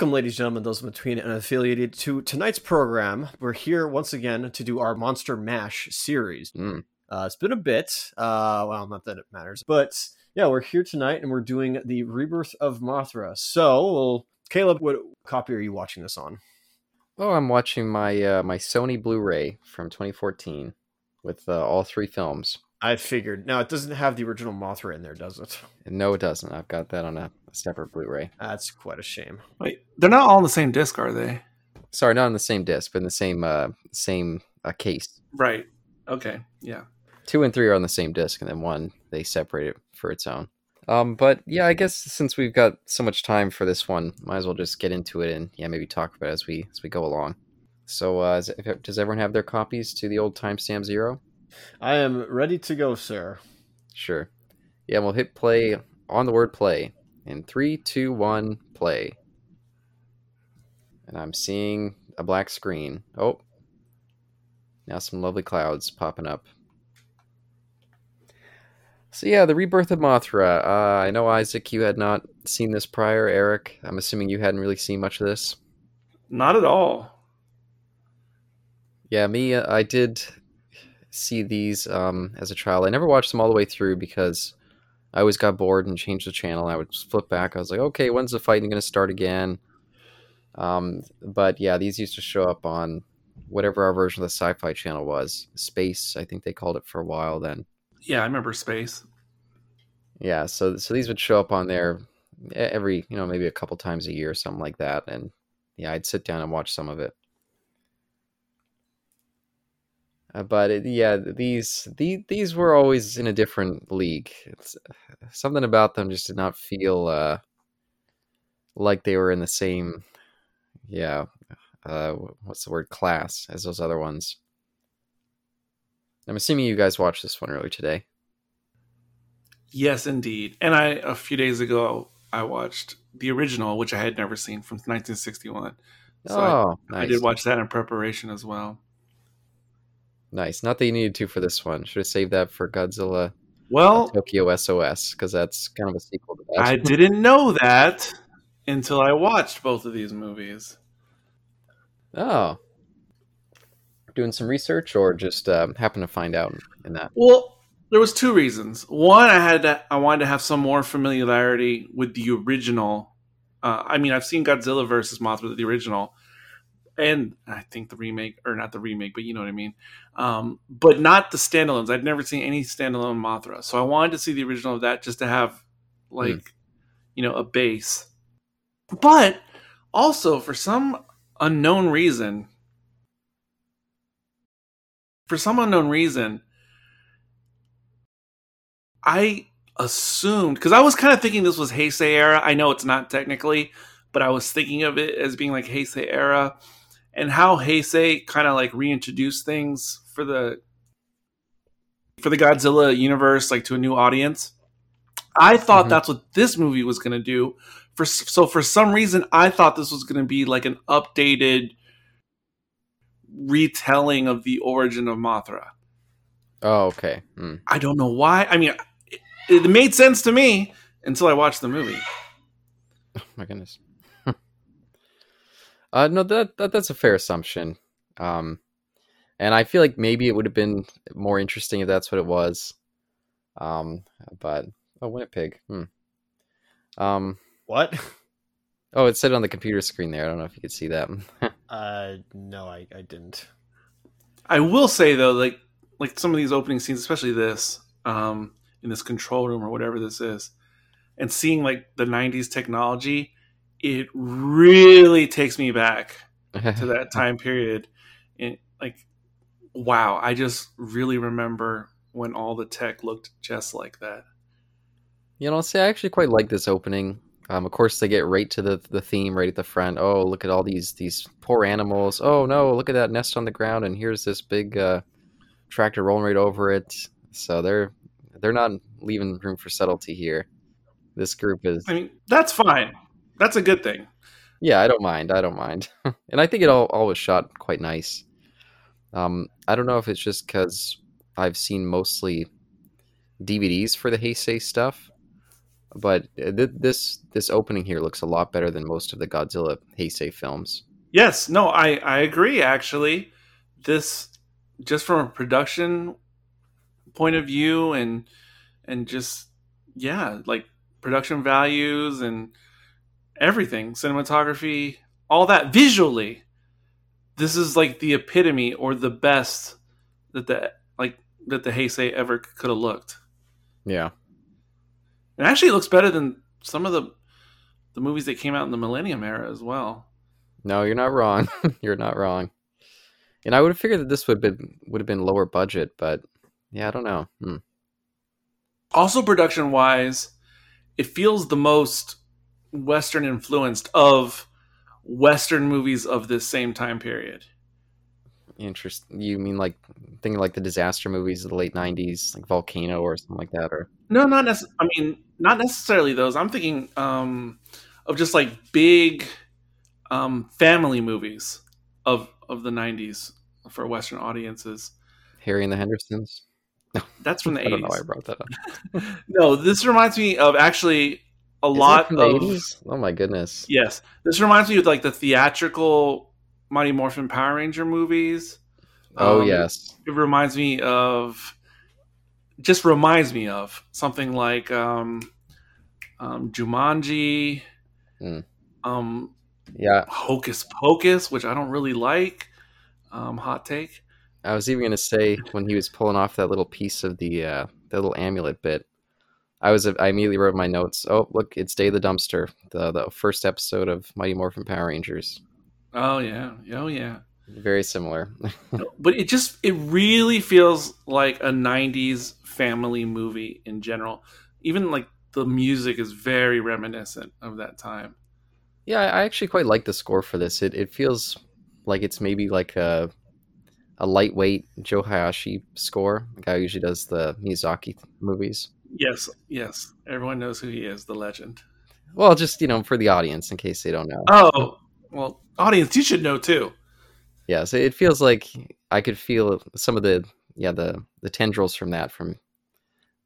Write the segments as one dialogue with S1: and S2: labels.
S1: Welcome, ladies and gentlemen, those in between and affiliated to tonight's program. We're here once again to do our Monster Mash series.
S2: Mm.
S1: Uh, it's been a bit, uh, well, not that it matters, but yeah, we're here tonight and we're doing the Rebirth of Mothra. So, Caleb, what copy are you watching this on?
S2: Oh, I'm watching my uh, my Sony Blu-ray from 2014 with uh, all three films.
S1: I figured. Now, it doesn't have the original Mothra in there, does it?
S2: No, it doesn't. I've got that on a, a separate Blu-ray.
S1: That's quite a shame.
S3: Wait, they're not all on the same disc, are they?
S2: Sorry, not on the same disc, but in the same uh, same uh, case.
S3: Right. Okay. Yeah.
S2: Two and three are on the same disc, and then one they separate it for its own. Um, but yeah, I guess since we've got so much time for this one, might as well just get into it and yeah, maybe talk about it as we as we go along. So, uh, is, does everyone have their copies to the old timestamp zero?
S1: I am ready to go, sir.
S2: Sure. Yeah, we'll hit play on the word play in three, two, one, play. And I'm seeing a black screen. Oh, now some lovely clouds popping up. So yeah, the rebirth of Mothra. Uh, I know Isaac, you had not seen this prior. Eric, I'm assuming you hadn't really seen much of this.
S3: Not at all.
S2: Yeah, me, uh, I did see these um, as a child. I never watched them all the way through because I always got bored and changed the channel. I would just flip back. I was like, okay, when's the fighting going to start again? Um, but yeah, these used to show up on whatever our version of the Sci-Fi Channel was. Space, I think they called it for a while then.
S3: Yeah, I remember Space.
S2: Yeah, so so these would show up on there every, you know, maybe a couple times a year or something like that. And yeah, I'd sit down and watch some of it. Uh, but it, yeah, these these these were always in a different league. It's, something about them just did not feel uh, like they were in the same, yeah, uh, what's the word, class as those other ones. I'm assuming you guys watched this one earlier today.
S3: Yes, indeed. And I a few days ago I watched the original, which I had never seen from 1961. So
S2: oh,
S3: I,
S2: nice.
S3: I did watch that in preparation as well.
S2: Nice. Not that you needed to for this one. Should have saved that for Godzilla
S3: Well,
S2: uh, Tokyo SOS because that's kind of a sequel to that.
S3: I didn't know that until I watched both of these movies.
S2: Oh. Doing some research or just um, happen to find out in that?
S3: Well, there was two reasons. One, I had to, I wanted to have some more familiarity with the original. Uh, I mean, I've seen Godzilla versus Mothra, the original, and I think the remake, or not the remake, but you know what I mean. Um, but not the standalones. I'd never seen any standalone Mothra, so I wanted to see the original of that just to have, like,
S2: Mm.
S3: you know, a base. But also, for some unknown reason, for some unknown reason, I assumed because I was kind of thinking this was Heisei era. I know it's not technically, but I was thinking of it as being like Heisei era, and how Heisei kind of like reintroduced things for the for the Godzilla universe, like to a new audience. I thought
S2: Mhm.
S3: that's what this movie was going to do. For so for some reason, I thought this was going to be like an updated retelling of the origin of Mothra.
S2: Oh, okay. Mm.
S3: I don't know why. I mean, it, it made sense to me until I watched the movie.
S2: Oh my goodness. Uh, no, that, that that's a fair assumption. Um, and I feel like maybe it would have been more interesting if that's what it was. Um, but oh, Winnipeg. Hmm. Um,
S1: What?
S2: oh, it said on the computer screen there. I don't know if you could see that.
S1: Uh, no, I, I didn't.
S3: I will say though, like like some of these opening scenes, especially this, um, in this control room or whatever this is, and seeing like the '90s technology, it really takes me back to that time period. And like, wow, I just really remember when all the tech looked just like that.
S2: You know, see, I actually quite like this opening. Um, of course, they get right to the the theme right at the front. Oh, look at all these these poor animals. Oh no, look at that nest on the ground, and here's this big uh, tractor rolling right over it. So they're they're not leaving room for subtlety here. This group is,
S3: I mean, that's fine. That's a good thing.
S2: yeah, I don't mind. I don't mind, and I think it all all was shot quite nice. Um, I don't know if it's just because I've seen mostly DVDs for the Heisei stuff, but uh, th- this this opening here looks a lot better than most of the Godzilla Heisei films.
S3: Yes, no, I I agree. Actually, this just from a production point of view and and just yeah, like production values and everything, cinematography, all that visually. This is like the epitome or the best that the like that the Heisei ever could have looked.
S2: Yeah,
S3: It actually looks better than some of the the movies that came out in the Millennium era as well.
S2: no, you're not wrong. you're not wrong. And I would have figured that this would have been would have been lower budget, but yeah, I don't know. Hmm.
S3: Also, production wise, it feels the most Western influenced of Western movies of this same time period.
S2: Interest? You mean like thinking like the disaster movies of the late '90s, like Volcano or something like that, or
S3: No, not necess- I mean, not necessarily those. I'm thinking um, of just like big um, family movies of of the '90s for Western audiences.
S2: Harry and the Hendersons?
S3: No, That's from the
S2: I don't know why I brought that up.
S3: No, this reminds me of actually a
S2: Is
S3: lot of
S2: 80s? Oh my goodness!
S3: Yes, this reminds me of like the theatrical Mighty Morphin Power Ranger movies.
S2: Oh
S3: Um,
S2: yes,
S3: it reminds me of, just reminds me of something like um, um, Jumanji,
S2: Mm.
S3: um,
S2: yeah.
S3: Hocus Pocus, which I don't really like. Um, hot take.
S2: I was even gonna say when he was pulling off that little piece of the uh, that little amulet bit, I was I immediately wrote my notes. Oh look, it's Day of the Dumpster, the the first episode of Mighty Morphin Power Rangers.
S3: Oh yeah, oh yeah.
S2: Very similar.
S3: but it just it really feels like a 90s family movie in general even like the music is very reminiscent of that time
S2: yeah, I actually quite like the score for this. It it feels like it's maybe like a a lightweight Joe Hisaishi score. The guy who usually does the Miyazaki movies.
S3: Yes yes. Everyone knows who he is the legend.
S2: Well, just you know, for the audience in case they don't know.
S3: oh well audience you should know too.
S2: Yeah so it feels like i could feel some of the yeah the the tendrils from that from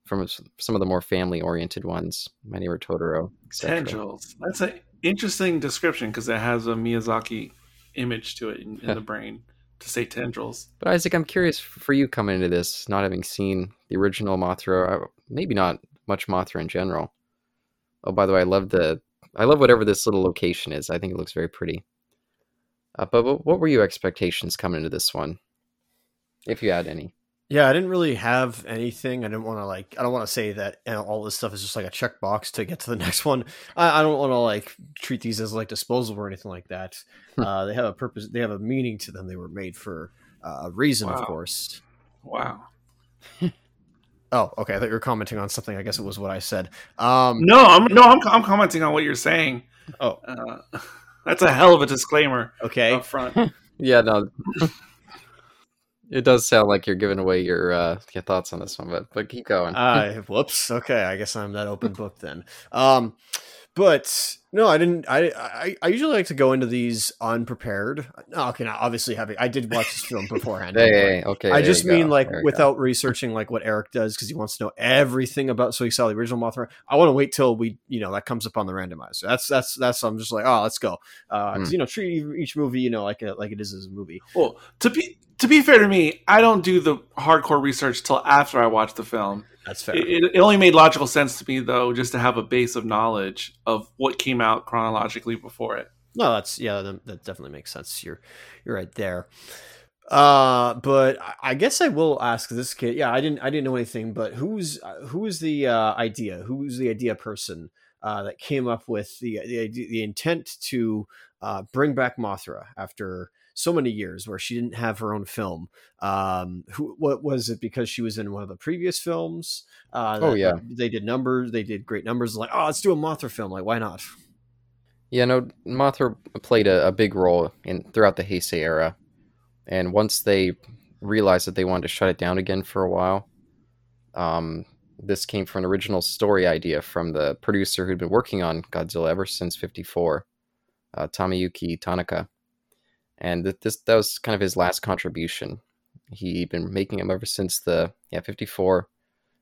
S2: from some of the more family oriented ones my neighbor totoro etc.
S3: tendrils. That's an interesting description because it has a miyazaki image to it in, in the brain to say tendrils.
S2: But isaac i'm curious for you coming into this not having seen the original mothra maybe not much mothra in general. Oh by the way i love the i love whatever this little location is. I think it looks very pretty. Uh, but what what were your expectations coming into this one if you had any
S1: Yeah, I didn't really have anything. I didn't want to like. I don't want to say that you know, all this stuff is just like a checkbox to get to the next one. I, I don't want to like treat these as like disposable or anything like that.
S2: Hmm.
S1: uh, they have a purpose. They have a meaning to them. They were made for uh, a reason, of course.
S3: wow
S1: Oh, okay. I thought you were commenting on something. I guess it was what I said. Um,
S3: no i'm no i'm, I'm commenting on what you're saying
S1: Oh,
S3: uh, that's a hell of a disclaimer
S1: okay.
S3: up front
S2: Yeah, no. It does sound like you're giving away your uh, your thoughts on this one, but but keep going.
S1: Uh, whoops. Okay, I guess I'm that open book then. Um, but no, I didn't. I, I I usually like to go into these unprepared. No, okay, now obviously having I did watch this film beforehand.
S2: hey,
S1: but
S2: hey, okay.
S1: I just
S2: you go,
S1: mean like
S2: there go.
S1: without researching like what Eric does because he wants to know everything about. So he saw the original Mothra. I want to wait till we you know that comes up on the randomizer. That's that's that's. I'm just like oh let's go because
S2: Hmm.
S1: you know treat each movie you know like a, like it is as a movie.
S3: Well, to be to be fair to me, I don't do the hardcore research till after I watch the film.
S1: That's fair.
S3: It, it, it only made logical sense to me though, just to have a base of knowledge of what came out chronologically before it.
S1: No, that's yeah, that, that definitely makes sense. You're you're right there. Uh, but I- I guess I will ask this kid. Yeah, I didn't I didn't know anything, but who's who is the uh, idea? Who's the idea person uh, that came up with the the the intent to uh, bring back Mothra after so many years where she didn't have her own film? Um, who what was it because she was in one of the previous films? Uh,
S2: Oh, yeah.
S1: they did numbers. They did great numbers. Like, oh, let's do a Mothra film. Like, why not?
S2: Yeah, no, Mothra played a, a big role in throughout the Heisei era, and once they realized that they wanted to shut it down again for a while, um, this came from an original story idea from the producer who'd been working on Godzilla ever since '54, uh, Tanaka, and th- this that was kind of his last contribution. He'd been making them ever since the yeah '54,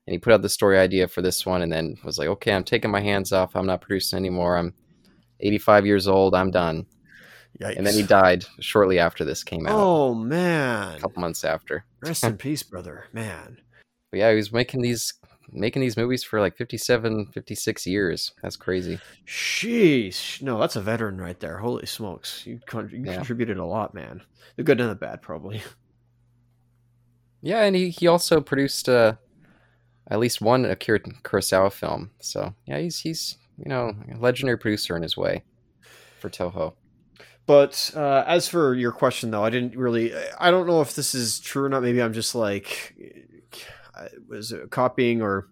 S2: and he put out the story idea for this one, and then was like, "Okay, I'm taking my hands off. I'm not producing anymore. I'm 85 years old. I'm done."
S1: Yikes.
S2: And then he died shortly after this came out,
S1: Oh man!
S2: a couple months after.
S1: Rest in peace, brother. Man.
S2: But yeah, he was making these making these movies for like 57, 56 years. That's crazy.
S1: Sheesh. No, that's a veteran right there. Holy smokes. You, con- you
S2: Yeah.
S1: contributed a lot, man. The good and the bad, probably.
S2: Yeah, and he, he also produced uh, at least one Akira Kurosawa film. So yeah, he's he's you know a legendary producer in his way for Toho.
S1: But uh, as for your question, though, I didn't really. I don't know if this is true or not. Maybe I'm just like, was copying or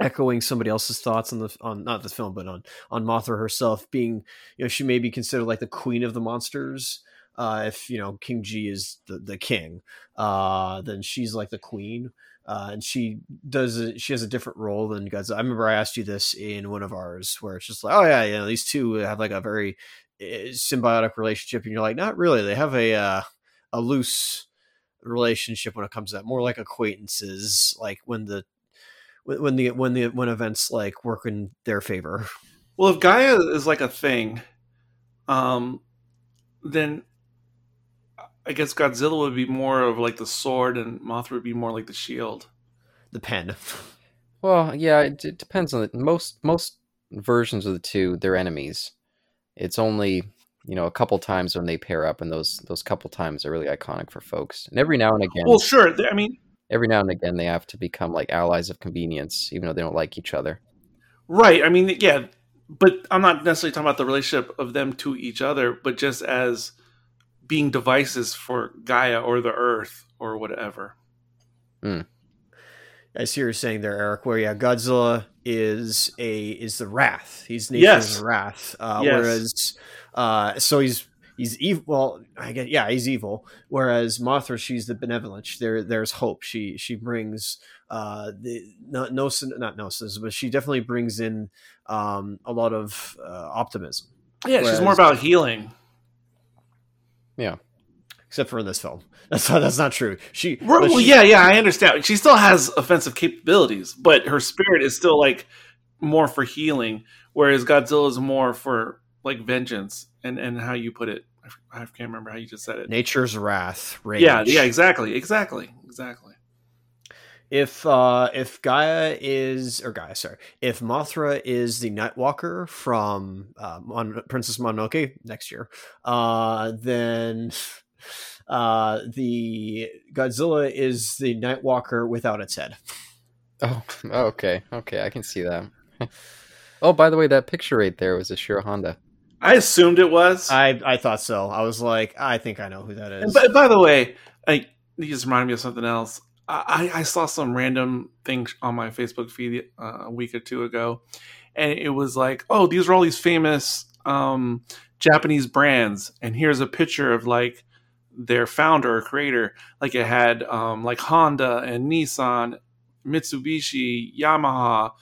S1: echoing somebody else's thoughts on the on not the film, but on on Mothra herself being, you know, she may be considered like the queen of the monsters. Uh, if you know King G is the the king, uh, then she's like the queen. Uh, and she does it, she has a different role than Godzilla. I remember I asked you this in one of ours where it's just like, oh yeah, you know, these two have like a very eh, symbiotic relationship, and you're like, not really. They have a uh, a loose relationship when it comes to that, more like acquaintances. Like when the when when the when the when events like work in their favor.
S3: Well, if Gaia is like a thing, um, then I guess Godzilla would be more of like the sword, and Mothra would be more like the shield.
S1: The pen.
S2: Well, yeah, it, it depends on the most most versions of the two. They're enemies. It's only you know a couple times when they pair up, and those those couple times are really iconic for folks. And every now and again,
S3: Well, sure. I mean,
S2: every now and again, they have to become like allies of convenience, even though they don't like each other.
S3: right. I mean, yeah. But I'm not necessarily talking about the relationship of them to each other, but just as being devices for Gaia or the Earth or whatever. Hmm.
S1: I see you're saying there, Eric. Where yeah, Godzilla is a is the wrath. He's nature's
S3: Yes.
S1: wrath. Uh,
S3: Yes.
S1: Whereas, uh, so he's he's evil. Well, I guess yeah, he's evil. Whereas Mothra, she's the benevolent. There there's hope. She she brings uh the no, no not gnosis, but she definitely brings in um a lot of uh, optimism.
S3: Yeah, she's more about healing.
S1: Except for in this film, that's not, that's not true. She
S3: Well,
S1: she-
S3: yeah, yeah, I understand. She still has offensive capabilities, but her spirit is still like more for healing, whereas Godzilla is more for like vengeance and and how you put it. I can't remember how you just said it.
S1: nature's wrath. Rage.
S3: Yeah, yeah, exactly, exactly, exactly.
S1: if uh if Gaia is or Gaia, sorry, if Mothra is the Nightwalker from uh, Mon- Princess Mononoke next year, uh, then uh the Godzilla is the Nightwalker without its head.
S2: Oh, okay, okay, I can see that. oh, by the way, that picture right there was Ishiro Honda.
S3: I assumed it was.
S1: I I thought so. I was like, I think I know who that is.
S3: And by, by the way, I, you just reminded me of something else. I, I I saw some random thing on my Facebook feed uh, a week or two ago, and it was like, oh, these are all these famous um, Japanese brands, and here's a picture of like their founder or creator. Like it had um, like Honda and Nissan, Mitsubishi, Yamaha,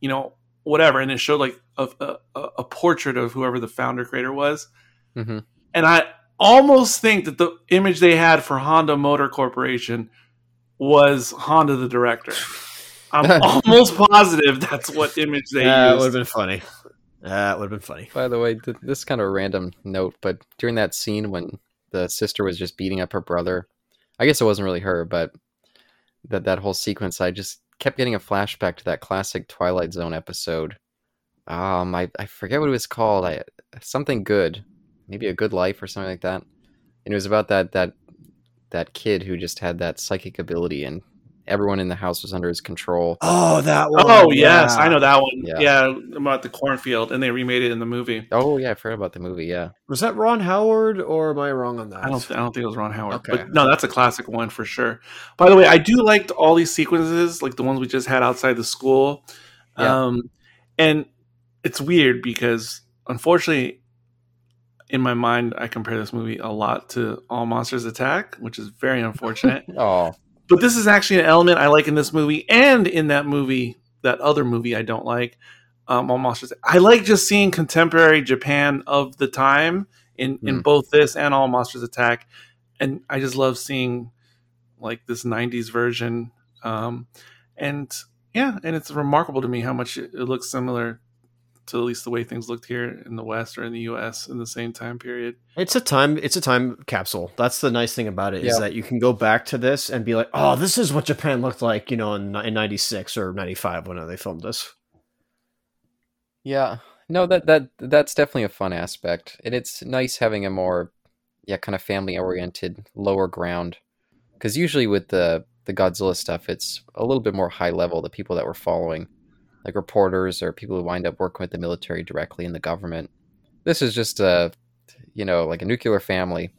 S3: you know, whatever, and it showed like a, a, a portrait of whoever the founder creator was
S2: hmm
S3: and I almost think that the image they had for Honda Motor Corporation was Honda the director. I'm almost positive that's what image they used.
S1: that would have been funny. That would have been funny.
S2: By the way, th- this is kind of a random note, but during that scene when the sister was just beating up her brother, I guess it wasn't really her, but that that whole sequence, I just kept getting a flashback to that classic Twilight Zone episode. Um, I, I forget what it was called. I, something good, maybe a good life or something like that. And it was about that that that kid who just had that psychic ability, and everyone in the house was under his control.
S1: Oh, that one.
S3: Oh yes. I know that one.
S2: Yeah.
S3: Yeah. about the cornfield, and they remade it in the movie.
S2: Oh yeah, I forgot about the movie. Yeah,
S1: Was that Ron Howard or am I wrong on that?
S3: I don't, I don't think it was Ron Howard,
S1: Okay.
S3: but no, that's a classic one for sure. By the way, I do like all these sequences, like the ones we just had outside the school.
S2: Yeah.
S3: Um, and it's weird because unfortunately, in my mind, I compare this movie a lot to All Monsters Attack, which is very unfortunate.
S2: Oh,
S3: but this is actually an element I like in this movie and in that movie, that other movie I don't like, um, All Monsters. I like just seeing contemporary Japan of the time in in
S2: Mm.
S3: both this and All Monsters Attack, and I just love seeing like this '90s version. Um, and yeah, and it's remarkable to me how much it, it looks similar to at least the way things looked here in the West or in the U.S. in the same time period.
S1: It's a time. It's a time capsule. That's the nice thing about it is
S2: Yeah.
S1: that you can go back to this and be like, "Oh, this is what Japan looked like," you know, in in '96 or '95 when they filmed this.
S2: Yeah. No, that that that's definitely a fun aspect. And it's nice having a more yeah, kind of family oriented lower ground. Cuz usually with the the Godzilla stuff, it's a little bit more high level the people that we're following, like reporters or people who wind up working with the military directly in the government. This is just a you know, like a nuclear family.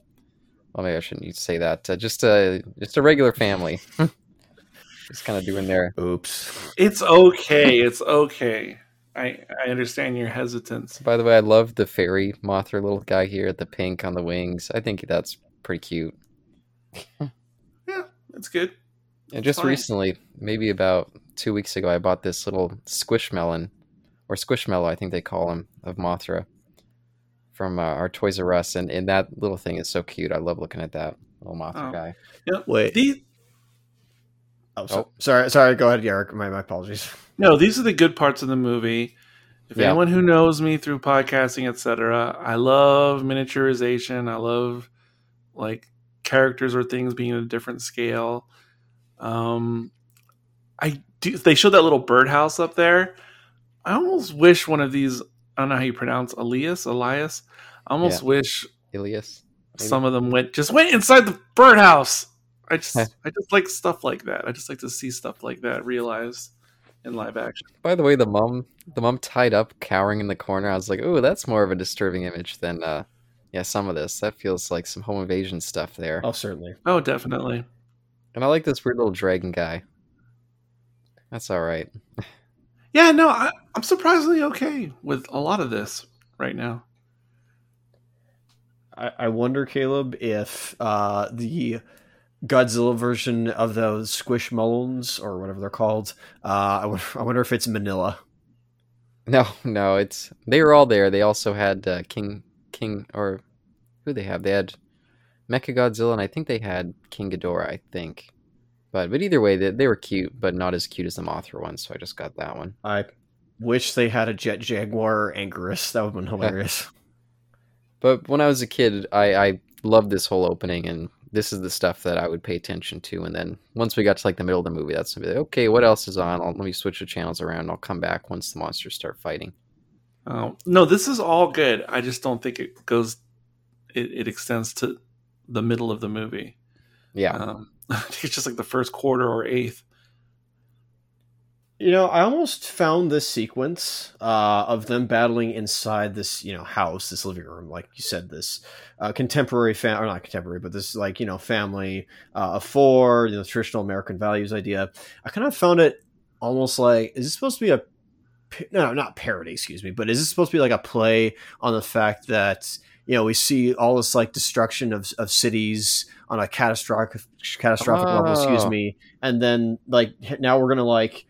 S2: Well, maybe I shouldn't use- say that. Uh, just a just a regular family. just kind of doing their
S1: Oops.
S3: It's okay. it's okay. I I understand your hesitance.
S2: By the way, I love the fairy Mothra little guy here, at the pink on the wings. I think that's pretty cute.
S3: Yeah, that's good.
S2: And just
S3: Fine.
S2: recently, maybe about two weeks ago, I bought this little squishmelon, or squishmallow, I think they call him, of Mothra from uh, our Toys R Us. And, and that little thing is so cute. I love looking at that little Mothra
S3: Oh.
S2: guy.
S3: Yeah.
S1: Wait.
S3: The,
S1: Oh, so,
S2: Oh.
S1: sorry. Sorry. Go ahead, Eric. My, my apologies.
S3: no, these are the good parts of the movie. If
S2: Yeah.
S3: anyone who knows me through podcasting, etc., I love miniaturization. I love like characters or things being at a different scale. Um, I do. They showed that little birdhouse up there. I almost wish one of these. I don't know how you pronounce Elias. Elias. I almost
S2: Yeah.
S3: wish
S2: Ilias. Maybe.
S3: some of them went just went inside the birdhouse. I just I just like stuff like that. I just like to see stuff like that realized in live action.
S2: By the way, the mom, the mom tied up, cowering in the corner. I was like, "Oh, that's more of a disturbing image than, uh, yeah, some of this. That feels like some home invasion stuff there."
S1: Oh, certainly.
S3: Oh, definitely.
S2: And I like this weird little dragon guy. That's all right.
S3: Yeah, no, I, I'm surprisingly okay with a lot of this right now.
S1: I, I wonder, Caleb, if uh, the Godzilla version of those Squishmallows or whatever they're called, uh, I wonder, I wonder if it's Minilla.
S2: No, no, it's they were all there. They also had uh, King King or who they have? They had Mecha Godzilla, and I think they had King Ghidorah. I think, but but either way, they, they were cute, but not as cute as the Mothra one. So I just got that one.
S1: I wish they had a Jet Jaguar or Anguirus. That would have been hilarious.
S2: But when I was a kid, I I loved this whole opening, and this is the stuff that I would pay attention to. And then once we got to like the middle of the movie, that's gonna be like, okay, what else is on? I'll, let me switch the channels around. I'll come back once the monsters start fighting.
S3: Um, no, this is all good. I just don't think it goes. It, it extends to the middle of the movie.
S2: Yeah,
S3: Um, it's just like the first quarter or eighth.
S1: You know, I almost found this sequence uh, of them battling inside this, you know, house, this living room, like you said, this uh, contemporary fam or not contemporary, but this like you know family uh, of four, you know, traditional American values idea. I kind of found it almost like is this supposed to be a no, not parody, excuse me, but is this supposed to be like a play on the fact that you know we see all this like destruction of of cities on a catastrophic catastrophic level, excuse
S2: Oh.
S1: me, and then like now we're gonna like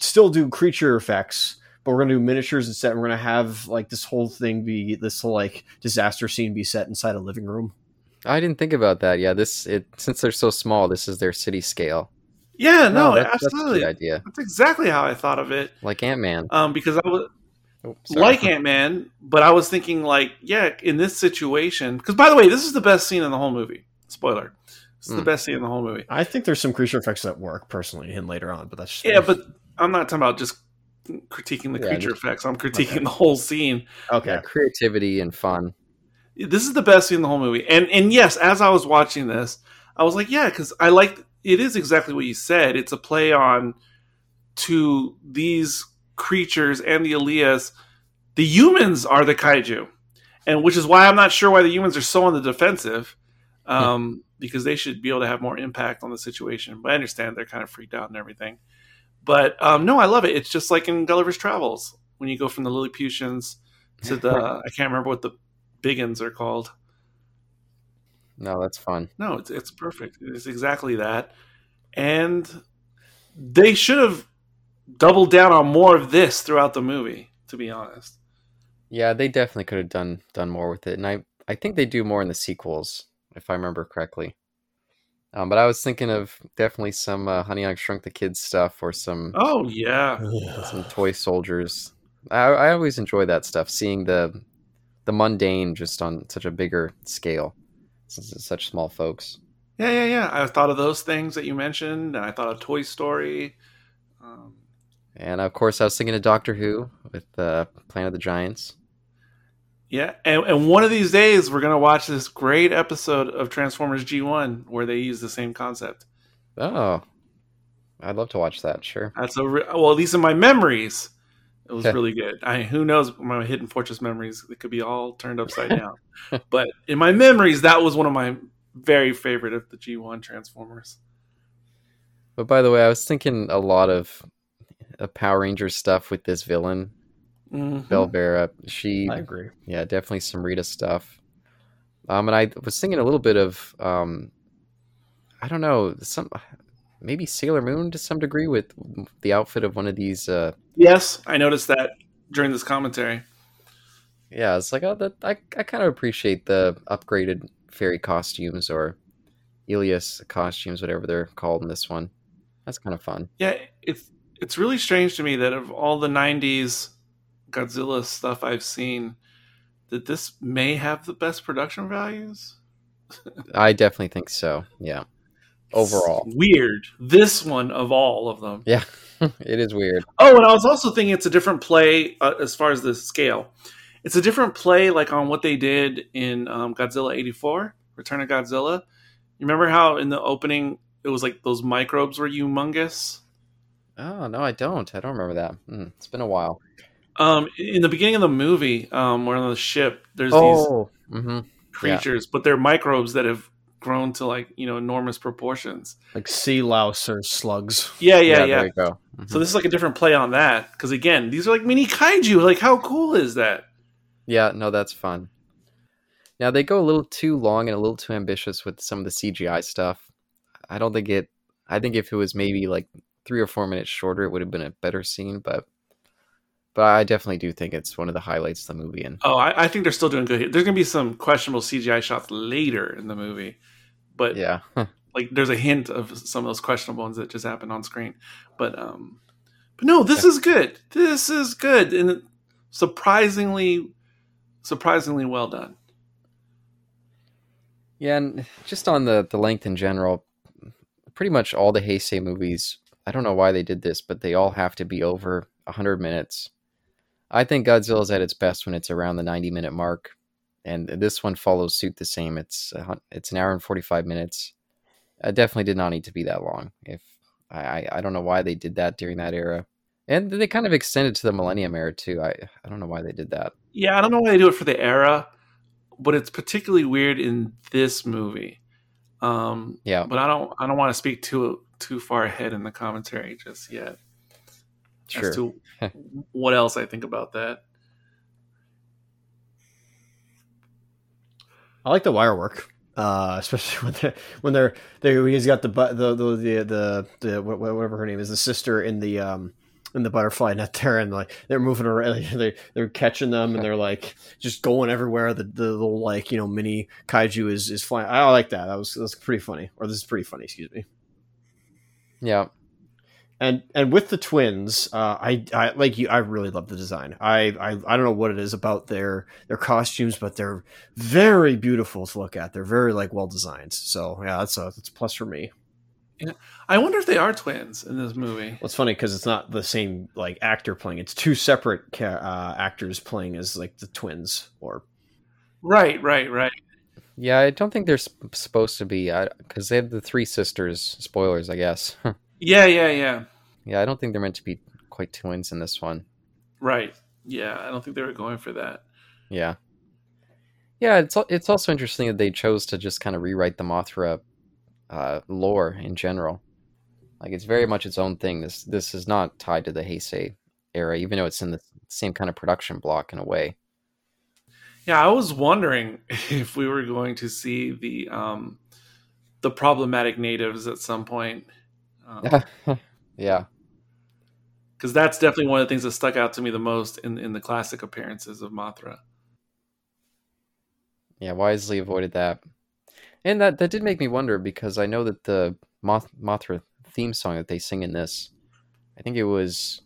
S1: still do creature effects, but we're gonna do miniatures instead. and We're gonna have like this whole thing be this whole like disaster scene be set inside a living room.
S2: I didn't think about that. Yeah, this it since they're so small, this is their city scale.
S3: Yeah, no,
S2: that's, that's a
S3: absolutely.
S2: good
S3: That's,
S2: idea.
S3: exactly how I thought of it.
S2: Like Ant Man.
S3: Um, because I was
S2: Oh,
S3: like Ant Man, but I was thinking like, yeah, in this situation. Because by the way, this is the best scene in the whole movie. Spoiler. This is the
S2: Hmm.
S3: best scene in the whole movie.
S1: I think there's some creature effects that work personally, and later on, but that's just
S3: Yeah, but I'm not talking about just critiquing the
S2: Yeah,
S3: creature
S2: just-
S3: effects. I'm critiquing
S1: Okay.
S3: the whole scene.
S1: okay.
S2: Yeah, creativity and fun.
S3: This is the best scene in the whole movie. And and yes, as I was watching this, I was like, yeah, because I like it is exactly what you said. It's a play on to these creatures and the Elias. The humans are the kaiju, and which is why I'm not sure why the humans are so on the defensive, um, because they should be able to have more impact on the situation. But I understand they're kind of freaked out and everything. But um, no, I love it. It's just like in Gulliver's Travels when you go from the Lilliputians to the I can't remember what the biggins are called.
S2: No, that's fun.
S3: No, it's it's perfect. It's exactly that. And they should have doubled down on more of this throughout the movie, to be honest.
S2: Yeah, they definitely could have done done more with it, and I I think they do more in the sequels, if I remember correctly. Um, but I was thinking of definitely some uh, Honey I Shrunk the Kids stuff or some
S3: Oh yeah,
S2: some toy soldiers. I, I always enjoy that stuff, seeing the the mundane just on such a bigger scale, since it's such small folks.
S3: yeah, yeah, yeah. I thought of those things that you mentioned, and I thought of Toy Story. Um,
S2: And of course, I was thinking of Doctor Who with uh, Planet of the Giants.
S3: yeah, and, and one of these days we're gonna watch this great episode of Transformers G1 where they use the same concept.
S2: Oh, I'd love to watch that. Sure.
S3: That's a re- well, at least in my memories, it was really good. I who knows my hidden fortress memories? It could be all turned upside down. but in my memories, that was one of my very favorite of the G1 Transformers.
S2: But by the way, I was thinking a lot of uh, Power Rangers stuff with this villain,
S3: Mhm.
S2: Belvera. She,
S1: I agree.
S2: yeah, definitely some Rita stuff. Um, and I was thinking a little bit of, um, I don't know, some maybe Sailor Moon to some degree with the outfit of one of these. Uh,
S3: Yes, I noticed that during this commentary.
S2: yeah, it's like oh, that I I kind of appreciate the upgraded fairy costumes or Ilias costumes, whatever they're called in this one. That's kind of fun.
S3: Yeah, it's it's really strange to me that of all the '90s Godzilla stuff I've seen, that this may have the best production values.
S2: I definitely think so. Yeah. Overall.
S3: It's weird. This one of all of them.
S2: Yeah, it is weird.
S3: Oh, and I was also thinking it's a different play uh, as far as the scale. It's a different play, like on what they did in um, Godzilla '84, Return of Godzilla. You remember how in the opening it was like those microbes were humongous.
S2: Oh no, I don't. I don't remember that. Hmm, it's been a while.
S3: Um, in the beginning of the movie, um, we're on the ship. There's
S2: Oh,
S3: these creatures, but they're microbes that have grown to like you know enormous proportions.
S1: Like sea louse or slugs.
S3: Yeah, yeah, yeah.
S2: There you go. Mhm.
S3: So this is like a different play on that because again, these are like mini kaiju. Like, how cool is that?
S2: yeah, no, that's fun. Now they go a little too long and a little too ambitious with some of the CGI stuff. I don't think it. I think if it was maybe like three or four minutes shorter, it would have been a better scene. But, but I definitely do think it's one of the highlights of the movie. And
S3: Oh, I, I think they're still doing good. here. There's gonna be some questionable CGI shots later in the movie, but
S2: yeah,
S3: like there's a hint of some of those questionable ones that just happened on screen. But um, but no, this is good. This is good and surprisingly, surprisingly well done.
S2: Yeah, and just on the the length in general, pretty much all the Heisei movies. I don't know why they did this, but they all have to be over hundred minutes. I think Godzilla's at its best when it's around the ninety minute mark, and this one follows suit the same. It's a, it's an hour and forty five minutes. It definitely did not need to be that long. If I, I I don't know why they did that during that era, and they kind of extended to the Millennium era too. I I don't know why they did that.
S3: Yeah, I don't know why they do it for the era, but it's particularly weird in this movie. Um,
S2: Yeah,
S3: but I don't I don't want to speak too too far ahead in the commentary just yet.
S2: Sure.
S3: as to what else I think about that.
S1: I like the wire work, uh, especially when they're when they're they he's got the the the the the, the wha- whatever her name is the sister in the um in the butterfly net there and like they're moving around they they're catching them and they're like just going everywhere. The the little like you know mini kaiju is is flying. I like that. That was that's pretty funny. Or this is pretty funny excuse me
S2: yeah.
S1: and and with the twins uh i i like you i really love the design I, I i don't know what it is about their their costumes but they're very beautiful to look at they're very like well designed so yeah that's a that's a plus for me
S3: I wonder if they are twins in this movie.
S1: well, it's funny because it's not the same like actor playing it's two separate ca- uh, actors playing as like the twins or
S3: Right, right, right.
S2: Yeah, I don't think they're sp- supposed to be because they have the three sisters. Spoilers, I guess.
S3: Yeah, yeah, yeah.
S2: yeah, I don't think they're meant to be quite twins in this one.
S3: Right. Yeah, I don't think they were going for that.
S2: Yeah, yeah. It's it's also interesting that they chose to just kind of rewrite the Mothra uh, lore in general. Like it's very much its own thing. This this is not tied to the Heisei era, even though it's in the same kind of production block in a way.
S3: Yeah, I was wondering if we were going to see the um the problematic natives at some point. Um,
S2: yeah,
S3: because that's definitely one of the things that stuck out to me the most in in the classic appearances of Mothra.
S2: yeah. Wisely avoided that. And that that did make me wonder because I know that the Moth- Mothra theme song that they sing in this, I think it was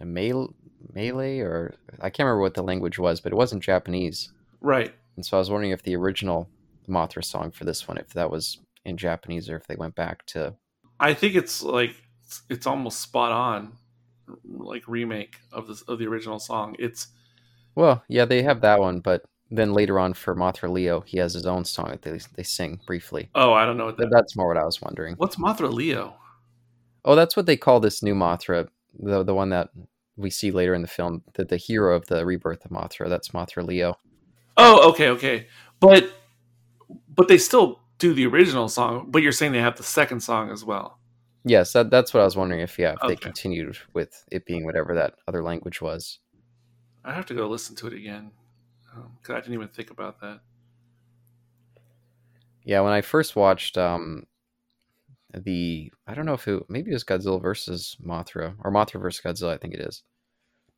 S2: a Mal- Malay or I can't remember what the language was, but it wasn't Japanese.
S3: Right.
S2: And so I was wondering if the original Mothra song for this one, if that was in Japanese or if they went back to.
S3: I think it's like it's almost spot on, like remake of the of the original song. It's
S2: Well, yeah, they have that one, but then later on for Mothra Leo, he has his own song that they they sing briefly.
S3: oh, I don't know what that.
S2: That's more what I was wondering.
S3: What's Mothra Leo?
S2: Oh, that's what they call this new Mothra, the the one that we see later in the film, the, the hero of the rebirth of Mothra. That's Mothra Leo.
S3: Oh, okay, okay, but but they still do the original song. But you're saying they have the second song as well.
S2: Yes, that, that's what I was wondering if yeah, if they continued with it being whatever that other language was.
S3: I have to go listen to it again because I didn't even think about that.
S2: Yeah, when I first watched um the I don't know if it maybe it was Godzilla versus Mothra or Mothra versus Godzilla, I think it is.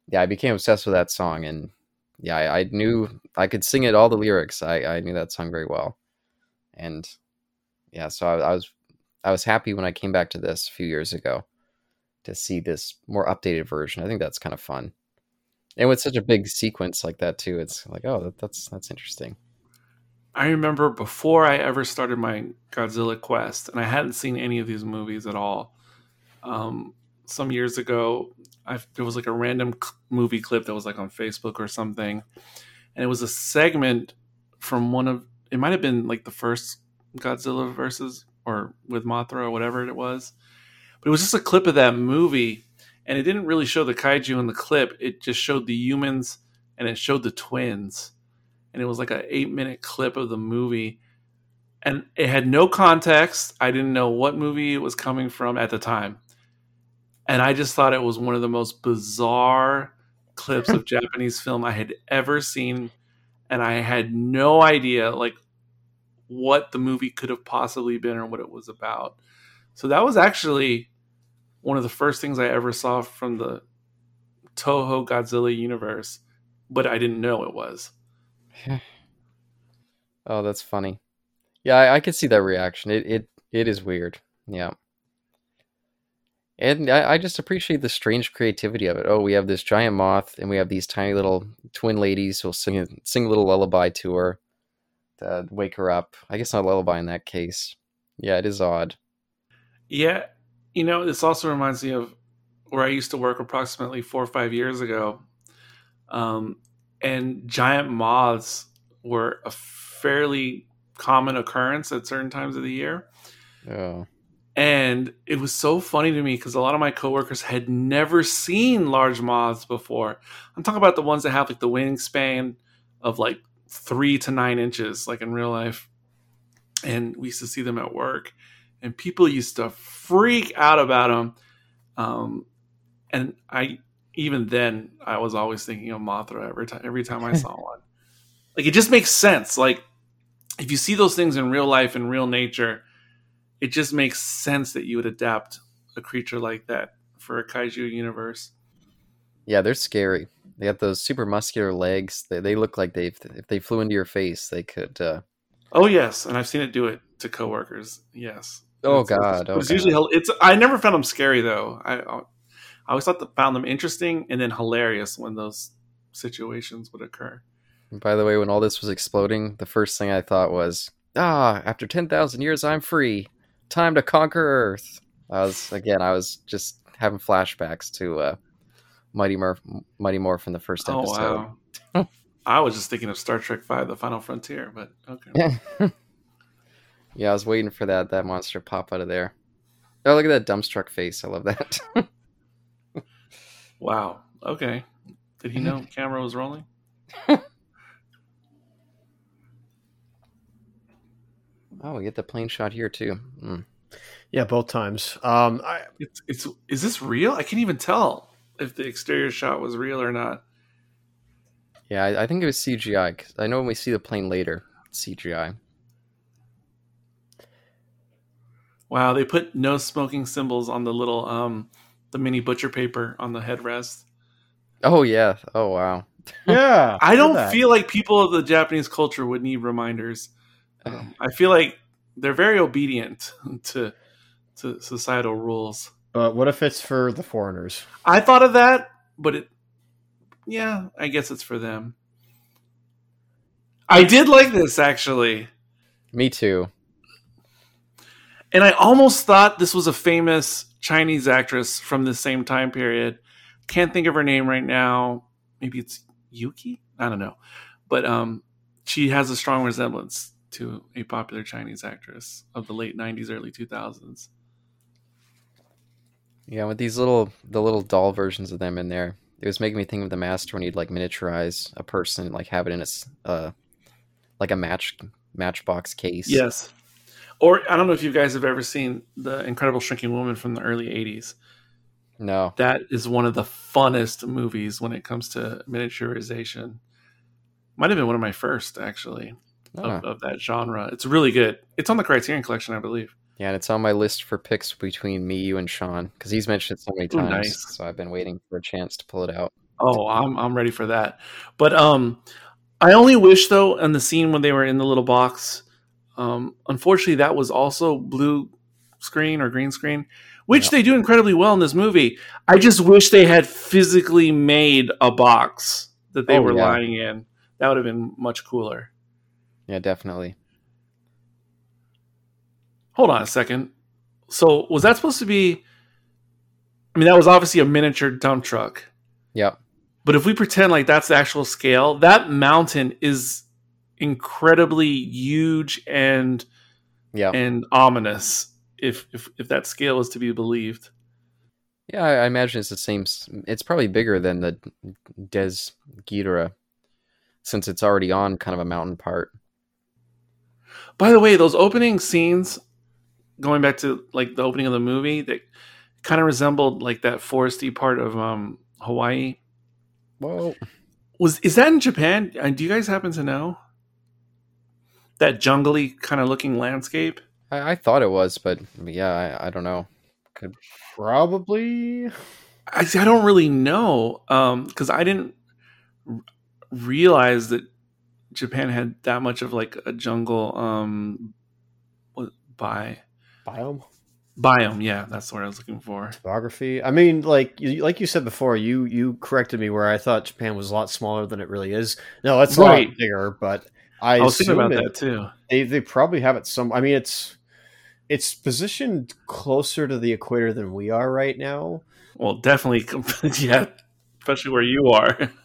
S2: Yeah, I became obsessed with that song and yeah, I, I knew I could sing it all the lyrics. I, I knew that song very well. And yeah, so I, I was I was happy when I came back to this a few years ago to see this more updated version. I think that's kind of fun. And with such a big sequence like that too, it's like, oh, that, that's that's interesting.
S3: I remember before I ever started my Godzilla quest, and I hadn't seen any of these movies at all. Um, some years ago, I, there was like a random movie clip that was like on Facebook or something, and it was a segment from one of it might have been like the first Godzilla versus or with Mothra or whatever it was, but it was just a clip of that movie, and it didn't really show the kaiju in the clip. It just showed the humans and it showed the twins and it was like an eight minute clip of the movie and it had no context i didn't know what movie it was coming from at the time and i just thought it was one of the most bizarre clips of japanese film i had ever seen and i had no idea like what the movie could have possibly been or what it was about so that was actually one of the first things i ever saw from the toho godzilla universe but i didn't know it was
S2: Oh, that's funny. Yeah, I, I could see that reaction. It it it is weird. Yeah. And I, I just appreciate the strange creativity of it. Oh, we have this giant moth, and we have these tiny little twin ladies who'll sing a, sing a little lullaby to her to wake her up. I guess not a lullaby in that case. Yeah, it is odd.
S3: Yeah, you know, this also reminds me of where I used to work approximately four or five years ago. Um, and giant moths were a fairly common occurrence at certain times of the year.
S2: Oh,
S3: And it was so funny to me because a lot of my coworkers had never seen large moths before. I'm talking about the ones that have like the wingspan of like three to nine inches, like in real life. And we used to see them at work, and people used to freak out about them. Um, and I, even then, I was always thinking of Mothra every time. Every time I saw one, like it just makes sense. Like if you see those things in real life in real nature, it just makes sense that you would adapt a creature like that for a kaiju universe.
S2: yeah, they're scary. They have those super muscular legs. They they look like they if they flew into your face, they could. Uh,
S3: Oh yes, and I've seen it do it to coworkers. Yes.
S2: Oh,
S3: It's- it's-
S2: God, oh,
S3: It's usually hel- it's. I never found them scary though. I I always thought that found them interesting and then hilarious when those situations would occur.
S2: By the way, when all this was exploding, the first thing I thought was, ah, after 10,000 years, I'm free. Time to conquer Earth. I was, again, I was just having flashbacks to uh, Mighty, Morph, Mighty Morphin the first
S3: Oh
S2: episode.
S3: wow. I was just thinking of Star Trek Five: The Final Frontier, but okay.
S2: Yeah. I was waiting for that that monster to pop out of there. Oh, look at that dumbstruck face. I love that.
S3: Wow. Okay. Did he know camera was rolling?
S2: Oh, we get the plane shot here, too. Mm.
S1: Yeah, both times. Um, I,
S3: It's it's is this real? I can't even tell if the exterior shot was real or not.
S2: Yeah, I, I think it was CGI. 'cause I know when we see the plane later, it's CGI.
S3: Wow, they put no smoking symbols on the little um the mini butcher paper on the headrest.
S2: Oh, yeah. Oh, wow.
S1: yeah,
S3: I don't feel like people of the Japanese culture would need reminders. Um, I feel like they're very obedient to to societal rules.
S1: But what if it's for the foreigners?
S3: I thought of that, but it yeah, I guess it's for them. I did like this actually.
S2: Me too.
S3: And I almost thought this was a famous Chinese actress from the same time period. Can't think of her name right now. Maybe it's Yuki? I don't know. But um she has a strong resemblance to a popular Chinese actress of the late 90s early 2000s.
S2: Yeah, with these little the little doll versions of them in there, it was making me think of the master when he'd like miniaturize a person, and, like have it in a uh, like a match matchbox case.
S3: Yes. Or I don't know if you guys have ever seen The Incredible Shrinking Woman from the early 80s.
S2: No.
S3: That is one of the funnest movies when it comes to miniaturization. Might have been one of my first, actually,
S2: Ah.
S3: of, of that genre. It's really good. It's on the Criterion Collection, I believe.
S2: Yeah, and it's on my list for picks between me, you, and Sean because he's mentioned it so many
S3: Ooh,
S2: times.
S3: nice.
S2: So I've been waiting for a chance to pull it out.
S3: Oh, I'm I'm ready for that. But um, I only wish though, in the scene when they were in the little box, um, unfortunately, that was also blue screen or green screen, which
S2: Yeah.
S3: they do incredibly well in this movie. I just wish they had physically made a box that they
S2: Oh,
S3: were
S2: yeah.
S3: lying in. That would have been much cooler.
S2: Yeah, definitely.
S3: Hold on a second. So was that supposed to be? I mean, that was obviously a miniature dump truck.
S2: Yep.
S3: But if we pretend like that's the actual scale, that mountain is incredibly huge and
S2: Yeah.
S3: and ominous. If if if that scale is to be believed.
S2: Yeah, I, imagine it's the same. It's probably bigger than the Des Ghidorah, since it's already on kind of a mountain part.
S3: By the way, those opening scenes, going back to like the opening of the movie, that kind of resembled like that foresty part of um Hawaii.
S2: Whoa.
S3: Was is that in Japan? And do you guys happen to know that jungly kind of looking landscape?
S2: I, I thought it was, but yeah, I, I don't know. Could
S1: Probably.
S3: I, see, I don't really know because I didn't r- realize that Japan had that much of like a jungle um bi
S1: Biome.
S3: biome. Yeah, that's what I was looking for.
S1: Topography. I mean, like you, like you said before, you you corrected me where I thought Japan was a lot smaller than it really is. No, it's a
S3: Right.
S1: lot bigger, but I,
S3: I, was thinking about
S1: it-
S3: that too.
S1: They they probably have it some. I mean, it's it's positioned closer to the equator than we are right now.
S3: Well, definitely, yeah, especially where you are.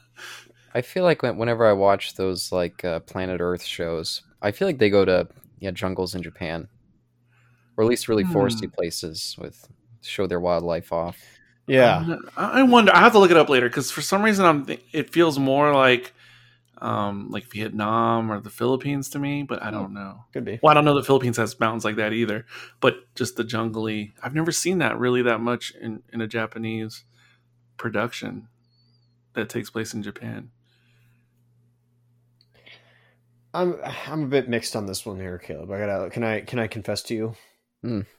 S2: I feel like whenever I watch those like uh, Planet Earth shows, I feel like they go to yeah jungles in Japan, or at least really foresty
S3: Hmm.
S2: places with show their wildlife off.
S1: Yeah,
S3: I I wonder. I have to look it up later because for some reason I'm. thi- It feels more like, um, like Vietnam or the Philippines to me, but I don't know.
S1: could be.
S3: Well, I don't know that Philippines has mountains like that either, but just the jungly. I've never seen that really that much in in a Japanese production that takes place in Japan.
S1: I'm I'm a bit mixed on this one here, Caleb. I gotta can I can I confess to you?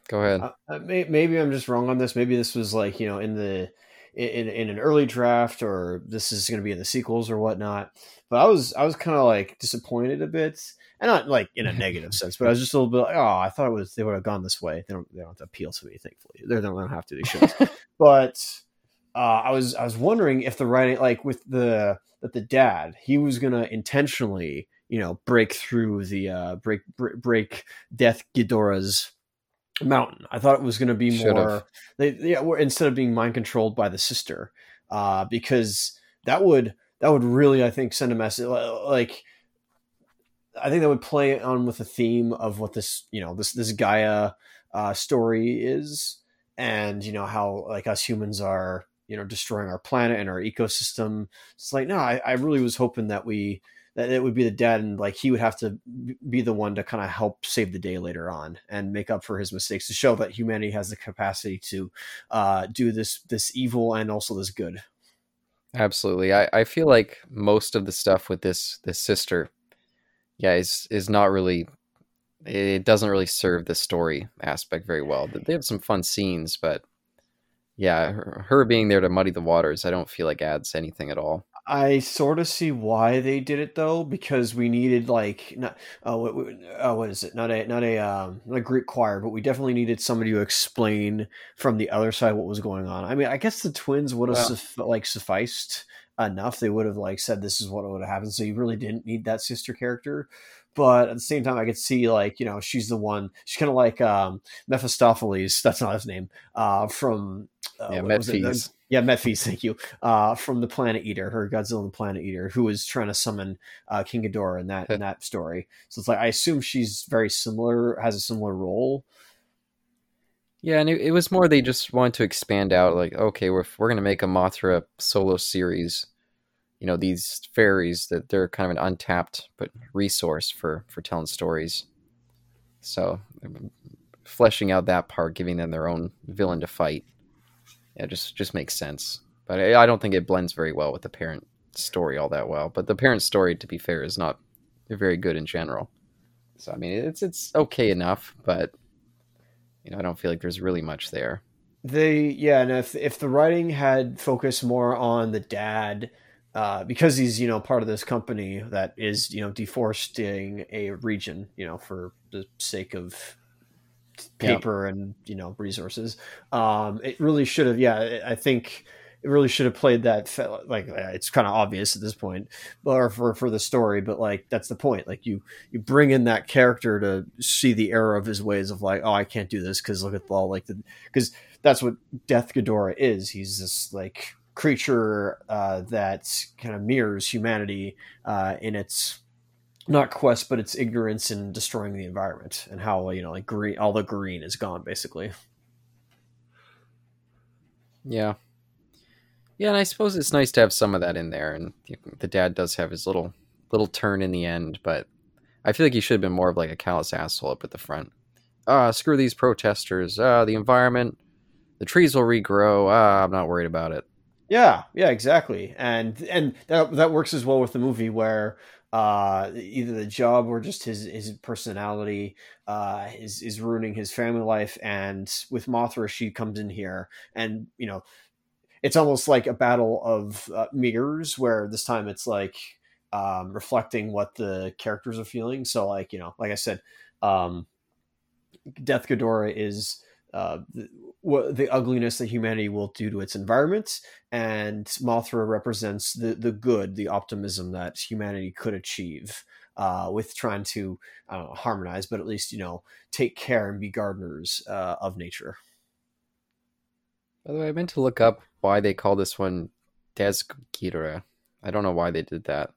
S2: Go ahead.
S1: Uh, uh, may, maybe I'm just wrong on this. Maybe this was like you know in the in in an early draft, or this is going to be in the sequels or whatnot. But I was I was kind of like disappointed a bit, and not like in a negative sense, but I was just a little bit like, oh, I thought it was they would have gone this way. They don't they don't have to appeal to me, thankfully. They don't, they don't have to. They should. but uh, I was I was wondering if the writing, like with the that the dad, he was gonna intentionally, you know, break through the uh, break break, break Death Ghidorah's mountain. I thought it was gonna be
S2: Should've.
S1: more, they, yeah, instead of being mind controlled by the sister, uh, because that would that would really, I think, send a message like. I think that would play on with the theme of what this, you know, this this Gaia uh, story is, and you know how like us humans are, you know, destroying our planet and our ecosystem. It's like no, I, I really was hoping that we that it would be the dad and like he would have to be the one to kind of help save the day later on and make up for his mistakes to show that humanity has the capacity to uh, do this this evil and also this good.
S2: Absolutely. I, I feel like most of the stuff with this this sister, yeah, is is not really it doesn't really serve the story aspect very well. They have some fun scenes, but yeah, her, her being there to muddy the waters, I don't feel like adds anything at all.
S1: I sort of see why they did it though, because we needed like not oh what, oh, what is it? Not a not a um not a Greek choir, but we definitely needed somebody to explain from the other side what was going on. I mean, I guess the twins would have like sufficed enough. They would have like said this is what would have happened, so you really didn't need that sister character. But at the same time, I could see like you know she's the one. She's kind of like um Mephistopheles. That's not his name. Uh, from uh,
S2: yeah,
S1: what was it?
S2: Metphies.
S1: Yeah, Mephis, thank you. Uh, from the Planet Eater, her Godzilla and the Planet Eater, who was trying to summon uh, King Ghidorah in that in that story. So it's like I assume she's very similar, has a similar role.
S2: Yeah, and it, it was more they just wanted to expand out. Like, okay, we're we're gonna make a Mothra solo series. You know, these fairies that they're kind of an untapped but resource for for telling stories. So, um, fleshing out that part, giving them their own villain to fight, yeah, just just makes sense. But I, I don't think it blends very well with the parent story all that well. But the parent story, to be fair, is not very good in general. So I mean, it's it's okay enough, but you know, I don't feel like there's really much there.
S1: The yeah, and if if the writing had focused more on the dad, uh, because he's you know part of this company that is you know deforesting a region, you know, for the sake of
S2: Yeah.
S1: paper and you know resources. Um, it really should have. Yeah, I think it really should have played that. Like uh, it's kind of obvious at this point, or for for the story. But like that's the point. Like you you bring in that character to see the error of his ways of like, oh, I can't do this because look at all like the because that's what Death Ghidorah is. He's this like creature uh, that kind of mirrors humanity uh, in its not quest, but its ignorance and destroying the environment and how you know like green, all the green is gone basically.
S2: Yeah. Yeah, and I suppose it's nice to have some of that in there. And the dad does have his little little turn in the end, but I feel like he should have been more of like a callous asshole up at the front. Ah, screw these protesters. Ah, the environment, the trees will regrow. Ah, I'm not worried about it.
S1: Yeah, yeah, exactly, and and that that works as well with the movie where uh, either the job or just his his personality uh, is is ruining his family life, and with Mothra, she comes in here, and you know, it's almost like a battle of uh, mirrors, where this time it's like um, reflecting what the characters are feeling. So, like you know, like I said, um, Death Ghidorah is uh, the, what, the ugliness that humanity will do to its environment, and Mothra represents the the good, the optimism that humanity could achieve uh, with trying to know, harmonize, but at least you know take care and be gardeners uh, of nature.
S2: By the way, I meant to look up why they call this one Desghidorah. I don't know why they did that.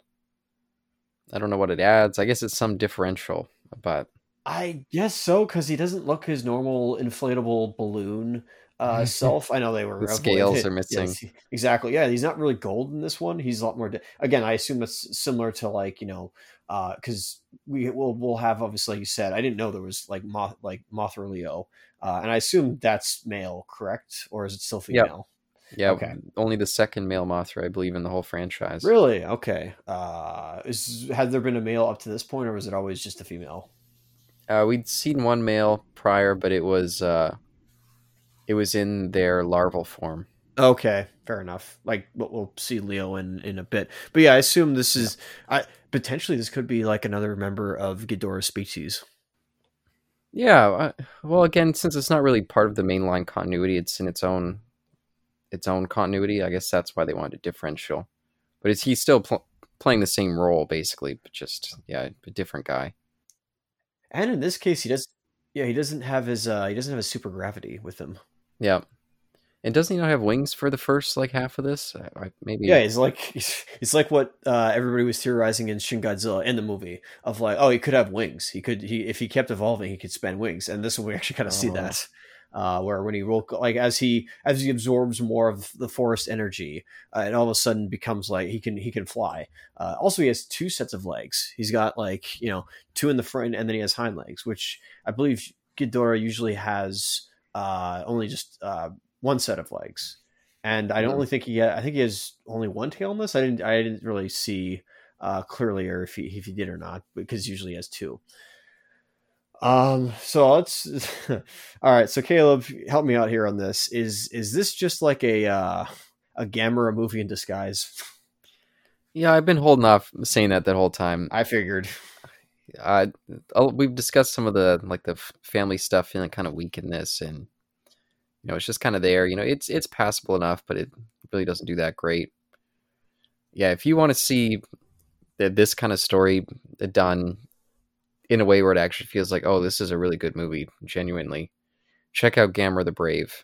S2: I don't know what it adds. I guess it's some differential, but
S1: I guess so because he doesn't look his normal inflatable balloon uh, self. I know they were
S2: The
S1: uh,
S2: scales are missing.
S1: he- exactly. Yeah, he's not really gold in this one. He's a lot more. di- Again, I assume that's similar to like you know because we will we'll have obviously like you said. I didn't know there was like moth like Mothra Leo, uh, and I assume that's male, correct, or is it still
S2: Yep.
S1: female?
S2: yeah,
S1: Okay.
S2: only the second male Mothra, I believe, in the whole franchise.
S1: Really? Okay. Uh, is had there been a male up to this point, or was it always just a female?
S2: Uh, we'd seen one male prior, but it was uh, it was in their larval form.
S1: Okay, fair enough. Like we'll, we'll see Leo in in a bit, but yeah, I assume this is I potentially this could be like another member of Ghidorah's species.
S2: Yeah, I, well, again, since it's not really part of the mainline continuity, it's in its own its own continuity. I guess that's why they wanted a differential. But it's he's still pl- playing the same role basically, but just yeah, a different guy.
S1: And in this case, he does. Yeah, he doesn't have his. uh He doesn't have his super gravity with him.
S2: Yeah, and doesn't he not have wings for the first like half of this? I, I, maybe.
S1: Yeah, he's like it's like what uh, everybody was theorizing in Shin Godzilla in the movie of like, oh, he could have wings. He could he if he kept evolving, he could spend wings. And this one we actually kind of see
S2: Oh.
S1: that. Uh, where when he like as he as he absorbs more of the forest energy, uh, and all of a sudden becomes like he can he can fly. Uh, also, he has two sets of legs. He's got like you know two in the front, and then he has hind legs, which I believe Ghidorah usually has uh, only just uh, one set of legs and I don't
S2: Hmm.
S1: really think he. I think he has only one tail in this. I didn't. I didn't really see uh, clearly, or if he if he did or not, because usually he has two. Um. So let's. all right. So Caleb, help me out here on this. Is is this just like a uh, a Gamera movie in disguise?
S2: Yeah, I've been holding off saying that that whole time.
S1: I figured.
S2: Uh, we've discussed some of the like the family stuff feeling kind of weak in this, and you know it's just kind of there. You know, it's it's passable enough, but it really doesn't do that great. Yeah, if you want to see th- this kind of story done in a way where it actually feels like, oh, this is a really good movie, genuinely, check out Gamera the Brave.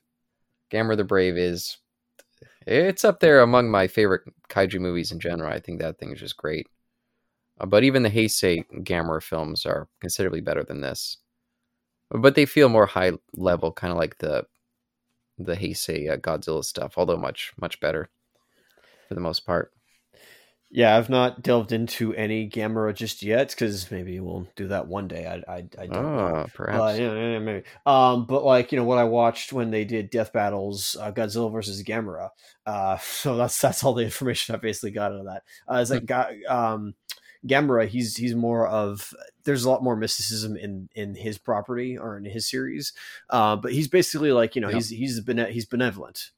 S2: Gamera the Brave is it's up there among my favorite kaiju movies in general. I think that thing is just great. Uh, but even the Heisei Gamera films are considerably better than this. But they feel more high level, kind of like the the Heisei uh, Godzilla stuff, although much much better for the most part.
S1: Yeah, I've not delved into any Gamera just yet because maybe we'll do that one day. I, I, I don't know.
S2: Oh, perhaps.
S1: Uh, yeah, yeah, maybe. Um, but like you know what I watched when they did Death Battles, uh, Godzilla versus Gamera. Uh, so that's that's all the information I basically got out of that. Uh, is that got um, Gamera? He's he's more of there's a lot more mysticism in in his property or in his series. Uh, but he's basically like you know
S2: Yeah.
S1: he's he's bene- he's benevolent.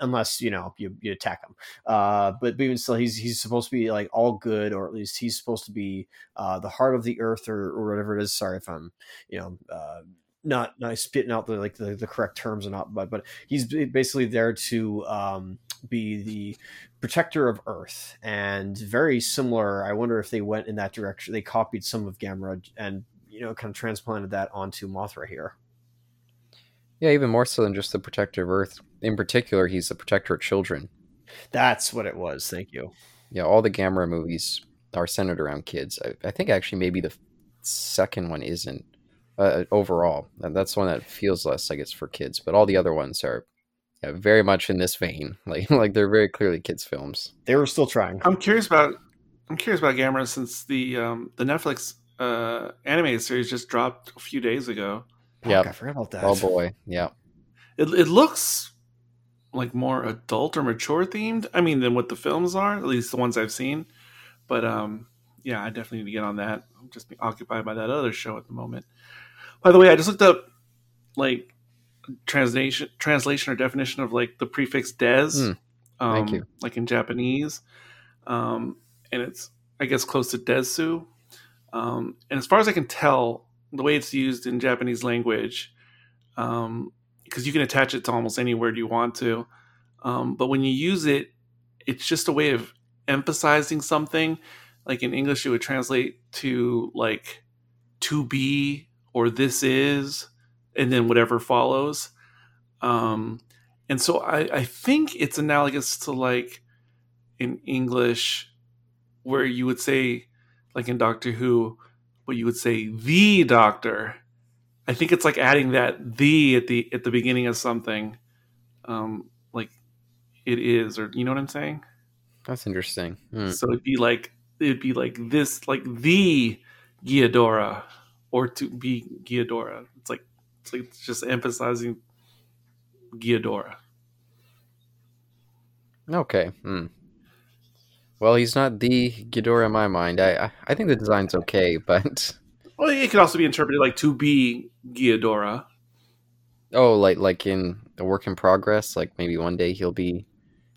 S1: Unless you know you, you attack him, uh, but even still, he's he's supposed to be like all good, or at least he's supposed to be uh, the heart of the earth, or, or whatever it is. Sorry if I'm you know uh, not not spitting out the like the, the correct terms or not but but he's basically there to um be the protector of earth and very similar i wonder if they went in that direction they copied some of gamera and you know kind of transplanted that onto mothra here
S2: Yeah, even more so than just the protector of Earth. In particular, he's the protector of children.
S1: that's what it was thank you
S2: Yeah, all the Gamera movies are centered around kids. I, I think actually maybe the second one isn't uh, overall. That's the one that feels less like it's for kids, but all the other ones are yeah, very much in this vein. Like like they're very clearly kids films.
S1: they were still trying
S3: I'm curious about I'm curious about Gamera since the um, the Netflix uh, animated series just dropped a few days ago.
S2: Yeah.
S1: I forgot about that
S2: Oh boy, yeah.
S3: It it looks like more adult or mature themed. I mean, than what the films are, at least the ones I've seen. But um, yeah, I definitely need to get on that. I'm just occupied by that other show at the moment. By the way, I just looked up like translation translation or definition of like the prefix des.
S2: Hmm.
S3: Um,
S2: Thank you.
S3: Like in Japanese, um, and it's I guess close to desu. Um, and as far as I can tell, the way it's used in Japanese language, um, because you can attach it to almost any word you want to. Um, but when you use it, it's just a way of emphasizing something. Like in English, it would translate to like to be or this is, and then whatever follows. Um, and so I, I think it's analogous to like in English, where you would say, like in Doctor Who, but you would say the doctor. I think it's like adding that the at the at the beginning of something, um, like it is, or you know what I'm saying.
S2: That's interesting. Hmm.
S3: So it'd be like it'd be like this, like the Ghidorah, or to be Ghidorah. It's like it's like it's just emphasizing Ghidorah.
S2: Okay. Hmm. Well, he's not the Ghidorah in my mind. I, I I think the design's okay, but
S3: Well, it could also be interpreted like to be Ghidorah.
S2: oh, like like in a work in progress. Like maybe one day he'll be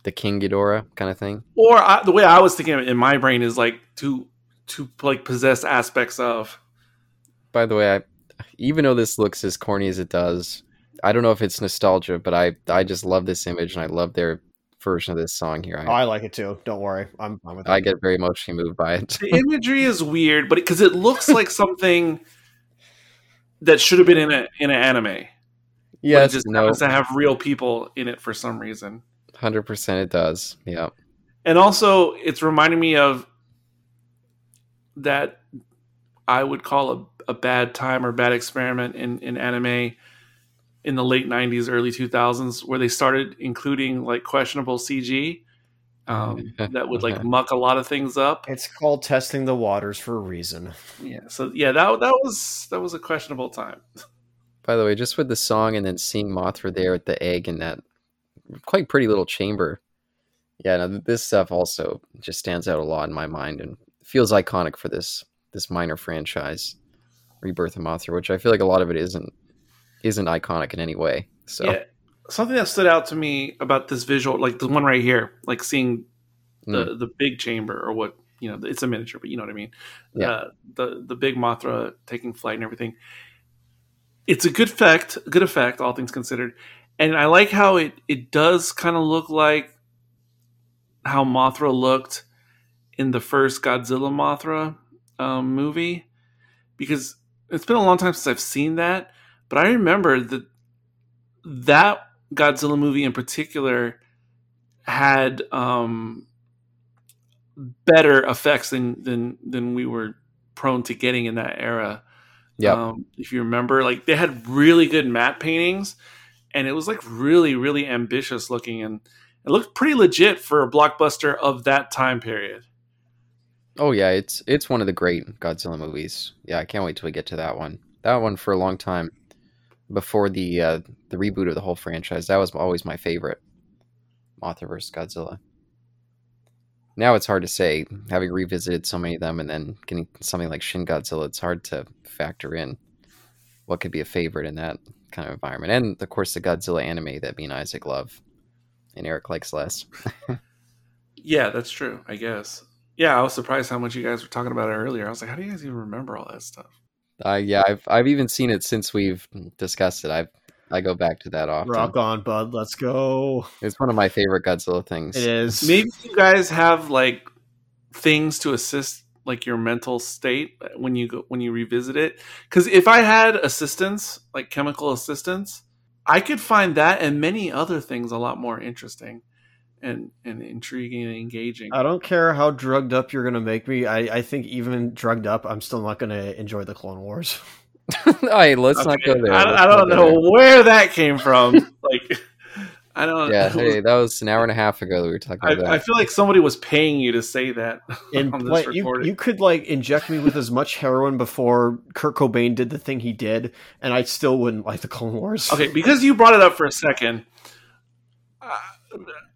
S2: the King Ghidorah kind of thing.
S3: Or I, the way I was thinking of it in my brain is like to to like possess aspects of.
S2: By the way, I even though this looks as corny as it does, I don't know if it's nostalgia, but I I just love this image and I love their version of this song here.
S1: oh,
S2: I,
S1: i like it too don't worry i'm fine with
S2: I
S1: it
S2: get very emotionally moved by it.
S3: The imagery is weird, but because it looks like something that should have been in a in an anime. but it
S2: yes,
S3: just
S2: no,
S3: happens to have real people in it for some reason.
S2: hundred percent it does. Yeah,
S3: And also, it's reminding me of that I would call a, a bad time or bad experiment in, in anime in the late 90s, early 2000s, where they started including like questionable CG um, that would like muck a lot of things up.
S1: it's called testing the waters for a reason
S3: Yeah. So, yeah, that, that was that was a questionable time.
S2: By the way, just with the song and then seeing Mothra there at the egg in that quite pretty little chamber. Yeah, no, this stuff also just stands out a lot in my mind and feels iconic for this this minor franchise, Rebirth of Mothra, which I feel like a lot of it isn't isn't iconic in any way. So
S3: Yeah. Something that stood out to me about this visual, like the one right here, like seeing the the big chamber or what you know it's a miniature, but you know what I mean.
S2: Yeah.
S3: Uh, the the big Mothra taking flight and everything. It's a good effect, good effect, all things considered, and I like how it it does kind of look like how Mothra looked in the first Godzilla Mothra um, movie because it's been a long time since I've seen that, but I remember that that Godzilla movie in particular had um, better effects than than than we were prone to getting in that era.
S2: Yeah.
S3: Um, if you remember, like they had really good matte paintings, and it was like really really ambitious looking, and it looked pretty legit for a blockbuster of that time period.
S2: Oh yeah, it's it's one of the great Godzilla movies. Yeah, I can't wait till we get to that one. That one for a long time before the uh, the reboot of the whole franchise. That was always my favorite. Mothra vs. Godzilla. Now it's hard to say, having revisited so many of them and then getting something like Shin Godzilla, it's hard to factor in what could be a favorite in that kind of environment. And of course, the Godzilla anime that me and Isaac love, and Eric likes less.
S3: Yeah, that's true. I guess. Yeah, I was surprised how much you guys were talking about it earlier. I was like, how do you guys even remember all that stuff?
S2: Uh, yeah, I've I've even seen it since we've discussed it. I I go back to that often.
S1: Rock on, bud. Let's go.
S2: It's one of my favorite Godzilla things.
S1: It is.
S3: Maybe you guys have like things to assist like your mental state when you go when you revisit it. Because if I had assistance, like chemical assistance, I could find that and many other things a lot more interesting and and intriguing and engaging.
S1: I don't care how drugged up you're gonna make me. I, I think even drugged up, I'm still not gonna enjoy the Clone Wars.
S2: All right, let's not go there.
S3: I, I don't
S2: go
S3: know where that came from. like, I don't.
S2: there. Yeah, hey, that was an hour and a half ago that we were talking about
S3: I, I feel like somebody was paying you to say that
S1: And
S3: on this
S1: like, you,
S3: recording.
S1: you could like inject me with as much heroin before Kurt Cobain did the thing he did, and I still wouldn't like the Clone Wars.
S3: Okay, because you brought it up for a second. uh,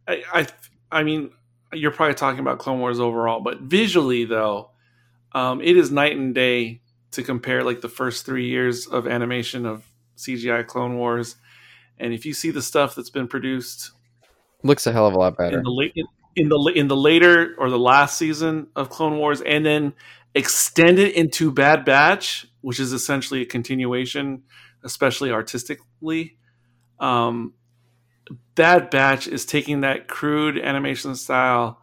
S3: I, I, I mean, you're probably talking about Clone Wars overall, but visually though, um, it is night and day to compare like the first three years of animation of CGI Clone Wars, and if you see the stuff that's been produced
S2: Looks a hell of a lot better.
S3: in the late in the in the later or the last season of Clone Wars, and then extended into Bad Batch, which is essentially a continuation, especially artistically. Um, Bad Batch is taking that crude animation style,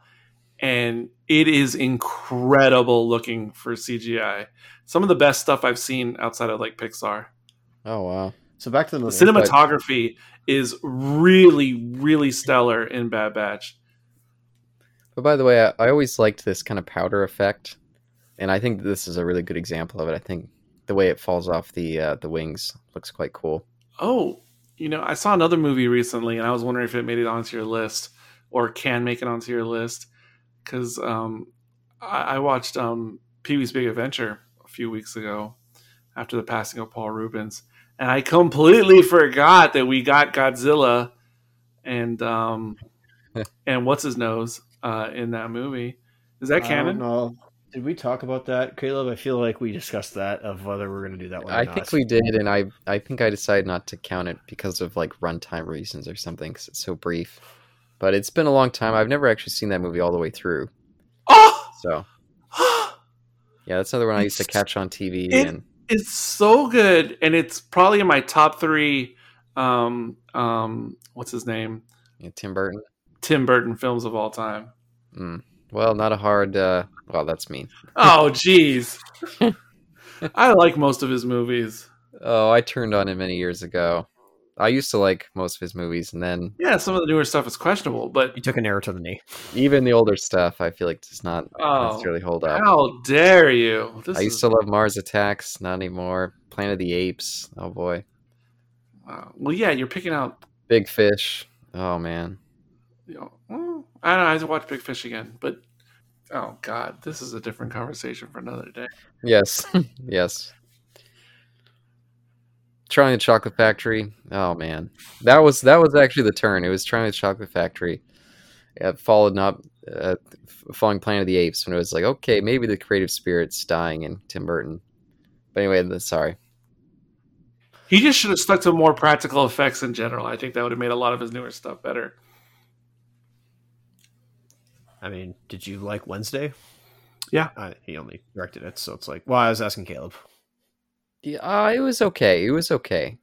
S3: and it is incredible looking for CGI. Some of the best stuff I've seen outside of like Pixar.
S2: Oh wow.
S1: So back to the
S3: The cinematography is really, really stellar in Bad Batch.
S2: But by the way, I, I always liked this kind of powder effect, and I think this is a really good example of it. I think the way it falls off the uh, the wings looks quite cool.
S3: Oh, you know, I saw another movie recently, and I was wondering if it made it onto your list or can make it onto your list because um, I, I watched um, Pee Wee's Big Adventure a few weeks ago after the passing of Paul Reubens, and I completely forgot that we got Godzilla and um, and what's his nose uh, in that movie. Is that canon?
S1: No. Did we talk about that, Caleb? I feel like we discussed that of whether we're going to do that one. or
S2: I
S1: not.
S2: think we did, and I I think I decided not to count it because of like runtime reasons or something, because it's so brief. But it's been a long time. I've never actually seen that movie all the way through.
S3: Oh,
S2: So yeah, that's another one I used to catch on TV.
S3: It-
S2: and
S3: it's so good, and it's probably in my top three. Um, um, what's his name?
S2: yeah, Tim Burton.
S3: Tim Burton films of all time.
S2: Mm. Well, not a hard. Uh, well, that's mean.
S3: Oh, jeez. I like most of his movies.
S2: Oh, I turned on him many years ago. I used to like most of his movies, and then
S3: Yeah, some of the newer stuff is questionable, but
S1: You took an arrow to the knee.
S2: even the older stuff, I feel like does not
S3: Oh,
S2: necessarily hold up.
S3: how dare you? This
S2: I used
S3: is,
S2: to love Mars Attacks, not anymore. Planet of the Apes. Oh boy,
S3: wow. well, yeah, you're picking out.
S2: Big Fish. Oh man.
S3: You know, well, I don't know. I have to watch Big Fish again, but oh god, this is a different conversation for another day.
S2: Yes, yes. Trying the Chocolate Factory. Oh man, that was that was actually the turn. It was trying the Chocolate Factory. It followed up, uh, following Planet of the Apes when it was like, okay, maybe the creative spirit's dying in Tim Burton. But anyway, sorry.
S3: He just should have stuck to more practical effects in general. I think that would have made a lot of his newer stuff better.
S1: I mean, did you like Wednesday?
S3: Yeah.
S1: Uh, he only directed it, so it's like. Well, I was asking Caleb.
S2: Yeah, uh, it was okay. It was okay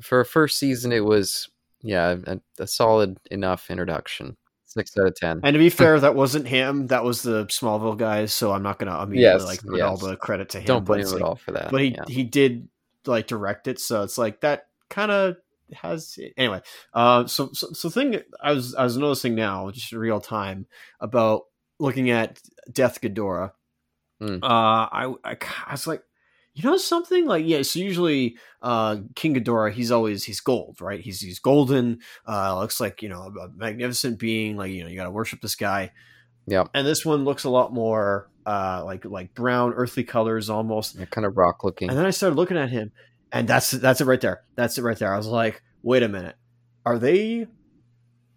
S2: for a first season. It was yeah, a, a solid enough introduction. Six out of ten.
S1: And to be fair, that wasn't him. That was the Smallville guys. So I'm not going to immediately
S2: Yes,
S1: like put
S2: yes.
S1: all the credit to him.
S2: Don't
S1: but
S2: blame
S1: it's
S2: him at
S1: like-
S2: all for that.
S1: But he
S2: yeah.
S1: he did like direct it, so it's like that kind of has anyway. Uh, so so so thing I was I was noticing now, just in real time, about looking at Death Ghidorah.
S2: Hmm.
S1: Uh, I, I I was like. You know something like yeah. So usually, uh, King Ghidorah, he's always he's gold, right? He's he's golden. Uh, looks like you know a magnificent being. Like you know you got to worship this guy.
S2: yeah
S1: And this one looks a lot more uh like like brown, earthly colors almost.
S2: Yeah, kind of rock looking.
S1: And then I started looking at him, and that's that's it right there. That's it right there. I was like, wait a minute, are they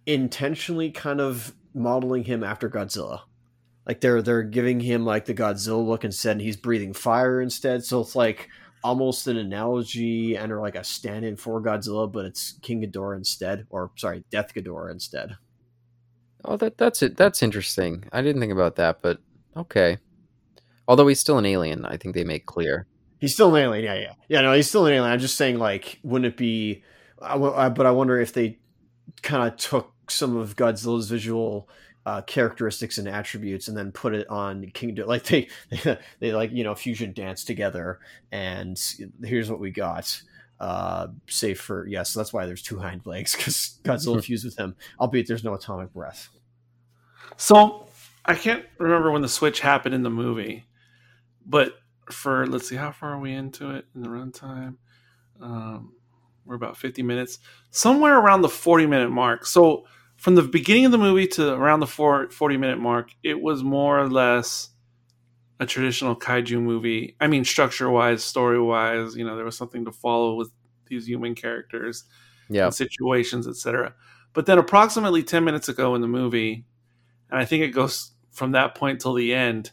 S1: intentionally kind of modeling him after Godzilla? Like they're they're giving him like the Godzilla look instead, and he's breathing fire instead. So it's like almost an analogy and or like a stand-in for Godzilla, but it's King Ghidorah instead, or sorry, Death Ghidorah instead.
S2: Oh, that that's it. That's interesting. I didn't think about that, but okay. Although he's still an alien, I think they make clear.
S1: He's still an alien, yeah, yeah, yeah. No, he's still an alien. I'm just saying, like, wouldn't it be? I, w- I- but I wonder if they kind of took some of Godzilla's visual uh, characteristics and attributes and then put it on King. Ghidorah. Like they, they, they like you know fusion dance together, and here's what we got. Uh, save for yes, so that's why there's two hind legs because Godzilla fused with him. Albeit there's no atomic breath.
S3: So I can't remember when the switch happened in the movie, but for let's see, how far are we into it in the runtime? Um, we're about 50 minutes, somewhere around the 40 minute mark. So from the beginning of the movie to around the four, 40 minute mark, it was more or less a traditional kaiju movie. I mean, structure wise, story wise, you know, there was something to follow with these human characters
S2: Yeah.
S3: and situations, etc. But then, approximately ten minutes ago in the movie, and I think it goes from that point till the end.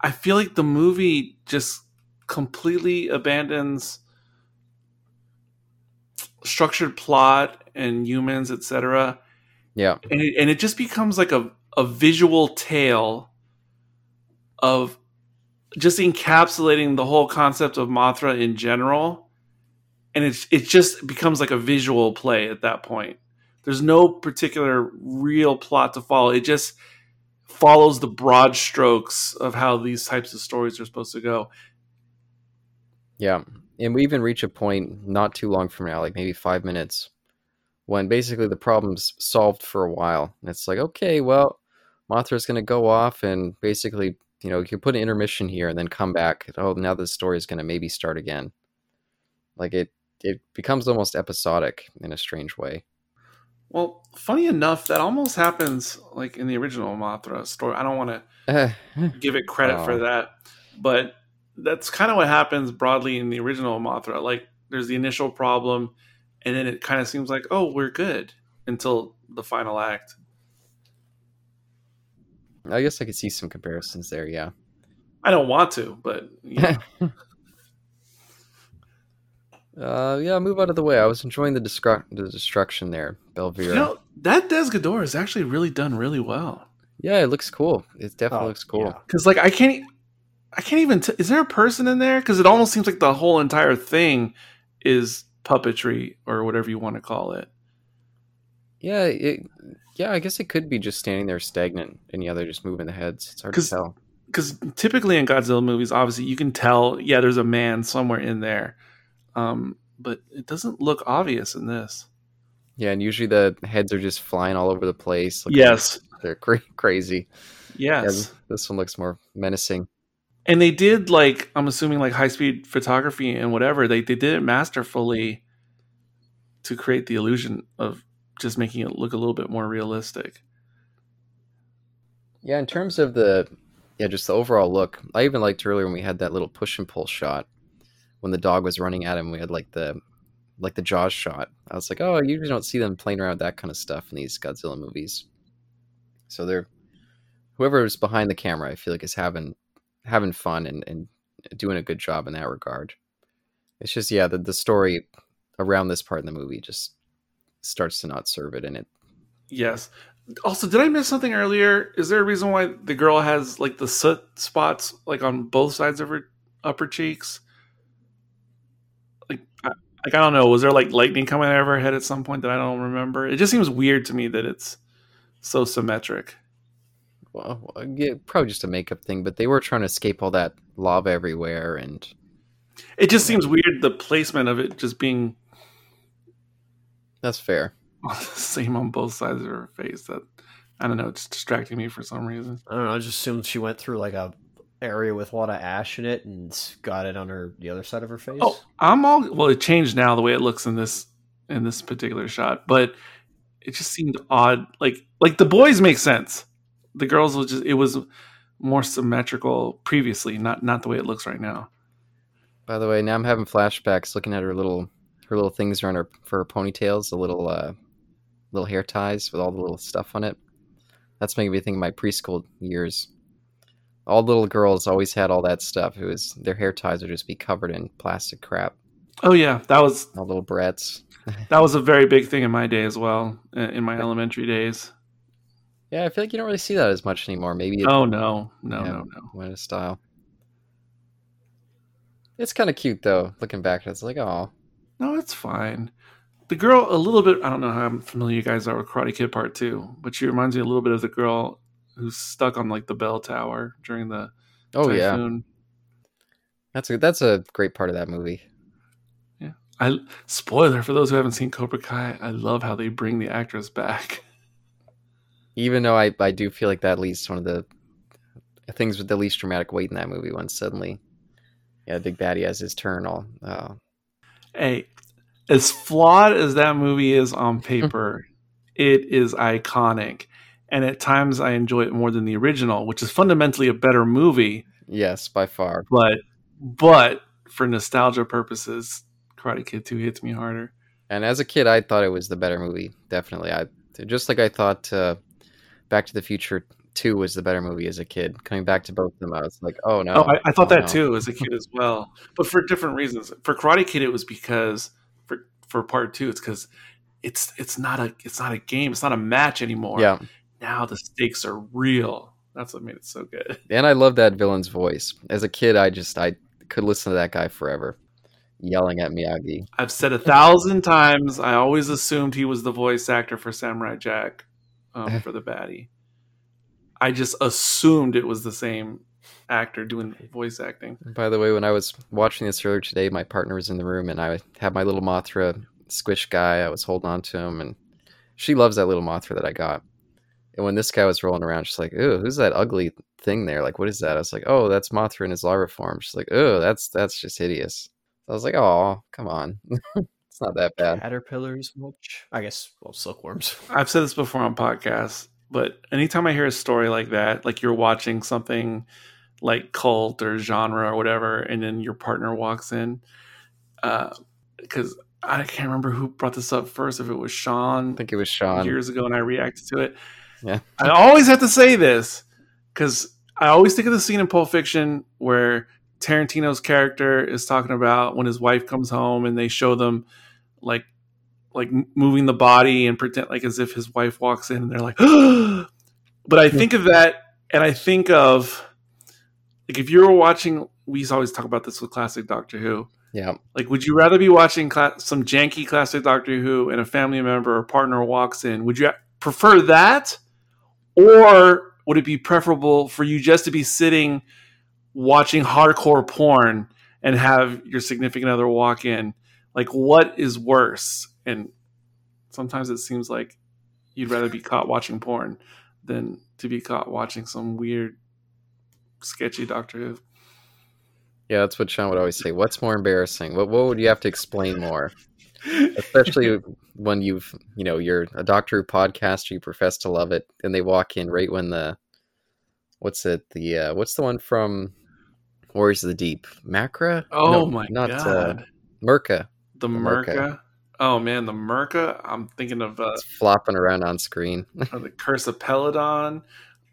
S3: I feel like the movie just completely abandons structured plot and humans, etc.
S2: Yeah.
S3: And it, and it just becomes like a, a visual tale of just encapsulating the whole concept of Mothra in general and it's it just becomes like a visual play at that point. There's no particular real plot to follow. It just follows the broad strokes of how these types of stories are supposed to go.
S2: Yeah. And we even reach a point not too long from now, like maybe five minutes, when basically the problem's solved for a while. And it's like, okay, well, Mothra's going to go off and basically, you know, you can put an intermission here and then come back. Oh, now the story is going to maybe start again. Like it, it becomes almost episodic in a strange way.
S3: Well, funny enough, that almost happens like in the original Mothra story. I don't want to eh. give it credit for
S2: Oh.
S3: that, but that's kind of what happens broadly in the original Mothra. Like there's the initial problem, and then it kind of seems like, oh, we're good until the final act.
S2: I guess I could see some comparisons there. Yeah.
S3: I don't want to, but know.
S2: Uh, yeah, move out of the way. I was enjoying the, the destruction there, Belvera.
S3: you know that Desghidorah is actually really done really well.
S2: yeah, it looks cool. It definitely
S1: Oh,
S2: looks cool.
S1: yeah.
S3: Because like I can't, I can't even. T- is there a person in there? Because it almost seems like the whole entire thing is puppetry or whatever you want to call it.
S2: Yeah, it, yeah. I guess it could be just standing there stagnant, and yeah, they're just moving the heads. It's hard to tell.
S3: because typically in Godzilla movies, obviously you can tell, yeah, there's a man somewhere in there, um, but it doesn't look obvious in this.
S2: Yeah, and usually the heads are just flying all over the place.
S3: Yes,
S2: they're cra- crazy. Yeah,
S3: yes,
S2: this one looks more menacing.
S3: and they did like I'm assuming like high speed photography and whatever they they did it masterfully to create the illusion of just making it look a little bit more realistic.
S2: Yeah, in terms of the yeah, just the overall look. I even liked earlier when we had that little push and pull shot when the dog was running at him. We had like the like the Jaws shot. I was like, oh, I usually don't see them playing around with that kind of stuff in these Godzilla movies. So they're whoever's behind the camera, I feel like is having having fun and, and doing a good job in that regard. It's just yeah, the the story around this part in the movie just starts to not serve it, and it
S3: Yes. Also, did I miss something earlier? Is there a reason why the girl has like the soot spots like on both sides of her upper cheeks? Like, I, don't know. Was there like lightning coming out of her head at some point that I don't remember? It just seems weird to me that it's so symmetric.
S2: Well, well, yeah, probably just a makeup thing, but they were trying to escape all that lava everywhere, and
S3: It just seems weird the placement of it just being
S2: that's fair.
S3: same on both sides of her face. That I don't know. It's distracting me for some reason.
S1: I don't know. I just assumed she went through like a area with a lot of ash in it and got it on her the other side of her face.
S3: Oh, I'm all well. It changed now the way it looks in this in this particular shot, but it just seemed odd. Like like the boys make sense. The girls was just it was more symmetrical previously, not not the way it looks right now.
S2: By the way, now I'm having flashbacks looking at her little her little things around her for her ponytails, the little uh little hair ties with all the little stuff on it. That's making me think of my preschool years. All little girls always had all that stuff. It was their hair ties would just be covered in plastic crap.
S3: Oh yeah, that was
S2: All little brats.
S3: that was a very big thing in my day as well. In my elementary days.
S2: Yeah, I feel like you don't really see that as much anymore. Maybe it
S3: Oh no, no,
S2: Yeah.
S3: no, no.
S2: went of style. It's kind of cute though. Looking back, it's like, oh,
S3: No, it's fine. The girl, a little bit. I don't know how familiar you guys are with Karate Kid Part Two, but she reminds me a little bit of the girl who's stuck on like the bell tower during the
S2: oh yeah.
S3: typhoon.
S2: That's a that's a great part of that movie.
S3: Yeah, I spoiler for those who haven't seen Cobra Kai. I love how they bring the actress back.
S2: Even though I, I do feel like that leads to one of the things with the least dramatic weight in that movie when suddenly yeah, big baddie has his turn all oh,
S3: Hey, as flawed as that movie is on paper, it is iconic, and at times I enjoy it more than the original, which is fundamentally a better movie.
S2: yes, by far.
S3: But but for nostalgia purposes, Karate Kid Two hits me harder.
S2: And as a kid I thought it was the better movie, definitely. I just like I thought uh, Back to the Future 2 was the better movie as a kid. Coming back to both of them, I was like, oh no.
S3: Oh, I, I thought
S2: oh,
S3: that
S2: no.
S3: too as a kid as well, but for different reasons. For Karate Kid, it was because for for part two, it's because it's it's not a it's not a game, it's not a match anymore.
S2: Yeah.
S3: Now the stakes are real. That's what made it so good.
S2: And I love that villain's voice. As a kid, I just I could listen to that guy forever, yelling at Miyagi.
S3: I've said a thousand times. I always assumed he was the voice actor for Samurai Jack um, for the baddie. I just assumed it was the same actor doing voice acting.
S2: By the way, when I was watching this earlier today, my partner was in the room, and I had my little Mothra squish guy. I was holding on to him, and she loves that little Mothra that I got. And when this guy was rolling around, she's like, "Ooh, who's that ugly thing there? Like, what is that?" I was like, "Oh, that's Mothra in his larva form." She's like, "Oh, that's that's just hideous." I was like, "Oh, come on, it's not that bad."
S1: Caterpillars, mulch. I guess, well, silkworms.
S3: I've said this before on podcasts, but anytime I hear a story like that, like you're watching something like cult or genre or whatever, and then your partner walks in, uh, because I can't remember who brought this up first, if it was Sean
S2: I think it was Sean.
S3: years ago, and I reacted to it.
S2: Yeah.
S3: I always have to say this because I always think of the scene in Pulp Fiction where Tarantino's character is talking about when his wife comes home and they show them like like moving the body and pretend like as if his wife walks in and they're like but I think of that and I think of like if you were watching we used to always talk about this with classic Doctor Who
S2: Yeah,
S3: like, would you rather be watching some janky classic Doctor Who and a family member or partner walks in? Would you prefer that? Or would it be preferable for you just to be sitting watching hardcore porn and have your significant other walk in? Like, what is worse? And sometimes it seems like you'd rather be caught watching porn than to be caught watching some weird, sketchy Doctor Who.
S2: yeah, that's what Sean would always say. What's more embarrassing? What what would you have to explain more? Especially when you've you know you're a doctor who podcaster you profess to love it and they walk in right when the what's it the uh what's the one from warriors of the deep macra
S3: Oh
S2: No,
S3: my
S2: not
S3: god.
S2: uh Myrka
S3: The
S2: Myrka.
S3: Myrka. Oh man, the Myrka. I'm thinking of uh,
S2: it's flopping around on screen
S3: the Curse of Peladon,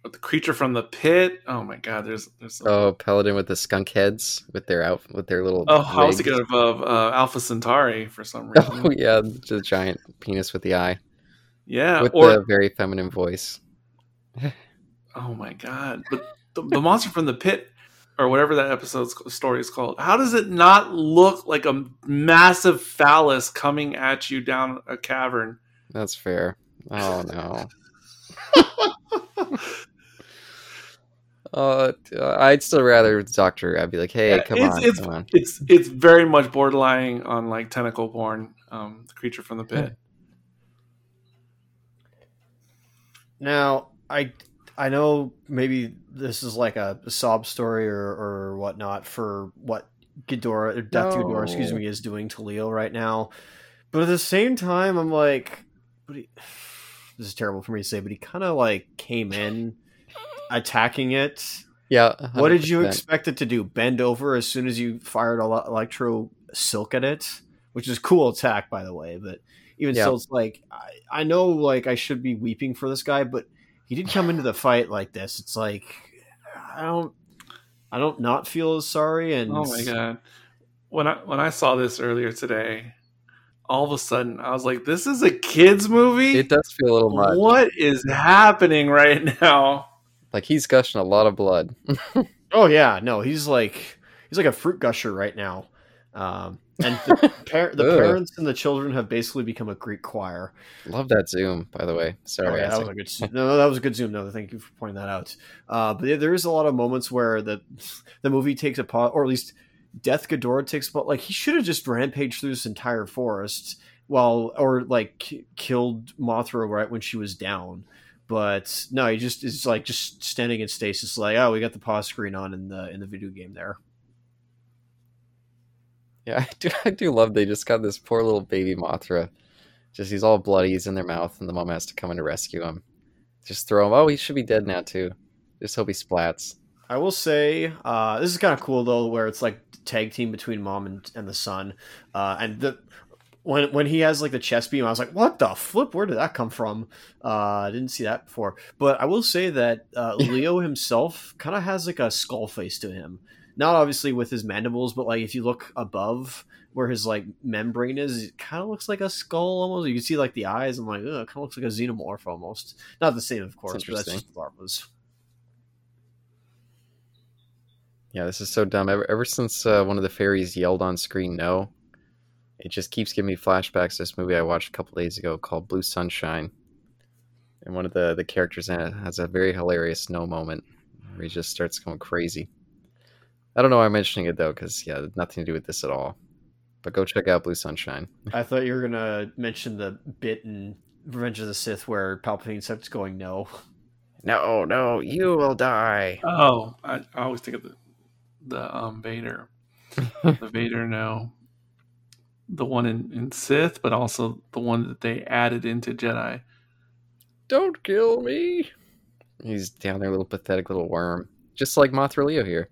S3: or the Creature from the Pit. Oh my god, there's there's.
S2: Oh Peladon with the skunk heads with their out with their little
S3: Oh, I was thinking of uh, uh, Alpha Centauri for some reason.
S2: oh yeah the giant penis with the eye
S3: Yeah,
S2: with
S3: or
S2: the very feminine voice.
S3: oh my god, but the, the monster from the pit or whatever that episode's story is called. How does it not look like a massive phallus coming at you down a cavern?
S2: That's fair. Oh no. Uh, I'd still rather the Doctor. I'd be like, "Hey,
S3: Yeah,
S2: come
S3: it's,
S2: on,
S3: it's,
S2: come on."
S3: It's it's very much borderline on like tentacle porn. Um, the creature from the pit.
S1: Now, I I know maybe this is like a, sob story or, or whatnot for what Ghidorah, or Death to Ghidorah, excuse me, is doing to Leo right now. But at the same time, I'm like, but he, this is terrible for me to say, but he kind of like came in attacking it.
S2: Yeah.
S1: What did you expect it to do? Bend over as soon as you fired a electro silk at it, which is cool attack, by the way. But even
S2: Yeah.
S1: still, it's like I, I know, like I should be weeping for this guy, but he did come into the fight like this. It's like I don't, I don't not feel as sorry. And
S3: Oh my god! When I when I saw this earlier today, all of a sudden I was like, "This is a kids movie.
S2: It does feel a little much.
S3: What is happening right now?"
S2: Like he's gushing a lot of blood.
S1: oh yeah, no, he's like he's like a fruit gusher right now. Um, and the, par- the parents and the children have basically become a Greek choir.
S2: Love that zoom, by the way. Sorry,
S1: Oh, yeah, that was a good. zoom. No, that was a good zoom. No, thank you for pointing that out. Uh, but yeah, there is a lot of moments where the the movie takes a pause, or at least Death Ghidorah takes a pause. Like he should have just rampaged through this entire forest while, or like killed Mothra right when she was down. But no, he just is like just standing in stasis, like oh, we got the pause screen on in the in the video game there.
S2: Yeah, I do. I do love they just got this poor little baby Mothra. Just he's all bloody, he's in their mouth, and the mom has to come in to rescue him. Just throw him. Oh, he should be dead now too. Just hope he splats.
S1: I will say uh, this is kind of cool though, where it's like tag team between mom and, and the son, uh, and the when when he has like the chest beam, I was like, what the flip? Where did that come from? Uh, I didn't see that before. But I will say that uh, Leo himself kind of has like a skull face to him. Not obviously with his mandibles, but like if you look above where his like membrane is, it kind of looks like a skull almost. You can see like the eyes. I'm like, Ugh, it kind of looks like a xenomorph almost. Not the same, of course, but that's
S2: interesting.
S1: just it was.
S2: Yeah, this is so dumb. Ever, ever since uh, one of the fairies yelled on screen "No," it just keeps giving me flashbacks to this movie I watched a couple days ago called Blue Sunshine. And one of the the characters in it has a very hilarious no moment where he just starts going crazy. I don't know why I'm mentioning it though, because yeah, nothing to do with this at all. But go check out Blue Sunshine.
S1: I thought you were gonna mention the bit in Revenge of the Sith where Palpatine starts going no.
S2: No, no, you will die.
S3: Oh, I, I always think of the the um, Vader, the Vader. No, the one in, in Sith, but also the one that they added into Jedi.
S2: Don't kill me. He's down there, little pathetic little worm, just like Mothra Leo here.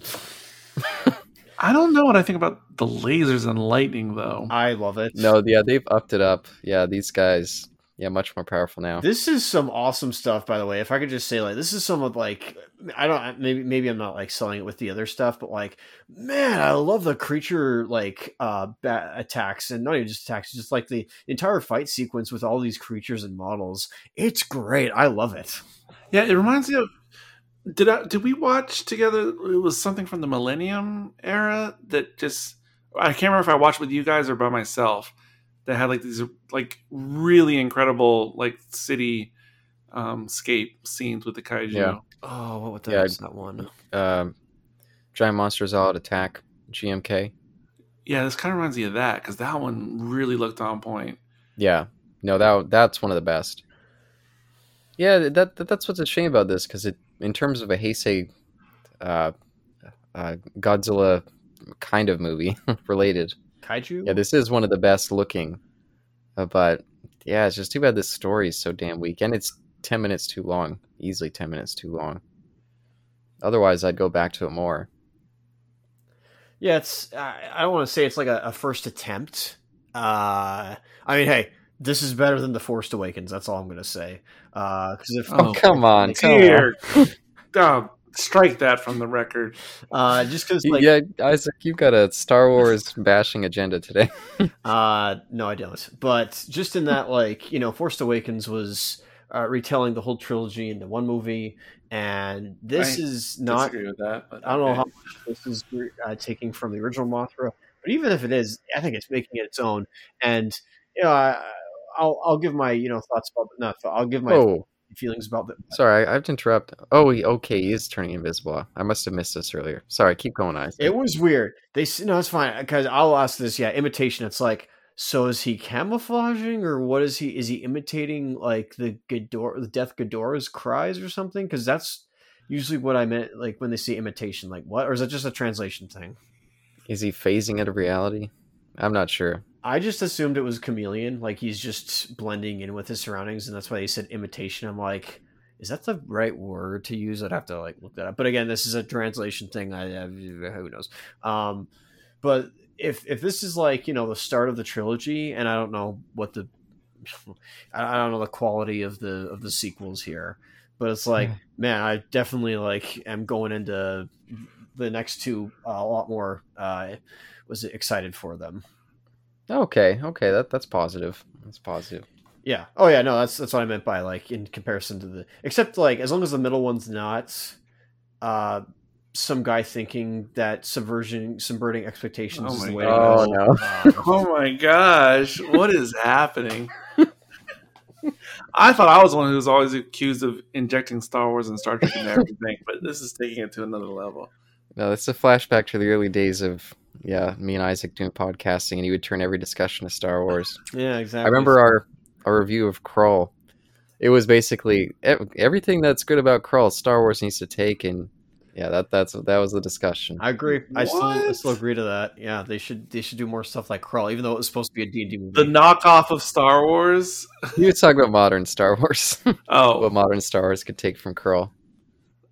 S3: I don't know what I think about the lasers and lightning though.
S1: I love it.
S2: No, yeah, they've upped it up. Yeah, these guys, yeah, much more powerful now.
S1: This is some awesome stuff, by the way. If I could just say, like, this is some of like, I don't maybe maybe I'm not like selling it with the other stuff, but like, man, I love the creature like uh bat attacks and not even just attacks, just like the entire fight sequence with all these creatures and models. It's great. I love it.
S3: Yeah, it reminds me of. Did I did we watch together? It was something from the Millennium era that just I can't remember if I watched with you guys or by myself. That had like these like really incredible like city um scape scenes with the kaiju.
S2: Yeah.
S1: Oh, what the
S2: Yeah,
S1: hell that one?
S2: Um, giant monsters all out attack. GMK.
S3: Yeah, this kind of reminds me of that because that one really looked on point.
S2: Yeah, no, that that's one of the best. Yeah, that, that that's what's a shame about this because it, in terms of a Heisei, uh, uh, Godzilla kind of movie related.
S1: Kaiju?
S2: Yeah, this is one of the best looking, uh, but yeah, it's just too bad this story is so damn weak and it's ten minutes too long. Easily ten minutes too long. Otherwise, I'd go back to it more.
S1: Yeah, it's. I I don't want to say it's like a, a first attempt. Uh, I mean, hey, this is better than the Forced Awakens. That's all I'm gonna say. Because if
S3: Oh,
S2: come on, come on.
S3: Dear, oh, strike that from the record.
S1: Uh, just because, like,
S2: yeah, Isaac, you've got a Star Wars bashing agenda today.
S1: Uh, no, I don't. But just in that, like, you know, Force Awakens was uh, retelling the whole trilogy into one movie, and this
S3: I
S1: is not.
S3: Disagree with that. But
S1: I don't know how much this is uh, taking from the original Mothra, but even if it is, I think it's making it its own. And you know, I, I'll I'll give my you know thoughts about not I'll give my
S2: oh,
S1: feelings about the.
S2: sorry, I have to interrupt. Oh, he, okay, he is turning invisible. I must have missed this earlier. Sorry, keep going, Isaac.
S1: It was weird. They no, it's fine because I'll ask this. Yeah, imitation. It's like. So is he camouflaging, or what is he? Is he imitating like the Ghidorah, the Death Ghidorah's cries, or something? Because that's usually what I meant, like when they say imitation. Like what, or is that just a translation thing?
S2: Is he phasing out of reality? I'm not sure.
S1: I just assumed it was chameleon, like he's just blending in with his surroundings, and that's why they said imitation. I'm like, is that the right word to use? I'd have to like look that up. But again, this is a translation thing. I, I who knows. Um, but if if this is like you know the start of the trilogy, and I don't know what the I I don't know the quality of the of the sequels here, but it's like man, I definitely like am going into the next two uh, a lot more. Uh, was excited for them.
S2: Okay, okay, that that's positive. That's positive.
S1: Yeah. Oh yeah. No, that's that's what I meant by like in comparison to the except like as long as the middle one's not uh some guy thinking that subversion subverting expectations
S3: Oh
S1: is the
S3: my
S1: way
S2: God.
S1: to go.
S2: Oh,
S1: Uh,
S3: Oh my gosh, what is happening? I thought I was one who was always accused of injecting Star Wars and Star Trek and everything, but this is taking it to another level.
S2: No, it's a flashback to the early days of yeah, me and Isaac doing podcasting, and he would turn every discussion to Star Wars.
S1: yeah, exactly.
S2: I remember our our review of Krull. It was basically everything that's good about Krull, Star Wars needs to take, and yeah, that that's that was the discussion.
S1: I agree. I still I still agree to that. Yeah, they should they should do more stuff like Krull, even though it was supposed to be a D and D movie.
S3: The knockoff of Star Wars.
S2: You would talk about modern Star Wars.
S3: Oh,
S2: what modern Star Wars could take from Krull.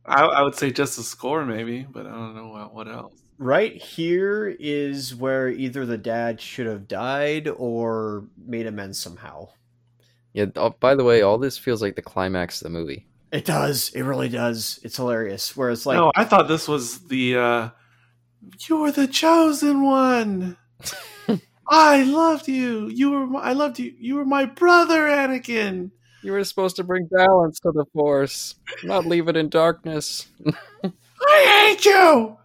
S3: I, I would say just the score, maybe, but I don't know what, what else.
S1: right here is where either the dad should have died or made amends somehow.
S2: Yeah. Oh, by the way, all this feels like the climax of the movie.
S1: It does. It really does. It's hilarious. Where it's like,
S3: no, I thought this was the uh, you were the chosen one. I loved you. You were. My, I loved you. You were my brother, Anakin.
S2: You were supposed to bring balance to the Force, not leave it in darkness.
S3: I hate you.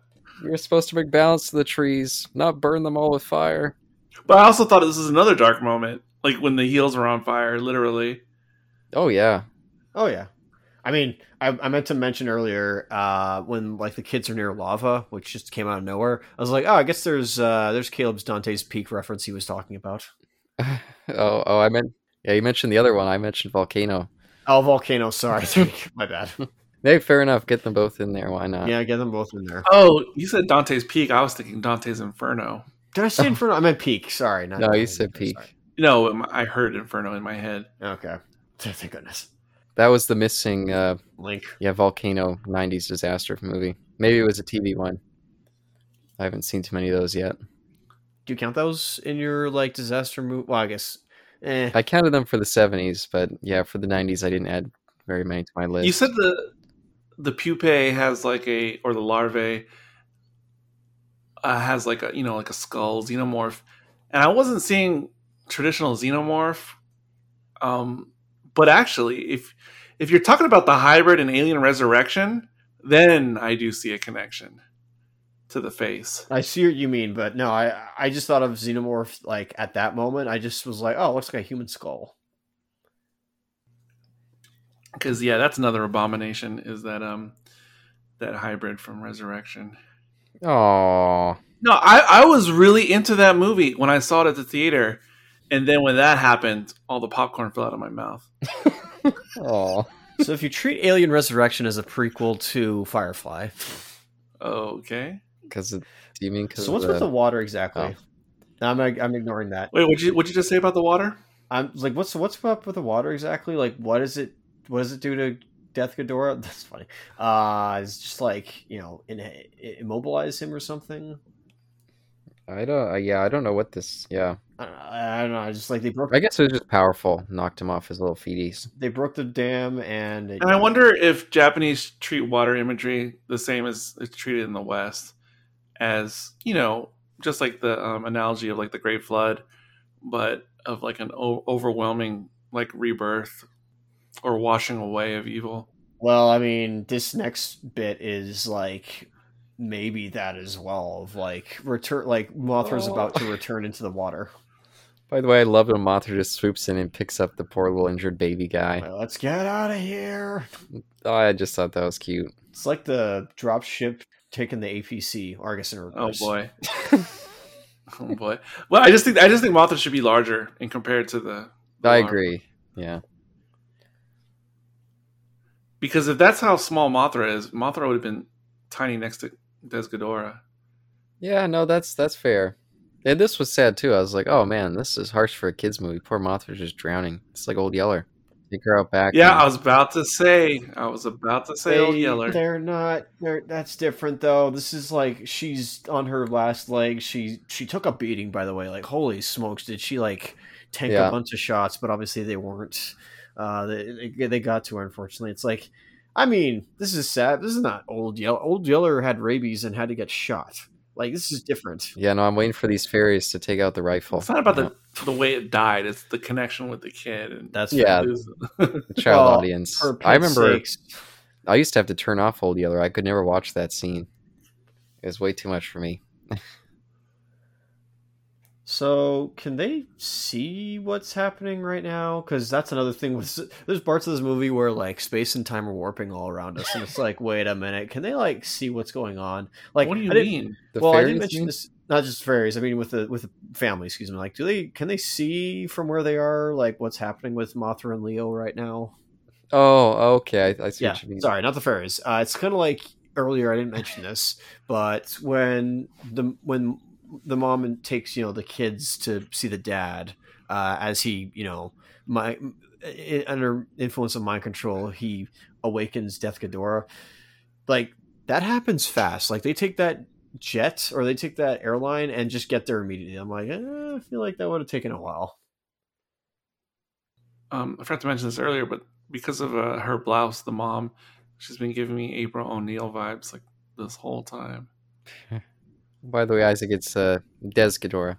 S2: You were supposed to bring balance to the trees, not burn them all with fire.
S3: But I also thought this was another dark moment, like when the heels were on fire, literally.
S2: Oh yeah,
S1: oh yeah. I mean, I, I meant to mention earlier uh, when like the kids are near lava, which just came out of nowhere. I was like, oh, I guess there's uh, there's Caleb's Dante's Peak reference he was talking about.
S2: oh oh, I meant yeah. You mentioned the other one. I mentioned volcano.
S1: Oh, volcano. Sorry, my bad.
S2: Hey, fair enough. Get them both in there. Why not?
S1: yeah, get them both in there.
S3: Oh, you said Dante's Peak. I was thinking Dante's Inferno.
S1: Did I say Inferno? I meant Peak. Sorry, not
S2: No, you said
S1: Inferno,
S2: Peak.
S1: sorry.
S3: No, I heard Inferno in my head.
S1: Okay. Thank goodness.
S2: That was the missing, uh,
S1: Link.
S2: yeah, volcano '90s disaster movie. Maybe it was a TV one. I haven't seen too many of those yet.
S1: Do you count those in your like disaster movie? Well, I guess. Eh.
S2: I counted them for the '70s, but yeah, for the '90s, I didn't add very many to my list.
S3: You said the the pupae has like a or the larvae uh, has like a you know like a skull xenomorph, and I wasn't seeing traditional xenomorph. Um, but actually, if if you're talking about the hybrid and Alien Resurrection, then I do see a connection to the face.
S1: I see what you mean, but no, I I just thought of xenomorph like at that moment. I just was like, oh, looks like a human skull.
S3: Because yeah, that's another abomination. Is that um that hybrid from Resurrection?
S2: Oh,
S3: No, I, I was really into that movie when I saw it at the theater. And then when that happened, all the popcorn fell out of my mouth.
S2: oh.
S1: so if you treat Alien Resurrection as a prequel to Firefly,
S3: Okay.
S2: Because do you mean because
S1: so what's with the water exactly?
S2: Oh.
S1: I'm I'm ignoring that.
S3: Wait, what'd you what'd you just say about the water?
S1: I'm like, what's what's up with the water exactly? Like, what is it? What does it do to Death Ghidorah? That's funny. Uh, it's just like you know, in, immobilize him or something.
S2: I don't. Uh, yeah, I don't know what this. Yeah,
S1: I don't know, I don't know. Just like they broke,
S2: I guess it was just powerful. Knocked him off his little feeties.
S1: they broke the dam, and it,
S3: And I wonder if Japanese treat water imagery the same as it's treated in the West, as you know, just like the um, analogy of like the Great Flood, but of like an o- overwhelming like rebirth or washing away of evil.
S1: Well, I mean, this next bit is like maybe that as well. Of like return, like Mothra's
S2: Oh.
S1: about to return into the water.
S2: By the way, I love when Mothra just swoops in and picks up the poor little injured baby guy.
S1: Like, Let's get out of here.
S2: Oh, I just thought that was cute.
S1: It's like the drop ship taking the APC, Argus I guess in
S3: Oh boy. oh boy. Well, I just think I just think Mothra should be larger in compared to the. the
S2: I
S3: larva.
S2: agree. Yeah.
S3: Because if that's how small Mothra is, Mothra would have been tiny next to Desghidorah.
S2: Yeah, no, that's that's fair. And this was sad too. I was like, oh man, this is harsh for a kids movie. Poor Mothra's just drowning. It's like Old Yeller. Take her back.
S3: Yeah,
S2: and-
S3: I was about to say. I was about to say Old
S1: They-
S3: Yeller.
S1: They're not. They're, that's different though. This is like she's on her last leg. She she took a beating. By the way, like holy smokes, did she like tank
S2: Yeah.
S1: a bunch of shots? But obviously they weren't. Uh, they they- they got to her. Unfortunately, it's like, I mean, this is sad. This is not old Yeller. Old Yeller had rabies and had to get shot. Like this is different.
S2: yeah, no, I'm waiting for these fairies to take out the rifle.
S3: It's not about
S2: you know,
S3: the the way it died. It's the connection with the kid. And
S1: That's
S2: Yeah. the child
S1: Well,
S2: audience. I remember
S1: sakes.
S2: I used to have to turn off Old Yeller. I could never watch that scene. It was way too much for me.
S1: So, can they see what's happening right now? Because that's another thing. With there's parts of this movie where like space and time are warping all around us, and it's like, wait a minute, can they like see what's going on? Like,
S3: what do you
S1: I
S3: mean?
S1: Well, I didn't mention this. Not just fairies. I mean, with the with the family. Excuse me. Like, do they can they see from where they are? Like, what's happening with Mothra and Leo right now?
S2: Oh, okay. I, I see
S1: yeah
S2: what you mean.
S1: sorry not the fairies uh, it's kind of like earlier i didn't mention this but when the when the mom takes you know the kids to see the dad uh, as he you know my under influence of mind control he awakens death Ghidorah. like that happens fast like they take that jet or they take that airline and just get there immediately i'm like eh, i feel like that would have taken a while
S3: Um, I forgot to mention this earlier, but because of uh, her blouse, the mom, she's been giving me April O'Neil vibes like this whole time.
S2: By the way, Isaac, it's uh, Des Ghidorah.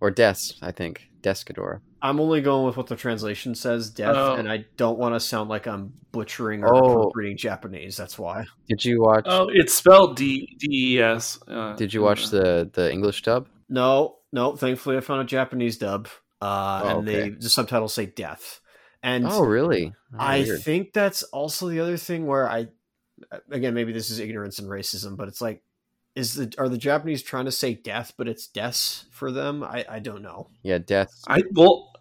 S2: Or Des, I think. Des Ghidorah.
S1: I'm only going with what the translation says, death,
S3: Oh.
S1: and I don't want to sound like I'm butchering or
S2: Oh.
S1: appropriating Japanese. That's why.
S2: Did you watch?
S3: Oh, it's spelled D D E S. Uh,
S2: Did you watch the the English dub?
S1: No, no. Thankfully, I found a Japanese dub, uh,
S2: Oh,
S1: and
S2: okay.
S1: they the subtitles say death. And
S2: Oh, really? Oh,
S1: I
S2: weird.
S1: think that's also the other thing where I, again, maybe this is ignorance and racism, but it's like, is the are the Japanese trying to say death, but it's deaths for them? I I don't know.
S2: yeah, Death.
S3: I well,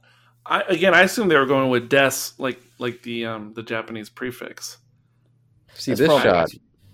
S3: I again, I assume they were going with deaths, like like the um the Japanese prefix.
S2: See
S1: That's
S2: this
S1: probably-
S2: shot.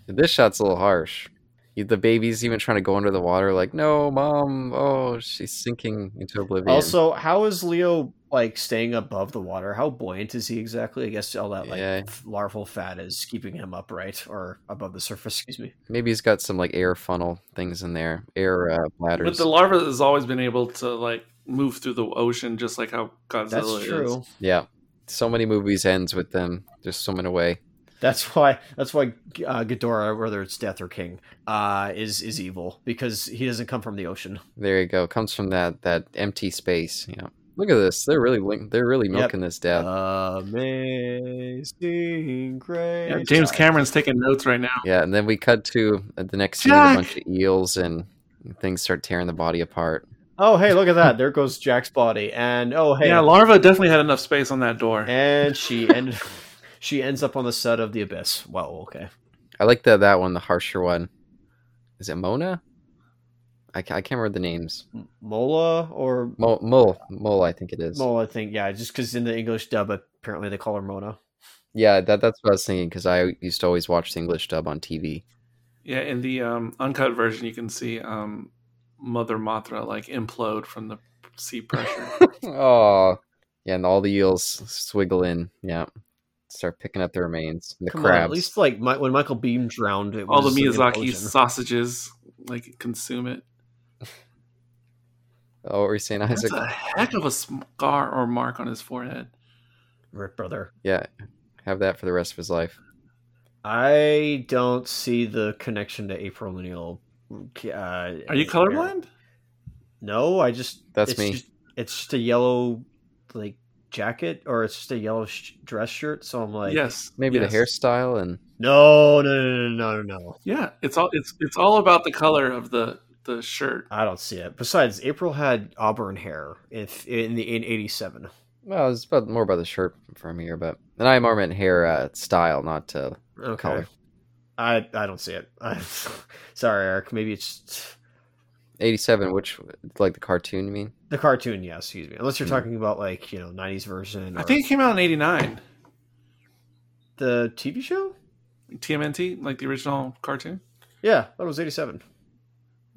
S2: This shot's a little harsh. The baby's even trying to go under the water, like, no, mom. Oh, she's sinking into oblivion.
S1: Also, how is Leo like staying above the water? How buoyant is he exactly? I guess all that like
S2: Yeah.
S1: larval fat is keeping him upright or above the surface. Excuse me.
S2: maybe he's got some like air funnel things in there, air uh, bladders.
S3: But the larva has always been able to like move through the ocean, just like how Godzilla
S1: That's
S3: is.
S1: true.
S2: yeah, so many movies ends with them just swimming away.
S1: That's why. That's why uh, Ghidorah, whether it's Death or King, uh, is is evil because he doesn't come from the ocean.
S2: There you go. Comes from that that empty space. Yeah. Look at this. They're really link- they're really
S1: Yep.
S2: milking this down.
S1: Amazing grace.
S3: Yeah, James Cameron's taking notes right now.
S2: yeah, and then we cut to uh, the next scene.
S3: Jack!
S2: A bunch of eels and things start tearing the body apart.
S1: Oh, hey, look at that! There goes Jack's body, and oh, hey,
S3: Yeah, larva definitely had enough space on that door.
S1: and she ended. she ends up on the set of the Abyss. Wow. Okay.
S2: I like that that one, the harsher one. Is it Mona? I, ca- I can't remember the names.
S1: Mola or
S2: Mole, Mole, Mole I think it is.
S1: Mola, I think. Yeah, just because in the English dub, apparently they call her Mona.
S2: Yeah, that that's what I was thinking because I used to always watch the English dub on TV.
S3: Yeah, in the um, uncut version, you can see um, Mother Mothra like implode from the sea pressure.
S2: oh, yeah, and all the eels swiggle in. Yeah, start picking up the remains. The
S1: Come
S2: crabs.
S1: on, at least like my, when Michael Biehn drowned, it
S3: All the
S1: was an
S3: Miyazaki sausages like consume it.
S2: Oh, what were you saying,
S3: That's
S2: Isaac?
S3: a heck of a scar or mark on his forehead.
S1: Rip brother.
S2: Yeah, have that for the rest of his life.
S1: I don't see the connection to April O'Neil. Uh,
S3: Are you colorblind?
S1: No, I just
S2: That's
S1: it's
S2: me.
S1: Just, it's just a yellow like jacket, or it's just a yellow sh- dress shirt. So I'm like,
S3: yes.
S2: Maybe
S3: yes.
S2: the hairstyle and
S1: no, no, no, no, no, no.
S3: Yeah, it's all it's it's all about the color of the the shirt.
S1: I don't see it. Besides, April had auburn hair if in the in '87.
S2: well, it's about more about the shirt from here, but and I more meant hair uh, style, not uh,
S1: Okay.
S2: color.
S1: I I don't see it. I, sorry, Eric. Maybe it's
S2: Eighty-seven, which like the cartoon, you mean?
S1: the cartoon. Yes, excuse me. Unless you're
S2: Hmm.
S1: talking about like you know '90s version.
S3: I think it came out in '89.
S1: the TV show.
S3: TMNT, like the original cartoon.
S1: Yeah, that was '87.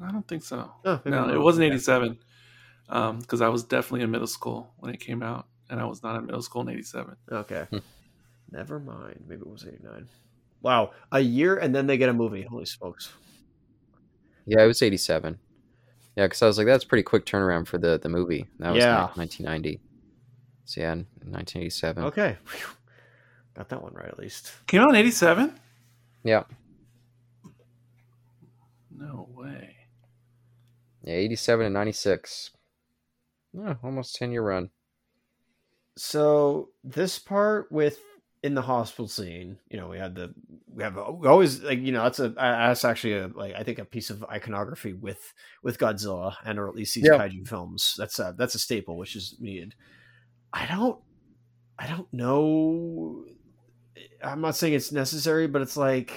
S3: I don't think so.
S1: Oh,
S3: No, it wasn't '87 because I was definitely in middle school when it came out, and I was not in middle school in '87.
S1: Okay.
S2: Hmm.
S1: Never mind. Maybe it was 89. Wow. A year and then they get a movie. Holy smokes.
S2: Yeah, it was eighty-seven. Yeah, because I was like, that's a pretty quick turnaround for the the movie. That was
S1: Yeah.
S2: nineteen ninety. So yeah, nineteen eighty-seven.
S1: Okay. Phew. Got that one right at least.
S3: Came out in '87.
S2: Yeah,
S3: No way.
S2: Yeah, eighty-seven and ninety-six. Yeah, almost ten-year run.
S1: So this part with in the hospital scene, you know, we had the we have we always like you know that's a that's actually a like I think a piece of iconography with with Godzilla and or at least these
S2: Yeah.
S1: kaiju films. That's a that's a staple which is needed. I don't I don't know. I'm not saying it's necessary, but it's like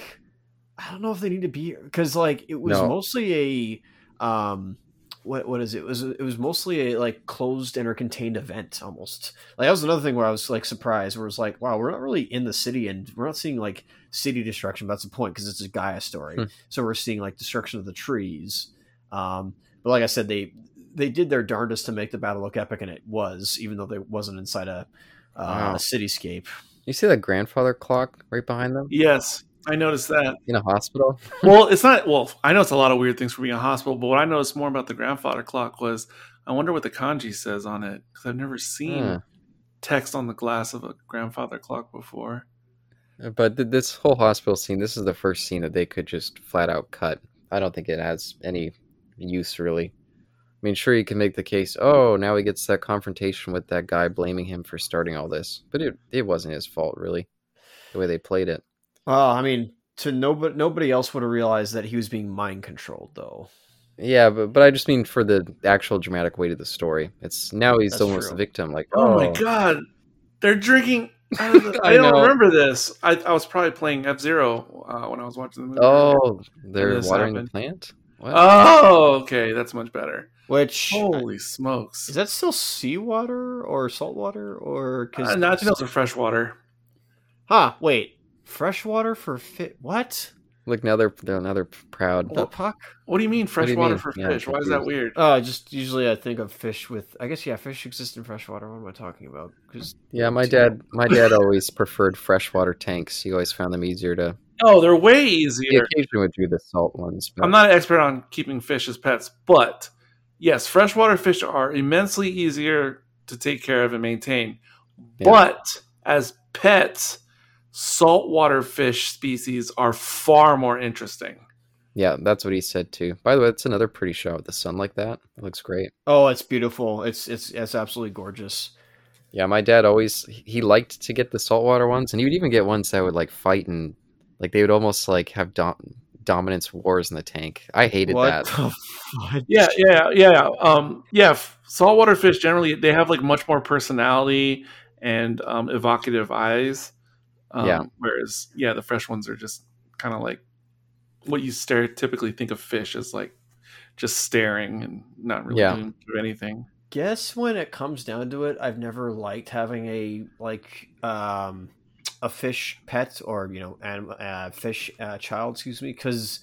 S1: I don't know if they need to be because like it was
S2: No.
S1: mostly a um what what is it? it was it was mostly a like closed and or contained event almost. Like that was another thing where I was like surprised where it was like wow we're not really in the city and we're not seeing like city destruction. But that's the point because it's a Gaia story.
S2: Hmm.
S1: so we're seeing like destruction of the trees. Um but like I said they they did their darndest to make the battle look epic and it was even though they wasn't inside a uh,
S2: Wow.
S1: a cityscape.
S2: You see that grandfather clock right behind them?
S3: Yes, I noticed that.
S2: in a hospital?
S3: well, it's not. Well, I know it's a lot of weird things for being in a hospital, but what I noticed more about the grandfather clock was I wonder what the kanji says on it because I've never seen text on the glass of a grandfather clock before.
S2: Uh, but th- this whole hospital scene, this is the first scene that they could just flat out cut. I don't think it has any use really. I mean, sure you can make the case. Oh, now he gets that confrontation with that guy blaming him for starting all this, but it it wasn't his fault really. The way they played it.
S1: Well I mean to nobody nobody else would have realized that he was being mind controlled though
S2: Yeah, but but I just mean for the actual dramatic weight of the story. It's now he's
S1: That's
S2: almost
S1: true.
S2: the victim. Like,
S3: Oh, my god, they're drinking. out of the- I,
S2: I
S3: don't
S2: know.
S3: remember this. I, I was probably playing F Zero uh, when I was watching the movie.
S2: Oh, they're watering
S3: happened.
S2: the plant. What?
S3: Oh, okay, that's much better.
S1: which
S3: Holy smokes!
S1: is that still seawater or saltwater or because
S3: Uh, no, I think those are fresh water.
S1: huh wait freshwater for fit what
S2: Look now they're they're now they're proud.
S1: the puck
S3: What do you mean fresh
S2: do you
S3: water
S2: mean?
S3: for
S2: Yeah,
S3: fish? Why is that weird?
S1: Oh, just usually I think of fish with. I guess yeah, fish exist in freshwater. What am I talking about? Because
S2: Yeah, my dad my dad always preferred freshwater tanks. He always found them easier to.
S3: Oh, they're way
S2: He
S3: easier.
S2: occasionally would do the salt ones. But
S3: I'm not an expert on keeping fish as pets, but yes, freshwater fish are immensely easier to take care of and maintain.
S2: Yeah.
S3: But as pets, saltwater fish species are far more interesting.
S2: Yeah, that's what he said too. By the way, it's another pretty shot with the sun like that. It looks great.
S1: oh, it's beautiful. It's it's it's absolutely gorgeous.
S2: Yeah, my dad always he liked to get the saltwater ones, and he would even get ones that would like fight and like they would almost like have dom- dominance wars in the tank. I hated
S1: what
S2: that.
S1: the fudge?
S3: Yeah, yeah, yeah. Um, yeah, f- saltwater fish generally they have like much more personality and um, evocative eyes. Um,
S2: Yeah.
S3: Whereas, yeah, the fresh ones are just kind of like what you stereotypically think of fish as like just staring and not really
S2: Yeah.
S3: doing anything.
S1: Guess when it comes down to it, I've never liked having a like um a fish pet or you know anim- uh, fish uh, child. Excuse me, because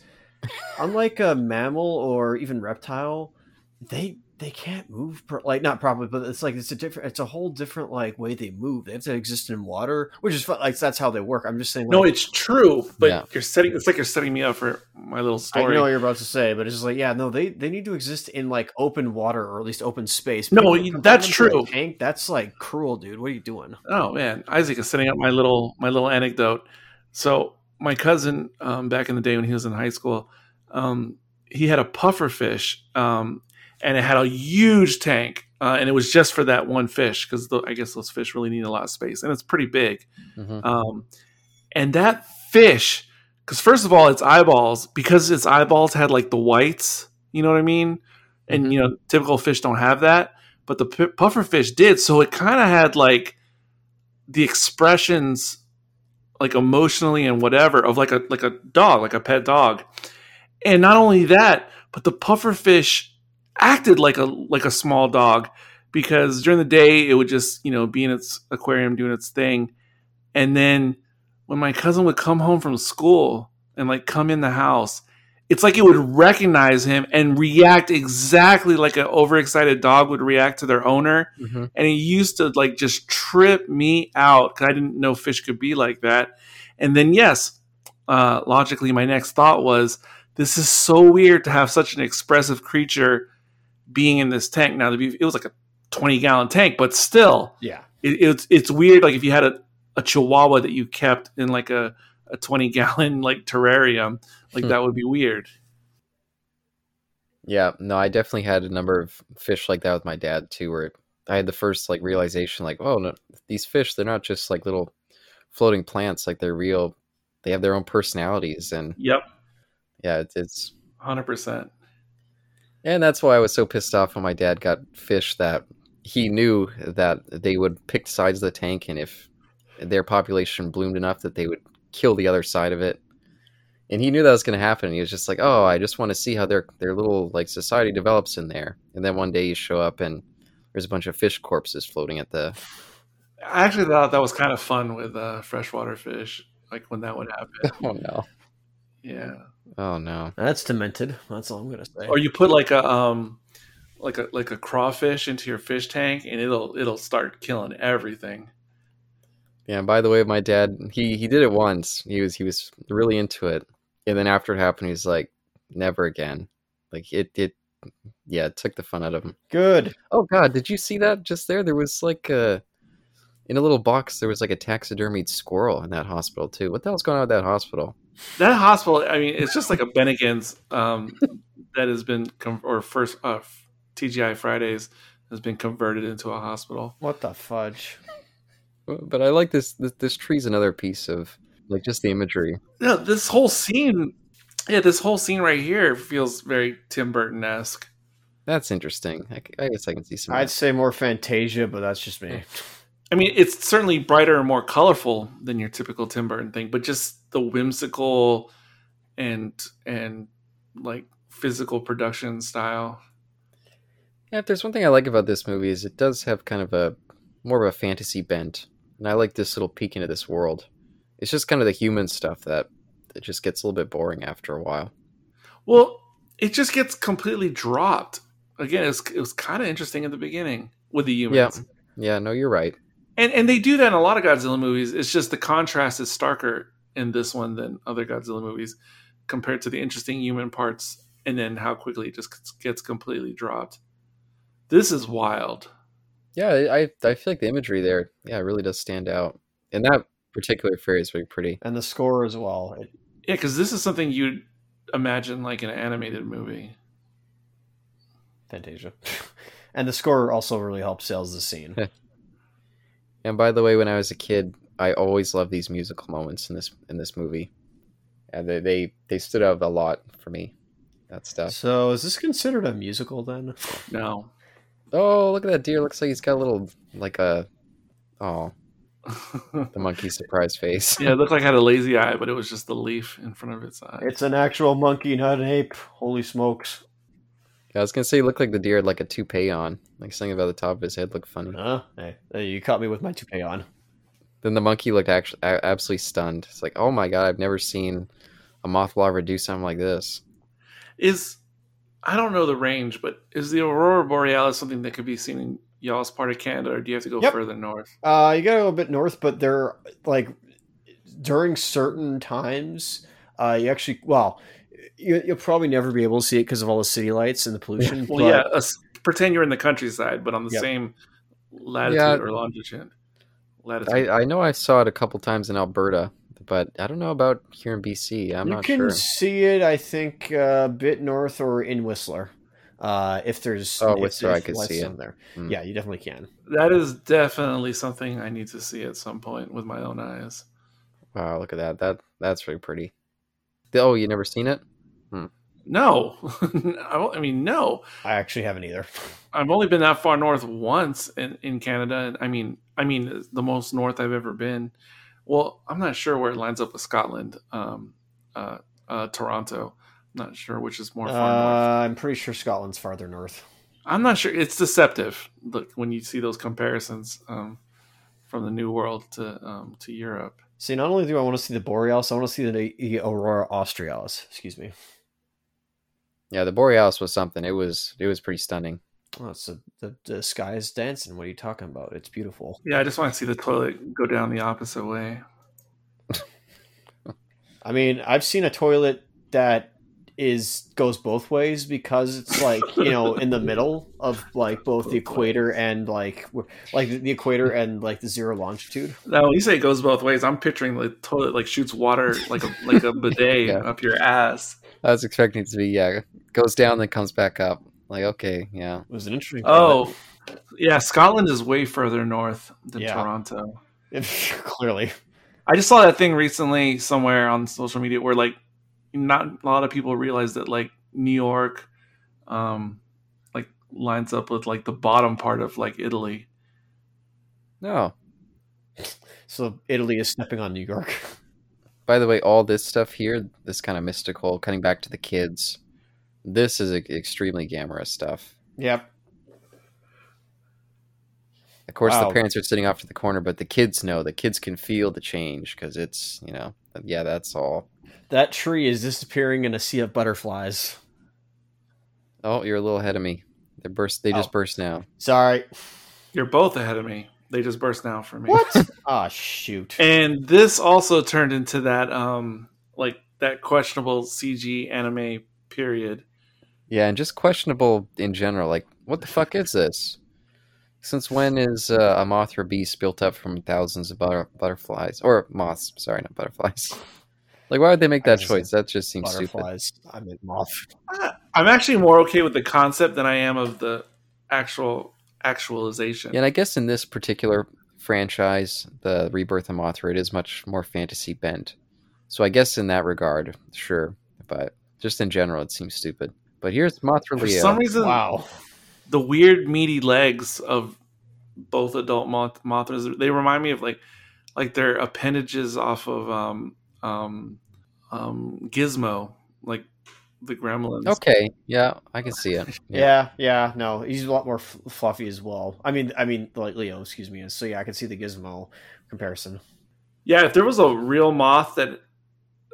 S1: unlike a mammal or even reptile, they they can't move pro- like not properly, but it's like it's a different, it's a whole different like way they move. They have to exist in water, which is fun, like that's how they work. I'm just saying.
S3: No, it's true, but
S2: Yeah.
S3: you're setting. It's like you're setting me up for my little story.
S1: I know what you're about to say, but it's just like, yeah, no, they they need to exist in like open water or at least open space.
S3: No, you- that's
S1: them to a
S3: true.
S1: tank, that's like cruel, dude. What are you doing?
S3: Oh man, Isaac is setting up my little my little anecdote. So my cousin, um, back in the day when he was in high school, um, he had a puffer fish, um, and it had a huge tank, uh, and it was just for that one fish because I guess those fish really need a lot of space, and it's pretty big.
S2: Mhm.
S3: Um, and that fish, because first of all, its eyeballs, because its eyeballs had like the whites, you know what I mean? And
S2: Mhm.
S3: you know, typical fish don't have that, but the p- puffer fish did. So it kind of had like the expressions, like emotionally and whatever, of like a like a dog, like a pet dog. And not only that, but the puffer fish acted like a like a small dog because during the day it would just you know be in its aquarium doing its thing. And then when my cousin would come home from school and like come in the house it's like it would recognize him and react exactly like an overexcited dog would react to their owner.
S2: Mhm.
S3: and it used to like just trip me out because i didn't know fish could be like that. And then yes uh, logically my next thought was this is so weird to have such an expressive creature being in this tank now be it was like a 20 gallon tank but still
S1: Yeah.
S3: it, it's it's weird like if you had a, a chihuahua that you kept in like a, a 20 gallon like terrarium like
S2: Hmm.
S3: that would be weird
S2: Yeah, no, I definitely had a number of fish like that with my dad too, where I had the first like realization, like, oh no, these fish, they're not just like little floating plants, like they're real. They have their own personalities, and
S3: yep
S2: yeah, it's, it's
S3: 100%
S2: and that's why I was so pissed off when my dad got fish that he knew that they would pick sides of the tank, and if their population bloomed enough that they would kill the other side of it. And he knew that was going to happen. He was just like, "Oh, I just want to see how their their little like society develops in there." And then one day you show up and there's a bunch of fish corpses floating at the.
S3: i actually thought that was kind of fun with uh, freshwater fish like when that would happen
S2: Oh no!
S3: yeah
S2: Oh no!
S1: That's demented. That's all I'm gonna say.
S3: or you put like a um like a like a crawfish into your fish tank and it'll it'll start killing everything
S2: Yeah. And by the way, my dad he he did it once. He was he was really into it, and then after it happened, he's like, "Never again." Like it it. Yeah, it took the fun out of him.
S1: Good.
S2: Oh God, did you see that just there? There was like a in a little box. There was like a taxidermied squirrel in that hospital too. What the hell's going on with that hospital?
S3: That hospital i mean it's just like a bennigan's um that has been com- or first uh tgi fridays has been converted into a hospital
S1: What the fudge?
S2: But I like this. This, this tree's another piece of like just the imagery.
S3: no this whole scene yeah this whole scene right here feels very tim burton-esque
S2: That's interesting. I guess I can see some.
S1: I'd say more Fantasia, but that's just me.
S3: I mean, it's certainly brighter and more colorful than your typical Tim Burton thing, but just the whimsical and and like physical production style.
S2: Yeah, if there's one thing I like about this movie is it does have kind of a more of a fantasy bent, and I like this little peek into this world. It's just kind of the human stuff that that just gets a little bit boring after a while.
S3: Well, it just gets completely dropped. Again, it was, it was kind of interesting at the beginning with the humans.
S2: Yeah, no, you're right.
S3: And and they do that in a lot of Godzilla movies. It's just the contrast is starker in this one than other Godzilla movies compared to the interesting human parts and then how quickly it just gets completely dropped. This is wild.
S2: Yeah, I I feel like the imagery there, yeah, it really does stand out. And that particular fairy is very pretty.
S1: And the score as well.
S3: Yeah, because this is something you'd imagine like an animated movie.
S1: Fantasia. and the score also really helps sales the scene.
S2: And by the way, when I was a kid, I always love these musical moments in this in this movie. And they they, they stood out a lot for me. That stuff.
S1: so is this considered a musical then?
S3: No.
S2: Oh, look at that deer! Looks like he's got a little like a oh the monkey surprise face.
S3: yeah, it looked like it had a lazy eye, but it was just the leaf in front of its eye.
S1: It's an actual monkey, not an ape. Holy smokes.
S2: I was gonna say, it looked like the deer had like a toupee on, like something about the top of his head looked funny.
S1: Huh? Hey, hey, you caught me with my toupee on.
S2: Then the monkey looked actually absolutely stunned. It's like, oh my god, I've never seen a moth larva do something like this.
S3: Is I don't know the range, but is the aurora borealis something that could be seen in y'all's part of Canada, or do you have to go
S1: Yep.
S3: further north?
S1: Uh, you gotta go a bit north, but they're like during certain times, uh, you actually well, you, you'll probably never be able to see it because of all the city lights and the pollution.
S3: Well,
S1: but-
S3: yeah, us- pretend you're in the countryside, but on the
S1: Yep.
S3: same latitude
S2: Yeah.
S3: or longitude. Latitude.
S2: I, I know I saw it a couple times in Alberta, but I don't know about here in BC. I'm
S1: you
S2: not sure.
S1: You can
S2: sure.
S1: see it. I think uh, a bit north or in Whistler. Uh, if there's
S2: Oh,
S1: if
S2: Whistler,
S1: there's
S2: I could see it.
S1: there.
S2: Hmm.
S1: Yeah, you definitely can.
S3: that is definitely something I need to see at some point with my own eyes.
S2: Wow, look at that. That that's really pretty. Oh, you never seen it?
S3: No, I I mean no.
S1: I actually haven't either.
S3: I've only been that far north once in, in Canada, and I mean, I mean the most north I've ever been. Well, I'm not sure where it lines up with Scotland, um, uh, uh, Toronto. I'm not sure which is more
S1: Uh,
S3: far north.
S1: I'm pretty sure Scotland's farther north.
S3: I'm not sure. It's deceptive. Look when you see those comparisons um, from the New World to um, to Europe.
S1: See, not only do I want to see the borealis, I want to see the, the aurora australis. Excuse me.
S2: Yeah, the Borealis was something. It was it was pretty stunning.
S1: Oh, it's a, the the sky is dancing. What are you talking about? It's beautiful.
S3: Yeah, I just want to see the toilet go down the opposite way.
S1: I mean, I've seen a toilet that is goes both ways because it's like you know in the middle of like both the equator and like like the equator and like the zero longitude.
S3: Now, when you say it goes both ways, I'm picturing the toilet like shoots water like a like a bidet
S2: Yeah.
S3: up your ass.
S2: I was expecting it to be yeah, goes down then comes back up. Like okay, yeah.
S1: It was an interesting.
S3: Oh, yeah. Scotland is way further north than
S1: Yeah.
S3: Toronto.
S1: toilet. clearly.
S3: I just saw that thing recently somewhere on social media where like not a lot of people realize that like New York, um, like lines up with like the bottom part of like Italy.
S2: No.
S1: So Italy is stepping on New York.
S2: By the way, all this stuff here, this kind of mystical, cutting back to the kids, this is extremely gamorous stuff.
S1: Yep.
S2: Of course,
S1: Wow.
S2: the parents are sitting off to the corner, but the kids know. The kids can feel the change because it's, you know, yeah, that's all.
S1: That tree is disappearing in a sea of butterflies.
S2: Oh, you're a little ahead of me. They burst. They just
S1: Oh.
S2: burst now.
S1: Sorry.
S3: You're both ahead of me. They just burst now for me.
S1: What? Ah, shoot.
S3: And this also turned into that um like that questionable CG anime period.
S2: Yeah, and just questionable in general. Like, what the fuck is this? Since when is uh, a Mothra beast built up from thousands of butter- butterflies or moths? Sorry, not butterflies. Like, why would they make that choice? That just seems stupid.
S1: I meant moth.
S3: I'm actually more okay with the concept than I am of the actual actualization.
S2: Yeah, and I guess in this particular franchise, the Rebirth of Mothra, it is much more fantasy bent. So I guess in that regard, sure. But just in general, it seems stupid. But here's Mothra
S3: For
S2: Leo.
S3: some reason,
S1: Wow.
S3: the weird meaty legs of both adult moth- mothras they remind me of like like their appendages off of um um um Gizmo, like the Gremlins.
S2: Okay, yeah, I can see it.
S1: Yeah. yeah, no, he's a lot more f- fluffy as well. I mean, I mean, like Leo, excuse me. So yeah, I can see the Gizmo comparison.
S3: Yeah, if there was a real moth that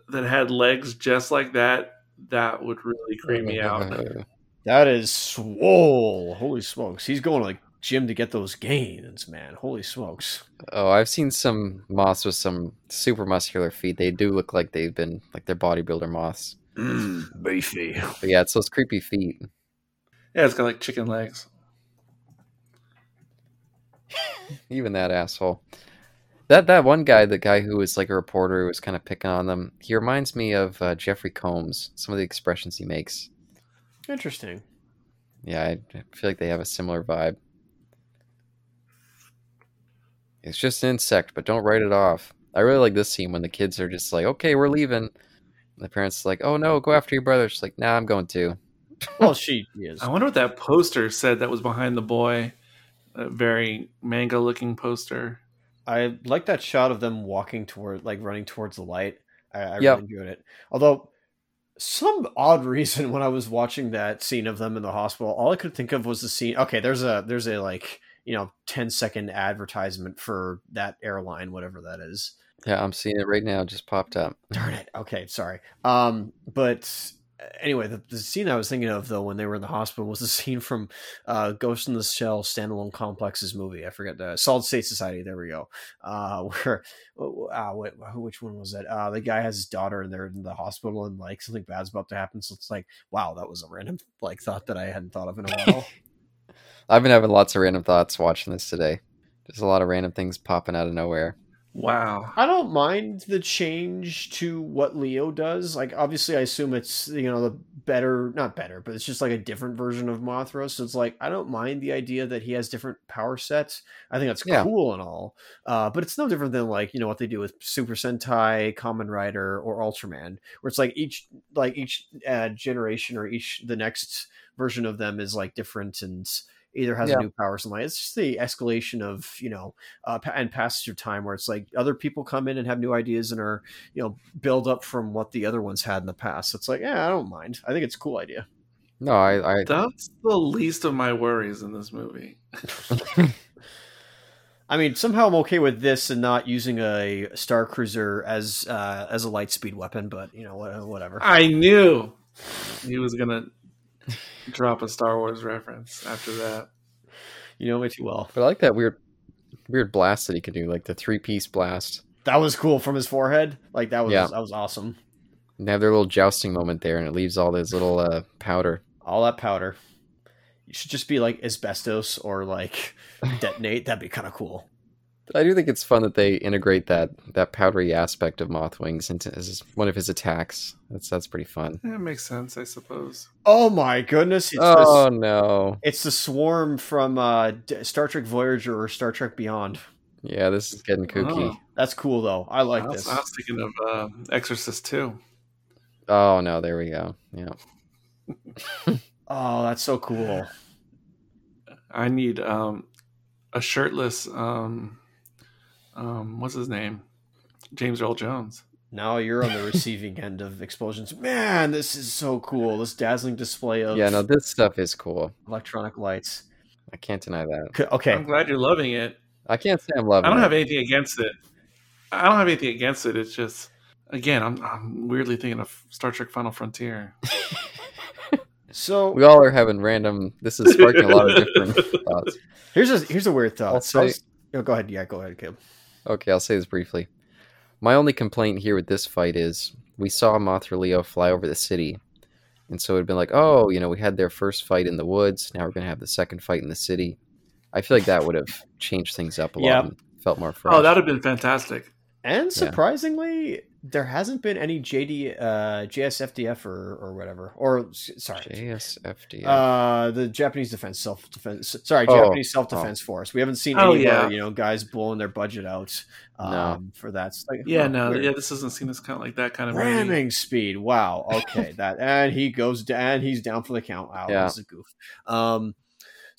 S3: that had legs just like that, that would really creep me out.
S1: That is swole. Holy smokes, he's going to like gym to get those gains, man. Holy smokes.
S2: Oh, I've seen some moths with some super muscular feet. They do look like they've been like they're bodybuilder moths.
S1: Mm, beefy.
S2: But yeah, it's those creepy feet.
S3: Yeah, it's got like chicken legs.
S2: Even that asshole. That that one guy, the guy who was like a reporter who was kind of picking on them, he reminds me of uh, Jeffrey Combs. Some of the expressions he makes.
S1: Interesting.
S2: Yeah, I, I feel like they have a similar vibe. It's just an insect, but don't write it off. I really like this scene when the kids are just like, "Okay, we're leaving." And the parents are like, "Oh no, go after your brother." She's like, "Nah, I'm going too."
S1: Well, she is.
S3: I wonder what that poster said that was behind the boy. That very manga looking poster.
S1: I like that shot of them walking toward, like running towards the light. I, I
S2: Yep.
S1: really enjoyed it. Although, some odd reason when I was watching that scene of them in the hospital, all I could think of was the scene. Okay, there's a there's a like you know 10 second advertisement for that airline, whatever that is.
S2: Yeah, I'm seeing it right now. It just popped up.
S1: Darn it. Okay, sorry. Um, but anyway, the, the scene I was thinking of though when they were in the hospital was the scene from uh, Ghost in the Shell standalone complexes movie. I forget the Solid State Society. There we go. Uh, where uh, which one was that? Uh, the guy has his daughter and they're in the hospital and like something bad's about to happen. So it's like, wow, that was a random like thought that I hadn't thought of in a while.
S2: I've been having lots of random thoughts watching this today. Just a lot of random things popping out of nowhere.
S3: Wow.
S1: I don't mind the change to what Leo does. Like, obviously, I assume it's you know the better, not better, but it's just like a different version of Mothra. So it's like I don't mind the idea that he has different power sets. I think that's
S2: Yeah.
S1: cool and all. Uh, but it's no different than like you know what they do with Super Sentai, Kamen Rider, or Ultraman, where it's like each like each uh, generation or each the next version of them is like different and either has
S2: Yeah.
S1: a new power or something. It's just the escalation of you know uh, and passage of time where it's like other people come in and have new ideas and are you know build up from what the other ones had in the past. So it's like yeah, I don't mind. I think it's a cool idea.
S2: No, I, I
S3: That's the least of my worries in this movie.
S1: I mean, somehow I'm okay with this and not using a Star Cruiser as uh, as a light speed weapon, but you know whatever.
S3: I knew he was gonna drop a Star Wars reference after that.
S1: You know me too well.
S2: but I like that weird weird blast that he could do, like the three piece blast.
S1: That was cool from his forehead. Like that was
S2: Yeah.
S1: that was awesome.
S2: And they have their little jousting moment there, and it leaves all this little uh, powder.
S1: All that powder. You should just be like asbestos or like detonate. That'd be kind of cool.
S2: I do think it's fun that they integrate that that powdery aspect of Moth Wings into as one of his attacks. That's that's pretty fun.
S3: That makes sense, I suppose.
S1: Oh my goodness! It's
S2: oh
S1: the,
S2: no!
S1: it's the swarm from uh, Star Trek Voyager or Star Trek Beyond.
S2: Yeah, this is getting kooky.
S3: Oh.
S1: That's cool though. I like
S3: I, was,
S1: this.
S3: I was thinking of uh, Exorcist too.
S2: Oh no! There we go. Yeah.
S1: Oh, that's so cool.
S3: I need um, a shirtless. Um, um, what's his name? James Earl Jones.
S1: Now you're on the receiving end of explosions. Man, this is so cool. This dazzling display of
S2: Yeah. No, this stuff is cool.
S1: electronic lights.
S2: I can't deny that.
S1: Okay,
S3: I'm glad you're loving it.
S2: I can't say I'm loving. It.
S3: I don't
S2: it.
S3: have anything against it. I don't have anything against it. It's just, again, I'm, I'm weirdly thinking of Star Trek Final Frontier.
S1: so
S2: We all are having random. This is sparking a lot of different thoughts.
S1: here's a here's a weird thought. So I
S2: say-
S1: was- oh, go ahead. Yeah, go ahead, Caleb.
S2: Okay, I'll say this briefly. My only complaint here with this fight is we saw Mothra Leo fly over the city. And so it'd been like, oh, you know, we had their first fight in the woods. Now we're going to have the second fight in the city. I feel like that would have changed things up a lot
S1: Yeah.
S2: and felt more oh, fresh.
S3: Oh, that would have been fantastic.
S1: And
S2: Yeah.
S1: surprisingly, there hasn't been any JD uh, JSFDF or or whatever. Or sorry,
S2: JSFD.
S1: uh, the Japanese Defense Self Defense. Sorry,
S2: Oh,
S1: Japanese Self Defense Force. We haven't seen
S3: Oh,
S1: any
S3: yeah.
S1: you know guys blowing their budget out um,
S2: No.
S1: for that. Like,
S3: Yeah,
S1: huh,
S3: no,
S1: weird.
S3: yeah, this doesn't seem as kind of like that kind of movie.
S1: ramming speed. Wow. Okay, that and he goes down. He's down for the count. Wow,
S2: Yeah.
S1: this is a goof. Um,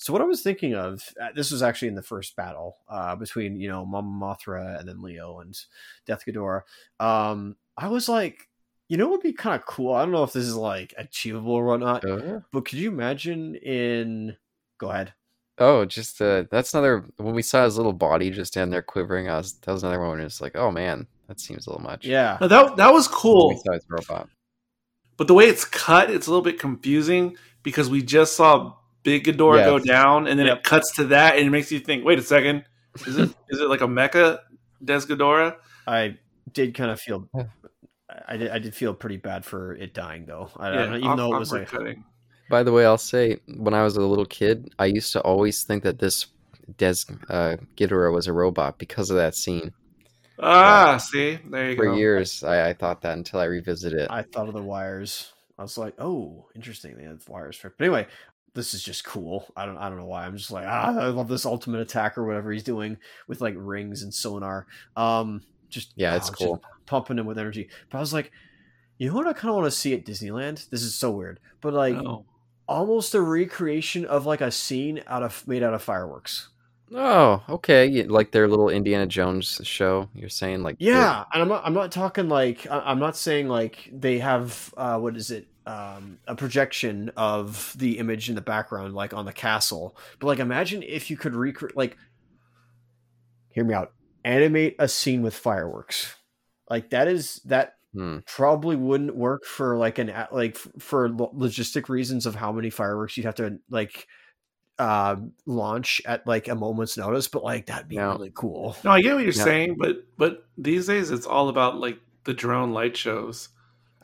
S1: so what I was thinking of, uh, this was actually in the first battle uh, between you know Mama Mothra and then Leo and Death Ghidorah. Um, I was like, you know, what would be kind of cool. I don't know if this is like achievable or whatnot,
S2: Uh,
S1: but could you imagine in? Go ahead.
S2: oh, just uh, that's another. When we saw his little body just stand there quivering, I was that was another one. It's like, oh man, that seems a little much.
S1: Yeah.
S3: No, that that was
S2: When
S3: cool,
S2: We saw his robot.
S3: but the way it's cut, it's a little bit confusing because we just saw Big Ghidorah
S2: Yeah.
S3: go down, and then
S1: Yep.
S3: it cuts to that, and it makes you think, wait a second, is it is it like a mecha Desghidorah?
S1: I did kind of feel. I did. I did feel pretty bad for it dying, though. I, I
S3: Yeah,
S1: don't, even though it was
S3: awkward
S1: like,
S3: cutting.
S2: By the way, I'll say when I was a little kid, I used to always think that this Des uh, Ghidorah was a robot because of that scene.
S3: Ah, see, there you
S2: For
S3: go.
S2: For years, I, I thought that until I revisited it.
S1: I thought of the wires. I was like, oh, interesting. They have wires for. But anyway, this is just cool. I don't. I don't know why. I'm just like, ah, I love this ultimate attack or whatever he's doing with like rings and sonar. Um, just
S2: Yeah, it's
S1: just
S2: cool.
S1: pumping him with energy. But I was like, you know what? I kind of want to see at Disneyland. This is so weird, but like
S3: Oh.
S1: almost a recreation of like a scene out of made out of fireworks.
S2: Oh, okay. You- Like their little Indiana Jones show. You're saying like
S1: Yeah, and I'm not. I'm not talking like. I- I'm not saying like they have. Uh, what is it? Um, a projection of the image in the background, like on the castle. But like, imagine if you could recreate. Like, hear me out. Animate a scene with fireworks. Like that is that
S2: Hmm.
S1: probably wouldn't work for like an a- like for logistic reasons of how many fireworks you'd have to like uh launch at like a moment's notice but like that'd be
S2: No.
S1: really cool
S3: No, I get what you're
S2: Yeah.
S3: saying, but but these days it's all about like the drone light shows,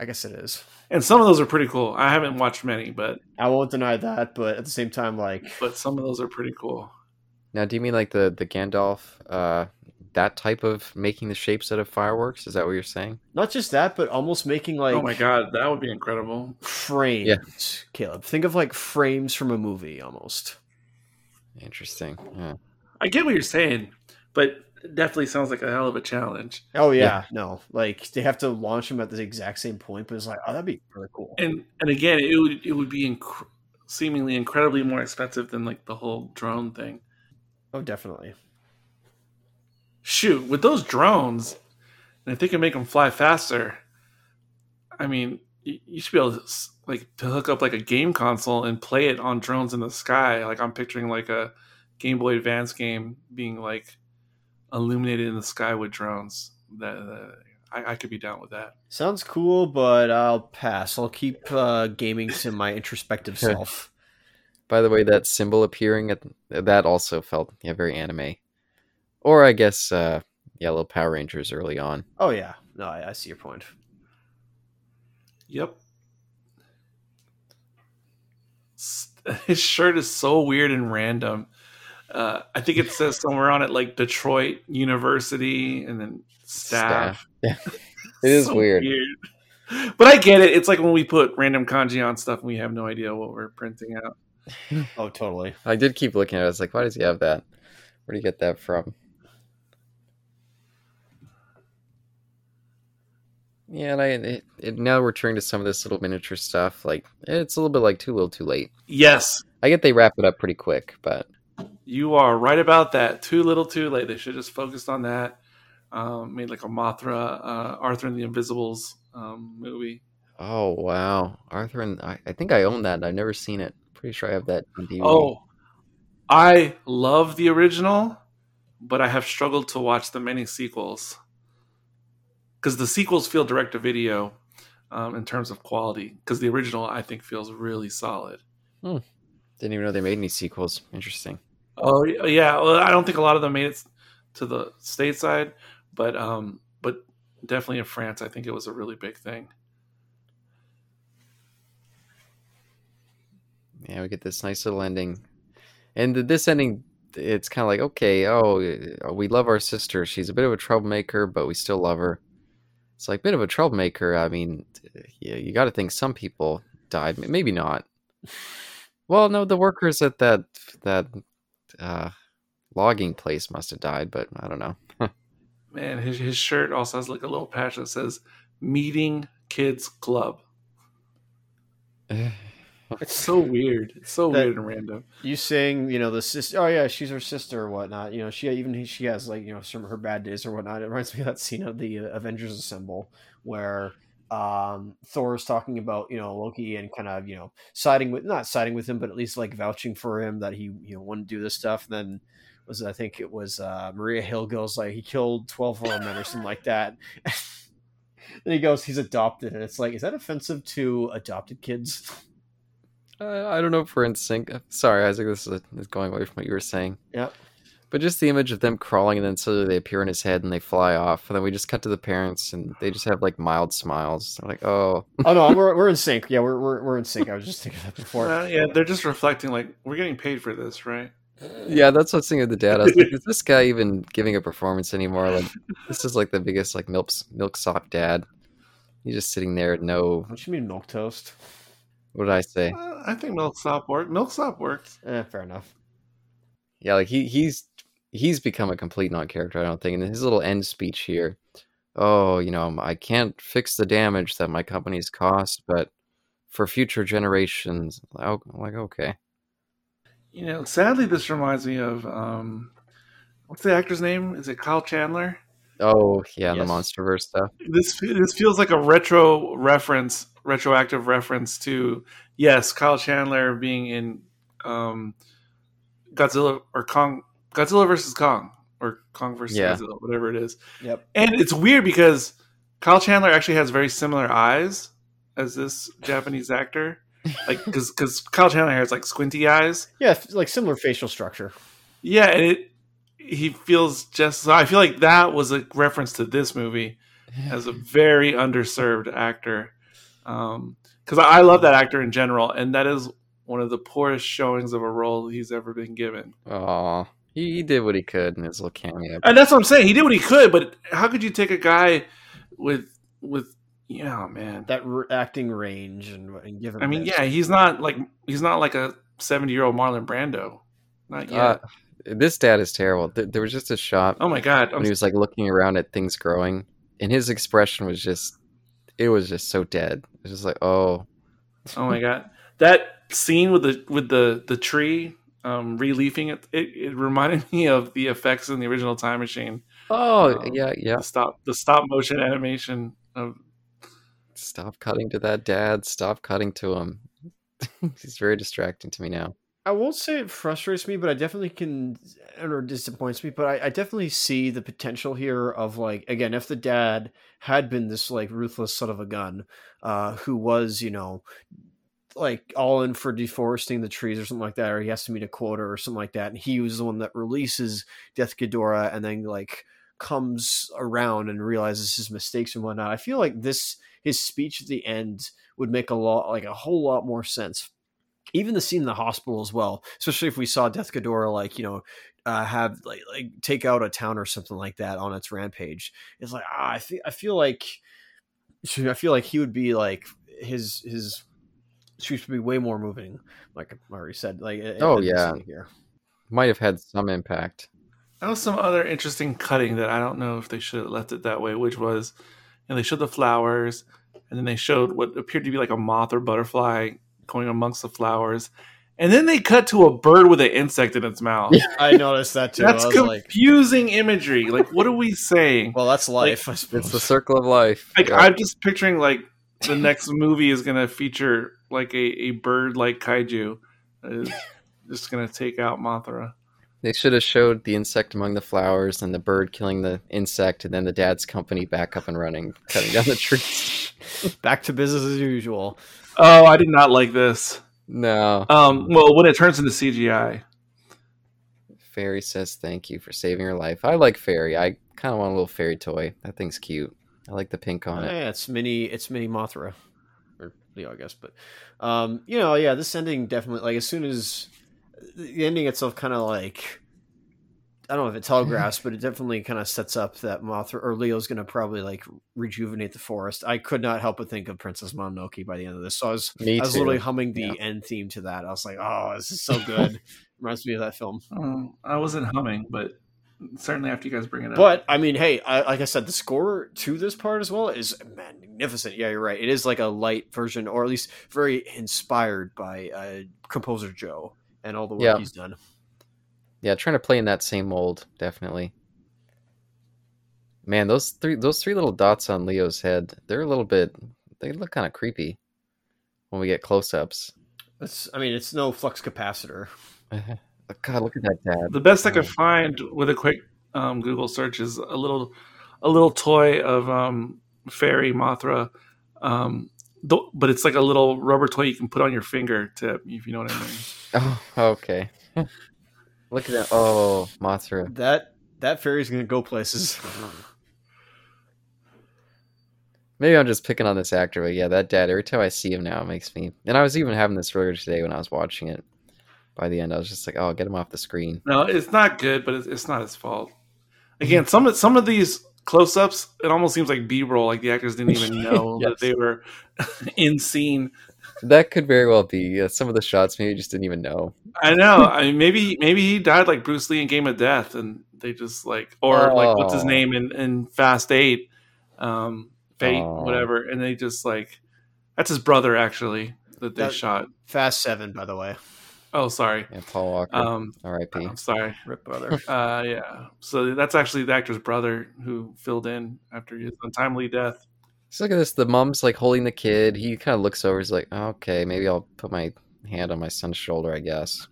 S1: i guess it is
S3: and some of those are pretty cool. I haven't watched many, but
S1: i won't deny that but at the same time like
S3: but some of those are pretty cool.
S2: Now, do you mean like the the Gandalf, uh, that type of making the shapes out of fireworks? Is that what you're saying?
S1: not just that but almost making like
S3: oh my god, that would be incredible.
S1: frames caleb think of like frames from a movie almost
S2: Interesting. Yeah.
S3: I get what you're saying, but it definitely sounds like a hell of a challenge.
S1: oh yeah,
S2: Yeah.
S1: no like they have to launch them at the exact same point but it's like oh that'd be really cool
S3: And and again, it would it would be inc- seemingly incredibly more expensive than like the whole drone thing.
S1: oh definitely
S3: Shoot, with those drones, and if they can make them fly faster, I mean, you, you should be able to like to hook up like a game console and play it on drones in the sky. Like I'm picturing like a Game Boy Advance game being like illuminated in the sky with drones. That that- I, I could be down with that.
S1: Sounds cool, but I'll pass. I'll keep uh, gaming to my introspective self.
S2: By the way, that symbol appearing at that also felt yeah very anime, or I guess uh, yeah, little Power Rangers early on.
S1: Oh yeah, no, I, I see your point.
S3: Yep. S- His shirt is so weird and random. Uh, I think it says somewhere on it like Detroit University and then staff.
S2: Staff. Yeah, it is
S3: So
S2: weird.
S3: But I get it. It's like when we put random kanji on stuff and we have no idea what we're printing out.
S1: Oh, totally.
S2: I did keep looking at it. I was like, why does he have that? Where do you get that from? Yeah, and I it, it, now returning to some of this little miniature stuff, like it's a little bit like too little, too late.
S3: Yes,
S2: I get they wrap it up pretty quick, but
S3: you are right about that. Too little, too late. They should just focused on that. Um, made like a Mothra, uh, Arthur and the Invisibles um, movie.
S2: oh wow, Arthur and I, I think I own that. I've never seen it. Pretty sure I have that on DVD.
S3: Oh, I love the original, but I have struggled to watch the many sequels because the sequels feel direct to video um, in terms of quality. Because the original, I think, feels really solid.
S2: didn't even know they made any sequels. Interesting.
S3: Oh yeah, well, I don't think a lot of them made it to the stateside, but um, but definitely in France, I think it was a really big thing.
S2: Yeah, we get this nice little ending, and this ending, it's kind of like okay, oh, uh, we love our sister. She's a bit of a troublemaker, but we still love her. It's like a bit of a troublemaker. I mean, yeah, you got to think some people died. Maybe not. Well, no, the workers at that that uh, logging place must have died, but I don't know.
S3: Man, his his shirt also has like a little patch that says "Meeting Kids Club." It's so weird. It's so
S1: That-
S3: weird and random.
S1: You saying, you know, the sister. Oh yeah, she's her sister or whatnot. You know, she even she has like you know some of her bad days or whatnot. It reminds me of that scene of the uh, Avengers Assemble where um Thor is talking about you know Loki and kind of you know siding with not siding with him, but at least like vouching for him that he you know wouldn't do this stuff. And then was I think it was uh Maria Hill goes like he killed twelve of men or something like that. then he goes he's adopted, and it's like is that offensive to adopted kids?
S2: Uh, I don't know if we're in sync. Sorry, Isaac. This is, is going away from what you were saying.
S1: Yep.
S2: But just the image of them crawling and then suddenly they appear in his head and they fly off, and then we just cut to the parents and they just have like mild smiles. They're like, "Oh,
S1: oh no, we're we're in sync. Yeah, we're we're, we're in sync. I was just thinking that before.
S3: Well, yeah, they're just reflecting like we're getting paid for this, right?
S2: yeah." That's what I was thinking of the dad. I was like, "Is this guy even giving a performance anymore? Like, this is like the biggest like milk milk milksop dad. He's just sitting there, at no.
S1: What you mean milk toast?
S2: What did I say?
S3: Uh, I think milk Milksop worked. Milk Milksop worked.
S1: Eh, fair enough.
S2: Yeah, like he he's he's become a complete non-character. I don't think. And his little end speech here, oh, you know, I can't fix the damage that my company's caused, but for future generations, oh, like okay,
S3: You know, sadly, this reminds me of um, what's the actor's name? Is it Kyle Chandler?
S2: oh yeah,
S1: Yes.
S2: the MonsterVerse stuff.
S3: This this feels like a retro reference, retroactive reference to yes, Kyle Chandler being in um, Godzilla or Kong, Godzilla versus Kong or Kong versus
S2: Yeah.
S3: Godzilla, whatever it is.
S1: Yep.
S3: And it's weird because Kyle Chandler actually has very similar eyes as this Japanese actor. Like, because because Kyle Chandler has like squinty eyes.
S1: Yeah, like similar facial structure.
S3: Yeah, and it he feels just. I feel like that was a reference to this movie as a very underserved actor. Um, because I, I love that actor in general, and that is one of the poorest showings of a role he's ever been given.
S2: Aw. He, he did what he could in his little cameo.
S3: And that's what I'm saying. He did what he could, but how could you take a guy with with yeah, man.
S1: That r- acting range and, and give him.
S3: I mean,
S1: this.
S3: yeah, he's not like he's not like a 70 year old Marlon Brando. Not yet.
S2: Uh, this dad is terrible. There was just a shot
S3: oh my god. I'm
S2: when he was like looking around at things growing, and his expression was just, it was just so dead. It was just like, oh,
S3: Oh my god, that scene with the with the the tree um, re-leafing it, it, it reminded me of the effects in the original Time Machine.
S2: oh,
S3: Um,
S2: yeah, yeah.
S3: The stop the stop motion animation of
S2: Stop cutting to that dad. Stop cutting to him. He's very distracting to me now.
S1: I won't say it frustrates me, but I definitely can, or disappoints me. But I, I definitely see the potential here of like again, if the dad had been this like ruthless son of a gun, uh, who was you know, like all in for deforesting the trees or something like that, or he has to meet a quota or something like that, and he was the one that releases Death Ghidorah, and then like comes around and realizes his mistakes and whatnot. I feel like this his speech at the end would make a lot like a whole lot more sense even the scene in the hospital as well, especially if we saw Death Ghidorah like you know uh, have like like take out a town or something like that on its rampage. It's like ah, I feel I feel like I feel like he would be like his his speech would be way more moving. Like I already said, like
S2: Oh, yeah.
S1: here.
S2: Might have had some impact.
S3: That was some other interesting cutting that I don't know if they should have left it that way, which was, you know, they showed the flowers, and then they showed what appeared to be like a moth or butterfly going amongst the flowers, and then they cut to a bird with an insect in its mouth.
S1: I noticed that too.
S3: That's
S1: I was like,
S3: confusing imagery. Like, what are we saying?
S1: well, that's life. I suppose.
S2: It's the circle of life.
S3: Like,
S2: Yeah.
S3: I'm just picturing like the next movie is gonna feature like a, a bird like kaiju, that is just gonna take out Mothra.
S2: They should have showed the insect among the flowers and the bird killing the insect, and then the dad's company back up and running, cutting down the trees.
S1: Back to business as usual.
S3: Oh, I did not like this.
S2: No.
S3: Um, well, when it turns into CGI,
S2: Fairy says thank you for saving her life. I like Fairy. I kind of want a little fairy toy. That thing's cute. I like the pink on it.
S1: Yeah, it's mini. It's mini Mothra, or Leo, I guess. But um, you know, yeah, this ending definitely like as soon as the ending itself, kind of like I don't know if it telegraphs, but it definitely kind of sets up that Mothra or Leo's going to probably like rejuvenate the forest. I could not help but think of Princess Mononoke by the end of this, so I was I was literally humming the
S2: Yeah.
S1: end theme to that. I was like, oh, this is so good. Reminds me of that film.
S3: um, I wasn't humming, but certainly after you guys bring it up.
S1: But I mean, hey, I, like I said, the score to this part as well is magnificent. Yeah, you're right. It is like a light version, or at least very inspired by uh, composer Joe and all the work
S2: Yeah.
S1: he's done.
S2: Yeah, trying to play in that same mold, definitely. Man, those three those three little dots on Leo's head, they're a little bit they look kind of creepy when we get close-ups.
S1: It's, I mean, it's no flux capacitor.
S2: God, look at that dad.
S3: the best I could find with a quick um, Google search is a little a little toy of um, fairy Mothra. Um, th- but it's like a little rubber toy you can put on your fingertip, if you know what I mean.
S2: Oh, okay. look at that. Oh, Mothra.
S1: That that fairy's gonna go places.
S2: Maybe I'm just picking on this actor, but yeah, that dad. Every time I see him now, it makes me. And I was even having this earlier today when I was watching it. By the end, I was just like, "Oh, get him off the screen."
S3: No, it's not good, but it's, it's not his fault. Again, some of some of these close-ups, it almost seems like B-roll. Like the actors didn't even know
S2: Yes.
S3: that they were in scene.
S2: That could very well be. Uh, some of the shots maybe just didn't even know.
S3: I know. I mean, maybe maybe he died like Bruce Lee in Game of Death, and they just like, or like what's his
S2: Oh.
S3: name in, in Fast Eight, um, Fate,
S2: Oh.
S3: whatever, and they just like, that's his brother actually that they
S1: That-
S3: shot.
S1: Fast Seven, by the way.
S3: Oh, sorry.
S2: Yeah, Paul Walker.
S3: Um,
S2: R.I.P.
S3: I'm sorry.
S1: Rip brother.
S3: Uh, yeah. So that's actually the actor's brother who filled in after his untimely death.
S2: So look at this. The mom's like holding the kid. He kind of looks over. He's like, "Okay, maybe I'll put my hand on my son's shoulder. I guess."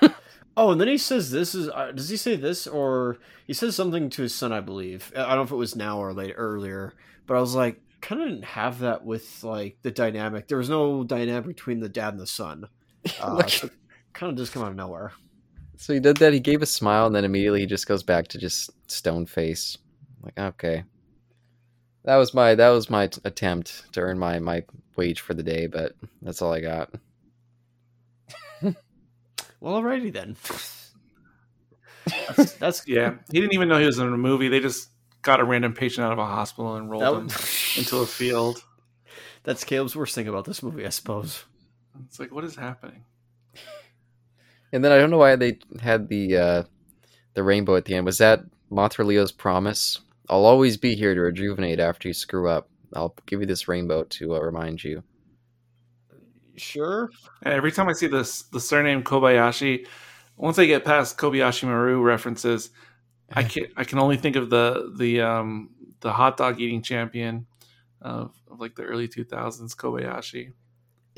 S1: Oh, and then he says this is. Uh, does he say this or he says something to his son? I believe. I don't know if it was now or later earlier, but I was like, kind of didn't have that with like the dynamic. There was no dynamic between the dad and the son. Uh,
S2: Like-
S1: so kind of just come out of nowhere.
S2: So he did that. He gave a smile, and then immediately he just goes back to just stone face. Like, okay, that was my that was my t- attempt to earn my my wage for the day, but that's all I got.
S1: Well, alrighty then. that's, that's
S3: Yeah, he didn't even know he was in a movie. They just got a random patient out of a hospital and rolled
S1: that,
S3: him into a field.
S1: that's Caleb's worst thing about this movie, I suppose.
S3: It's like, what is happening?
S2: And then I don't know why they had the uh, the rainbow at the end. Was that Mothra Leo's promise? I'll always be here to rejuvenate after you screw up. I'll give you this rainbow to uh, remind you.
S1: Sure.
S3: Every time I see this, the surname Kobayashi, once I get past Kobayashi Maru references, I can I can only think of the the um the hot dog eating champion of, of like the early two thousands, Kobayashi.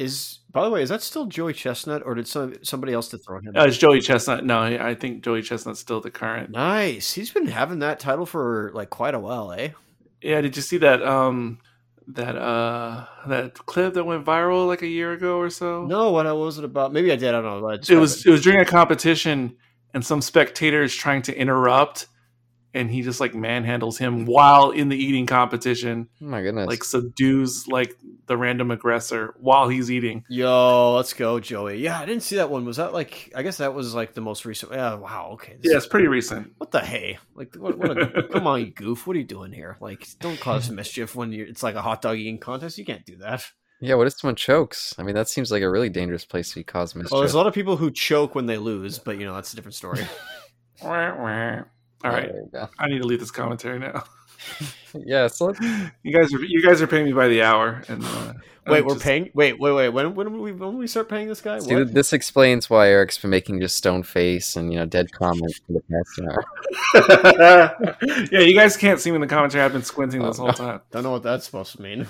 S1: Is by the way, is that still Joey Chestnut, or did some somebody else dethrone him?
S3: Uh, it's Joey Chestnut. No, I think Joey Chestnut's still the current.
S1: nice. He's been having that title for like quite a while, eh?
S3: Yeah, did you see that um that uh that clip that went viral like a year ago or so?
S1: No, what was it about? Maybe I did. I don't know.
S3: it was it was during a competition and some spectators trying to interrupt and he just like manhandles him while in the eating competition
S2: Oh my goodness!
S3: like subdues like the random aggressor while he's eating
S1: Yo, let's go, Joey. Yeah, I didn't see that one. Was that like? I guess that was like the most recent. Yeah. Wow. Okay. This
S3: yeah it's pretty recent
S1: What the hey? Like, what? what a, come on, you goof! What are you doing here? Like, don't cause mischief when you it's like a hot dog eating contest. You can't do that.
S2: yeah, what if someone chokes? I mean, that seems like a really dangerous place to cause mischief.
S1: Well, there's a lot of people who choke when they lose, but you know that's a different story.
S3: Wah, wah. all right
S2: There you go.
S3: i need to leave this commentary now
S2: Yeah, so let's,
S3: you guys are you guys are paying me by the hour and uh,
S1: wait,
S3: I'm
S1: we're
S3: just-
S1: paying. Wait, wait, wait. When when we when we start paying this guy?
S2: see,
S1: What?
S2: this explains why Eric's been making just stone face and you know dead comments for the past hour.
S3: yeah you guys can't see me in the commentary i've been squinting this
S2: Oh,
S3: whole time
S1: Don't know what that's supposed to mean.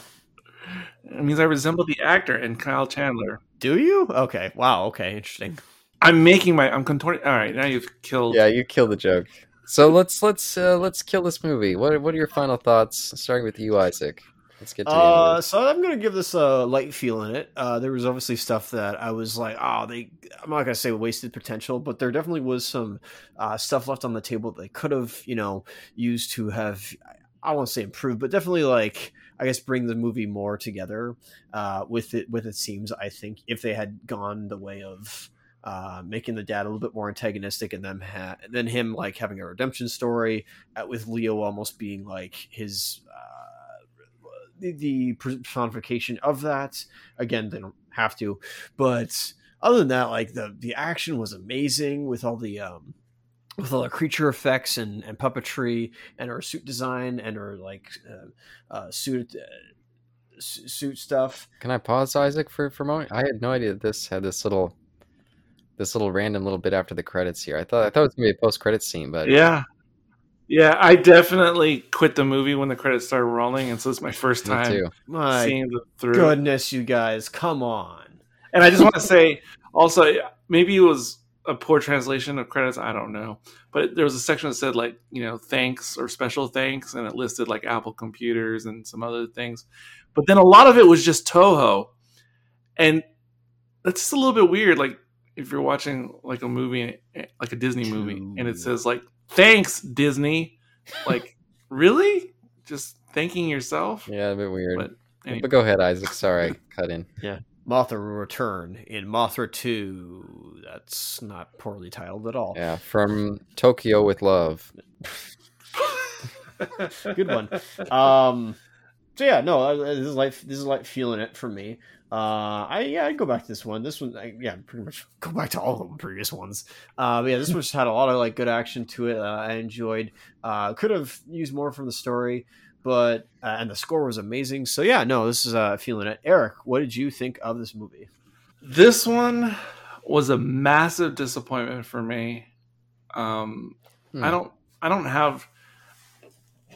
S3: it means i resemble the actor in kyle chandler
S1: Do you? Okay. Wow. Okay. Interesting.
S3: I'm making my. I'm contorting. All right, now you've killed.
S2: Yeah, you killed the joke. So let's let's uh, let's kill this movie. What what are your final thoughts? Starting with you, Isaac. Let's get to
S1: Uh,
S2: this.
S1: so I'm gonna give this a light feel in it. Uh, there was obviously stuff that I was like, oh, they. I'm not gonna say wasted potential, but there definitely was some uh, stuff left on the table that they could have, you know, used to have. I won't say improved, but definitely like I guess bring the movie more together uh, with it. With it seems I think if they had gone the way of uh, making the dad a little bit more antagonistic and them ha- then him like having a redemption story uh, with Leo almost being like his uh, the, personification of that. Again, they don't have to, but other than that, like the the action was amazing with all the um with all the creature effects and, and puppetry and her suit design and her like uh, uh, suit uh, su- suit stuff.
S2: Can I pause, Isaac, for for a moment? I had no idea this had this little this little random little bit after the credits here. I thought I thought it was gonna be a post credit scene, but
S3: Yeah, yeah. I definitely quit the movie when the credits started rolling, and so it's my first time
S2: too.
S1: My
S3: seeing the through.
S1: goodness, you guys, come on!
S3: And I just want to say, also, maybe it was a poor translation of credits. I don't know, but there was a section that said like you know thanks or special thanks, and it listed like Apple computers and some other things. But then a lot of it was just Toho, and that's just a little bit weird. Like if you're watching like a movie, like a Disney movie, and it says like thanks Disney, like really, just thanking yourself.
S2: Yeah, a bit weird.
S3: But
S2: But, go ahead, Isaac. Sorry, cut in.
S1: Yeah, Mothra will return in Mothra Two. That's not poorly titled at all.
S2: Yeah, from Tokyo with love.
S1: Good one. Um, so yeah, no, uh, this is like this is like feeling it for me. Uh, I yeah, I'd go back to this one. This one, I, yeah, pretty much go back to all of the previous ones. Uh, but yeah, this one just had a lot of like good action to it. Uh, I enjoyed. Uh, could have used more from the story, but uh, and the score was amazing. So yeah, no, this is uh, feeling it. Eric, what did you think of this movie?
S3: This one was a massive disappointment for me. Um,
S2: Hmm.
S3: I don't, I don't have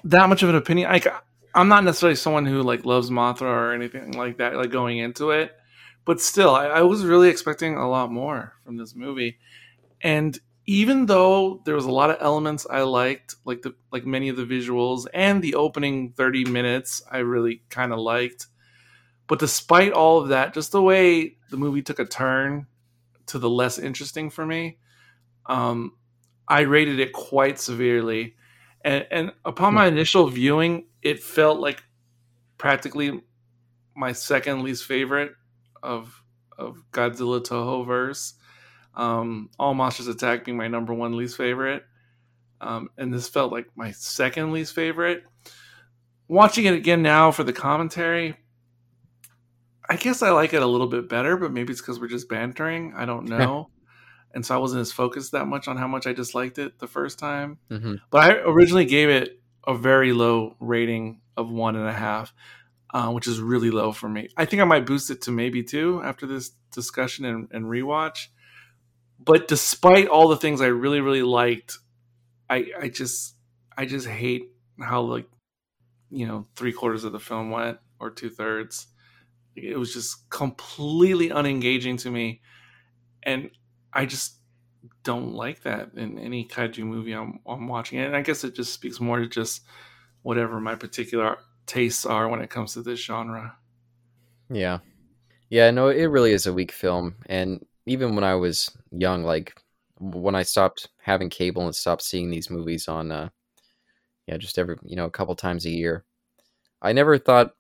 S3: that much of an opinion. Like, I'm not necessarily someone who like loves Mothra or anything like that. Like going into it, but still, I, I was really expecting a lot more from this movie, And even though there was a lot of elements I liked, like the like many of the visuals and the opening 30 minutes I really kind of liked. But despite all of that, just the way the movie took a turn to the less interesting for me, um, I rated it quite severely. And, and upon my initial viewing, it felt like practically my second least favorite of of Godzilla Toho verse. Um, All Monsters Attack being my number one least favorite, um, and this felt like my second least favorite. Watching it again now for the commentary, I guess I like it a little bit better, but maybe it's because we're just bantering. I don't know. and so I wasn't as focused that much on how much I disliked it the first time.
S2: hmm
S3: But I originally gave it a very low rating of one and a half, uh, which is really low for me. I think I might boost it to maybe two after this discussion and, and rewatch. But despite all the things I really, really liked, I, I just I just hate how like you know three quarters of the film went or two thirds. It was just completely unengaging to me, and I just don't like that in any kaiju movie I'm, I'm watching. And I guess it just speaks more to just whatever my particular tastes are when it comes to this genre.
S2: Yeah. Yeah, no, it really is a weak film. And even when I was young, like when I stopped having cable and stopped seeing these movies on, uh, yeah, just every, you know, a couple times a year, I never thought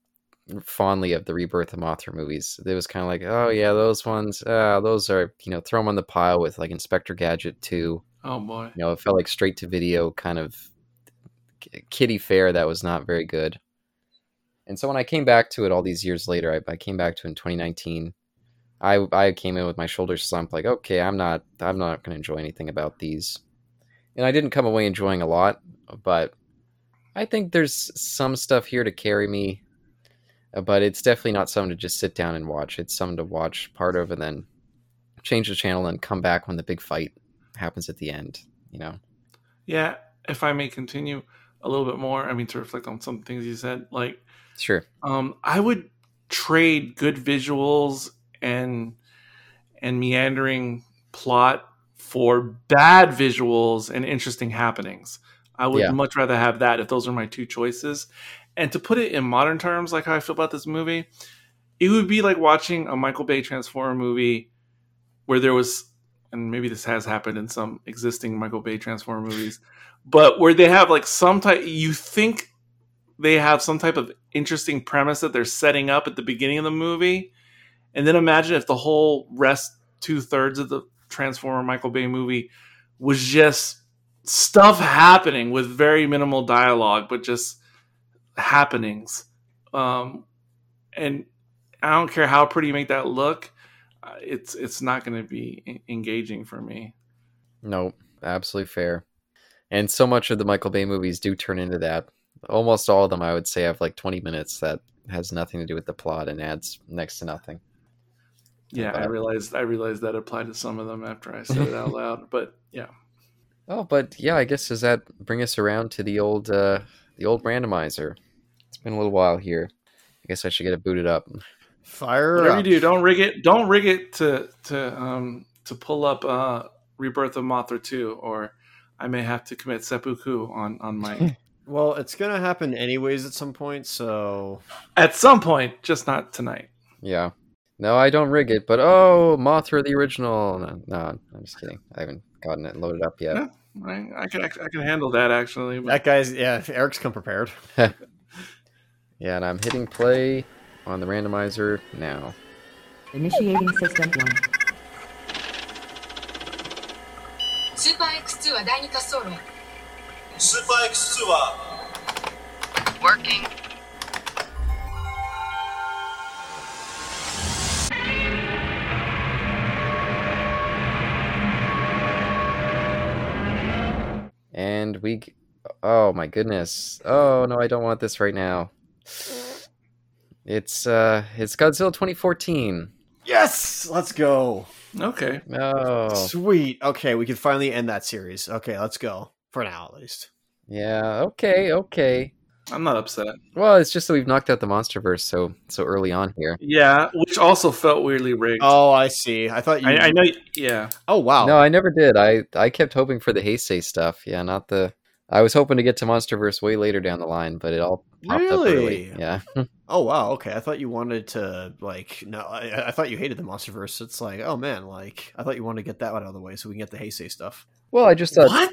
S2: fondly of the Rebirth of Mothra movies. It was kind of like, oh, yeah, those ones, uh, those are, you know, throw them on the pile with like Inspector Gadget 2.
S3: Oh boy.
S2: You know, it felt like straight to video kind of k- kiddie fare that was not very good. And so when I came back to it all these years later, I, I came back to it in 2019. I I came in with my shoulders slumped, like, okay, I'm not I'm not going to enjoy anything about these, and I didn't come away enjoying a lot, but I think there's some stuff here to carry me, but it's definitely not something to just sit down and watch. It's something to watch part of and then change the channel and come back when the big fight happens at the end. You know.
S3: Yeah, if I may continue a little bit more, I mean to reflect on some things you said, like
S2: Sure.
S3: um, I would trade good visuals and and meandering plot for bad visuals and interesting happenings. I would
S2: Yeah.
S3: much rather have that if those are my two choices. And to put it in modern terms, like how I feel about this movie, it would be like watching a Michael Bay Transformer movie where there was, and maybe this has happened in some existing Michael Bay Transformer movies, but where they have like some type, you think they have some type of interesting premise that they're setting up at the beginning of the movie. And then imagine if the whole rest two thirds of the Transformer Michael Bay movie was just stuff happening with very minimal dialogue, but just happenings. Um, and I don't care how pretty you make that look, uh, it's it's not going to be engaging for me.
S2: No, absolutely fair. And so much of the Michael Bay movies do turn into that. Almost all of them, I would say, have like 20 minutes that has nothing to do with the plot and adds next to nothing.
S3: Yeah, I realized I realized that applied to some of them after I said it out loud. But yeah,
S2: Oh, but yeah, I guess does that bring us around to the old uh the old randomizer? It's been a little while here. I guess I should get it booted up.
S1: Fire
S3: whatever you do, don't rig it. Don't rig it to to um to pull up uh Rebirth of Mothra two, or I may have to commit seppuku on on my
S1: Well, it's gonna happen anyways at some point, so
S3: at some point, just not tonight.
S2: Yeah. No, I don't rig it, but oh, Mothra the original. No, no I'm just kidding. I haven't gotten it loaded up yet.
S3: Yeah. Right? I can I can handle that actually. But
S1: that guy's yeah. Eric's come prepared.
S2: Yeah, and I'm hitting play on the randomizer now.
S4: Initiating system 1.
S5: スーパー X2 は第2滑走路へ
S6: スーパー X2 は
S5: Working
S2: And we g- Oh my goodness. Oh no, I don't want this right now. It's uh it's Godzilla 2014.
S1: Yes, let's go.
S3: okay.
S2: Oh.
S1: Sweet. Okay, we can finally end that series. Okay, let's go for now at least.
S2: Yeah, okay, okay.
S3: I'm not upset.
S2: Well, it's just that we've knocked out the MonsterVerse so so early on here.
S3: Yeah, which also felt weirdly rigged.
S1: Oh, I see. I thought you.
S3: I, I know. Yeah,
S1: Oh wow.
S2: No, I never did. I I kept hoping for the Heisei stuff. Yeah, not the. I was hoping to get to MonsterVerse way later down the line, but it all popped up early.
S1: Really?
S2: Yeah.
S1: Oh wow. Okay. I thought you wanted to like. No, I, I thought you hated the MonsterVerse. It's like, oh man, like I thought you wanted to get that one out of the way so we can get the Heisei stuff.
S2: well, I just thought.
S3: what?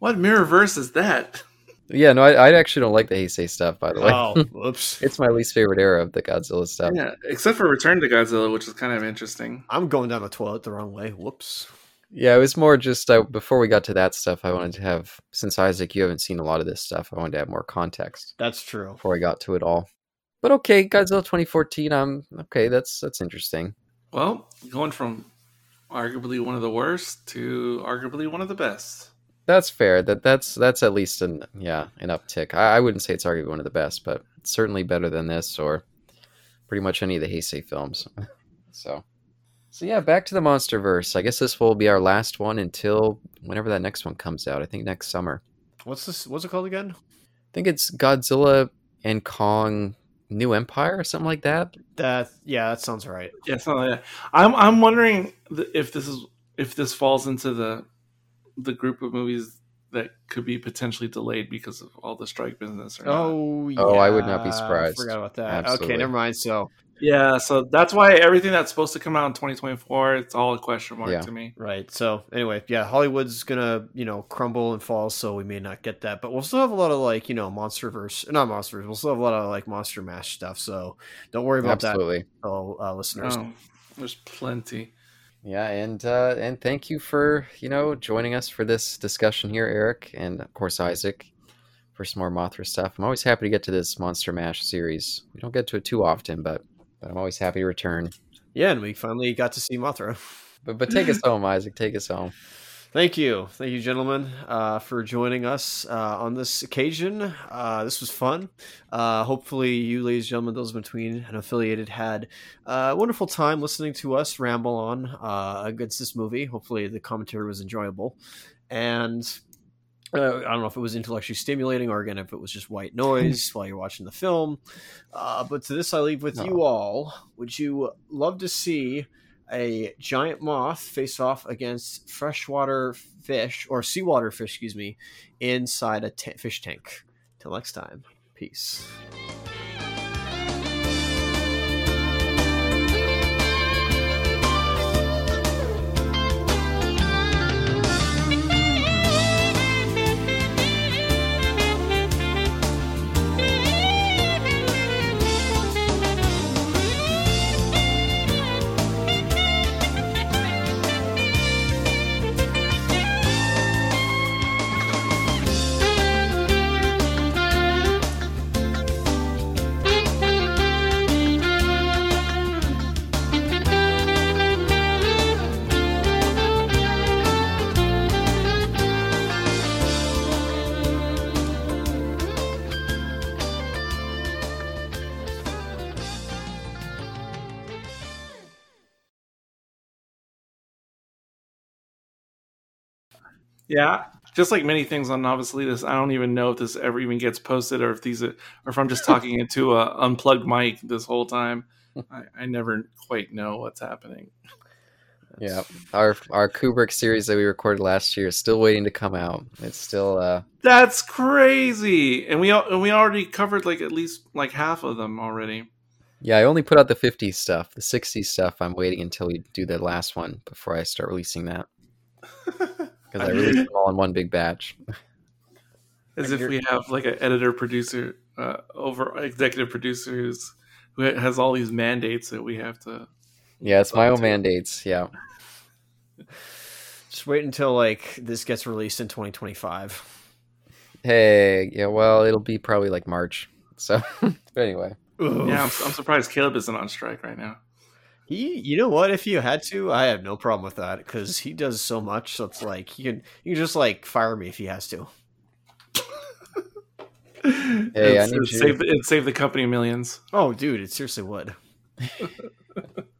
S3: What Mirrorverse is that?
S2: Yeah, no, I, I actually don't like the Heisei stuff. By the way,
S1: Oh, whoops.
S2: it's my least favorite era of the Godzilla stuff.
S3: Yeah, except for Return to Godzilla, which is kind of interesting.
S1: I'm going down the toilet the wrong way. Whoops.
S2: Yeah, it was more just uh, before we got to that stuff. I wanted to have since Isaac, you haven't seen a lot of this stuff. I wanted to have more context
S1: That's true.
S2: before I got to it all. But okay, Godzilla 2014. I'm okay. That's that's interesting.
S3: Well, going from arguably one of the worst to arguably one of the best.
S2: That's fair. That that's that's at least an yeah an uptick. I, I wouldn't say it's arguably one of the best, but certainly better than this or pretty much any of the Heisei films. so so yeah, back to the MonsterVerse. I guess this will be our last one until whenever that next one comes out. I think next summer.
S1: What's this? What's it called again?
S2: I think it's Godzilla and Kong New Empire or something like that.
S1: That yeah, that sounds right.
S3: Yeah, something like that. I'm I'm wondering if this is if this falls into the the group of movies that could be potentially delayed because of all the strike business. Or not.
S1: Oh yeah.
S2: Oh, I would not be surprised.
S1: Forgot about that.
S2: Absolutely.
S1: Okay, never mind. So
S3: yeah. So that's why everything that's supposed to come out in 2024, it's all a question mark
S2: Yeah.
S3: to me.
S1: right. So anyway, yeah, Hollywood's gonna you know crumble and fall, so we may not get that, but we'll still have a lot of like you know MonsterVerse, not MonsterVerse. We'll still have a lot of like Monster Mash stuff. So don't worry about
S2: Absolutely.
S1: that, fellow uh, listeners.
S3: Oh, there's plenty.
S2: Yeah, and uh, and thank you for you know joining us for this discussion here, Eric, and of course Isaac, for some more Mothra stuff. I'm always happy to get to this Monster Mash series. We don't get to it too often, but but I'm always happy to return.
S1: Yeah, and we finally got to see Mothra.
S2: But but take us home, Isaac. Take us home.
S1: Thank you. Thank you, gentlemen, uh, for joining us uh, on this occasion. Uh, this was fun. Uh, hopefully, you, ladies and gentlemen, those between and affiliated, had a wonderful time listening to us ramble on uh, against this movie. Hopefully, the commentary was enjoyable. And uh, I don't know if it was intellectually stimulating or, again, if it was just white noise while you're watching the film. Uh, but to this, I leave with
S2: No.
S1: you all. Would you love to see a giant moth face off against freshwater fish or seawater fish, excuse me, inside a ta- fish tank. Till next time, peace.
S3: Yeah, just like many things on obviously this, I don't even know if this ever even gets posted or if these are, or if I'm just talking into a unplugged mic this whole time. I, I never quite know what's happening.
S2: Yeah, our our Kubrick series that we recorded last year is still waiting to come out. It's still uh
S3: That's crazy, and we al- and we already covered like at least like half of them already.
S2: yeah. I only put out the '50s stuff. The '60s stuff, I'm waiting until we do the last one before I start releasing that because I released them all in one big batch.
S3: As if we have like an editor producer uh, over executive producer who's who has all these mandates that we have to.
S2: Yeah, it's my own
S3: too.
S2: mandates. Yeah.
S1: Just wait until like this gets released in 2025.
S2: Hey, yeah. Well, it'll be probably like March. So, but anyway.
S3: Yeah, I'm, I'm surprised Caleb isn't on strike right now.
S1: He, you know what? If you had to, I have no problem with that because he does so much. So it's like you can, you can just like fire me if he has to.
S2: Hey, I
S3: It's-
S2: need
S3: it'd
S2: you-
S3: save the, it'd save the company millions.
S1: Oh, dude, it seriously would.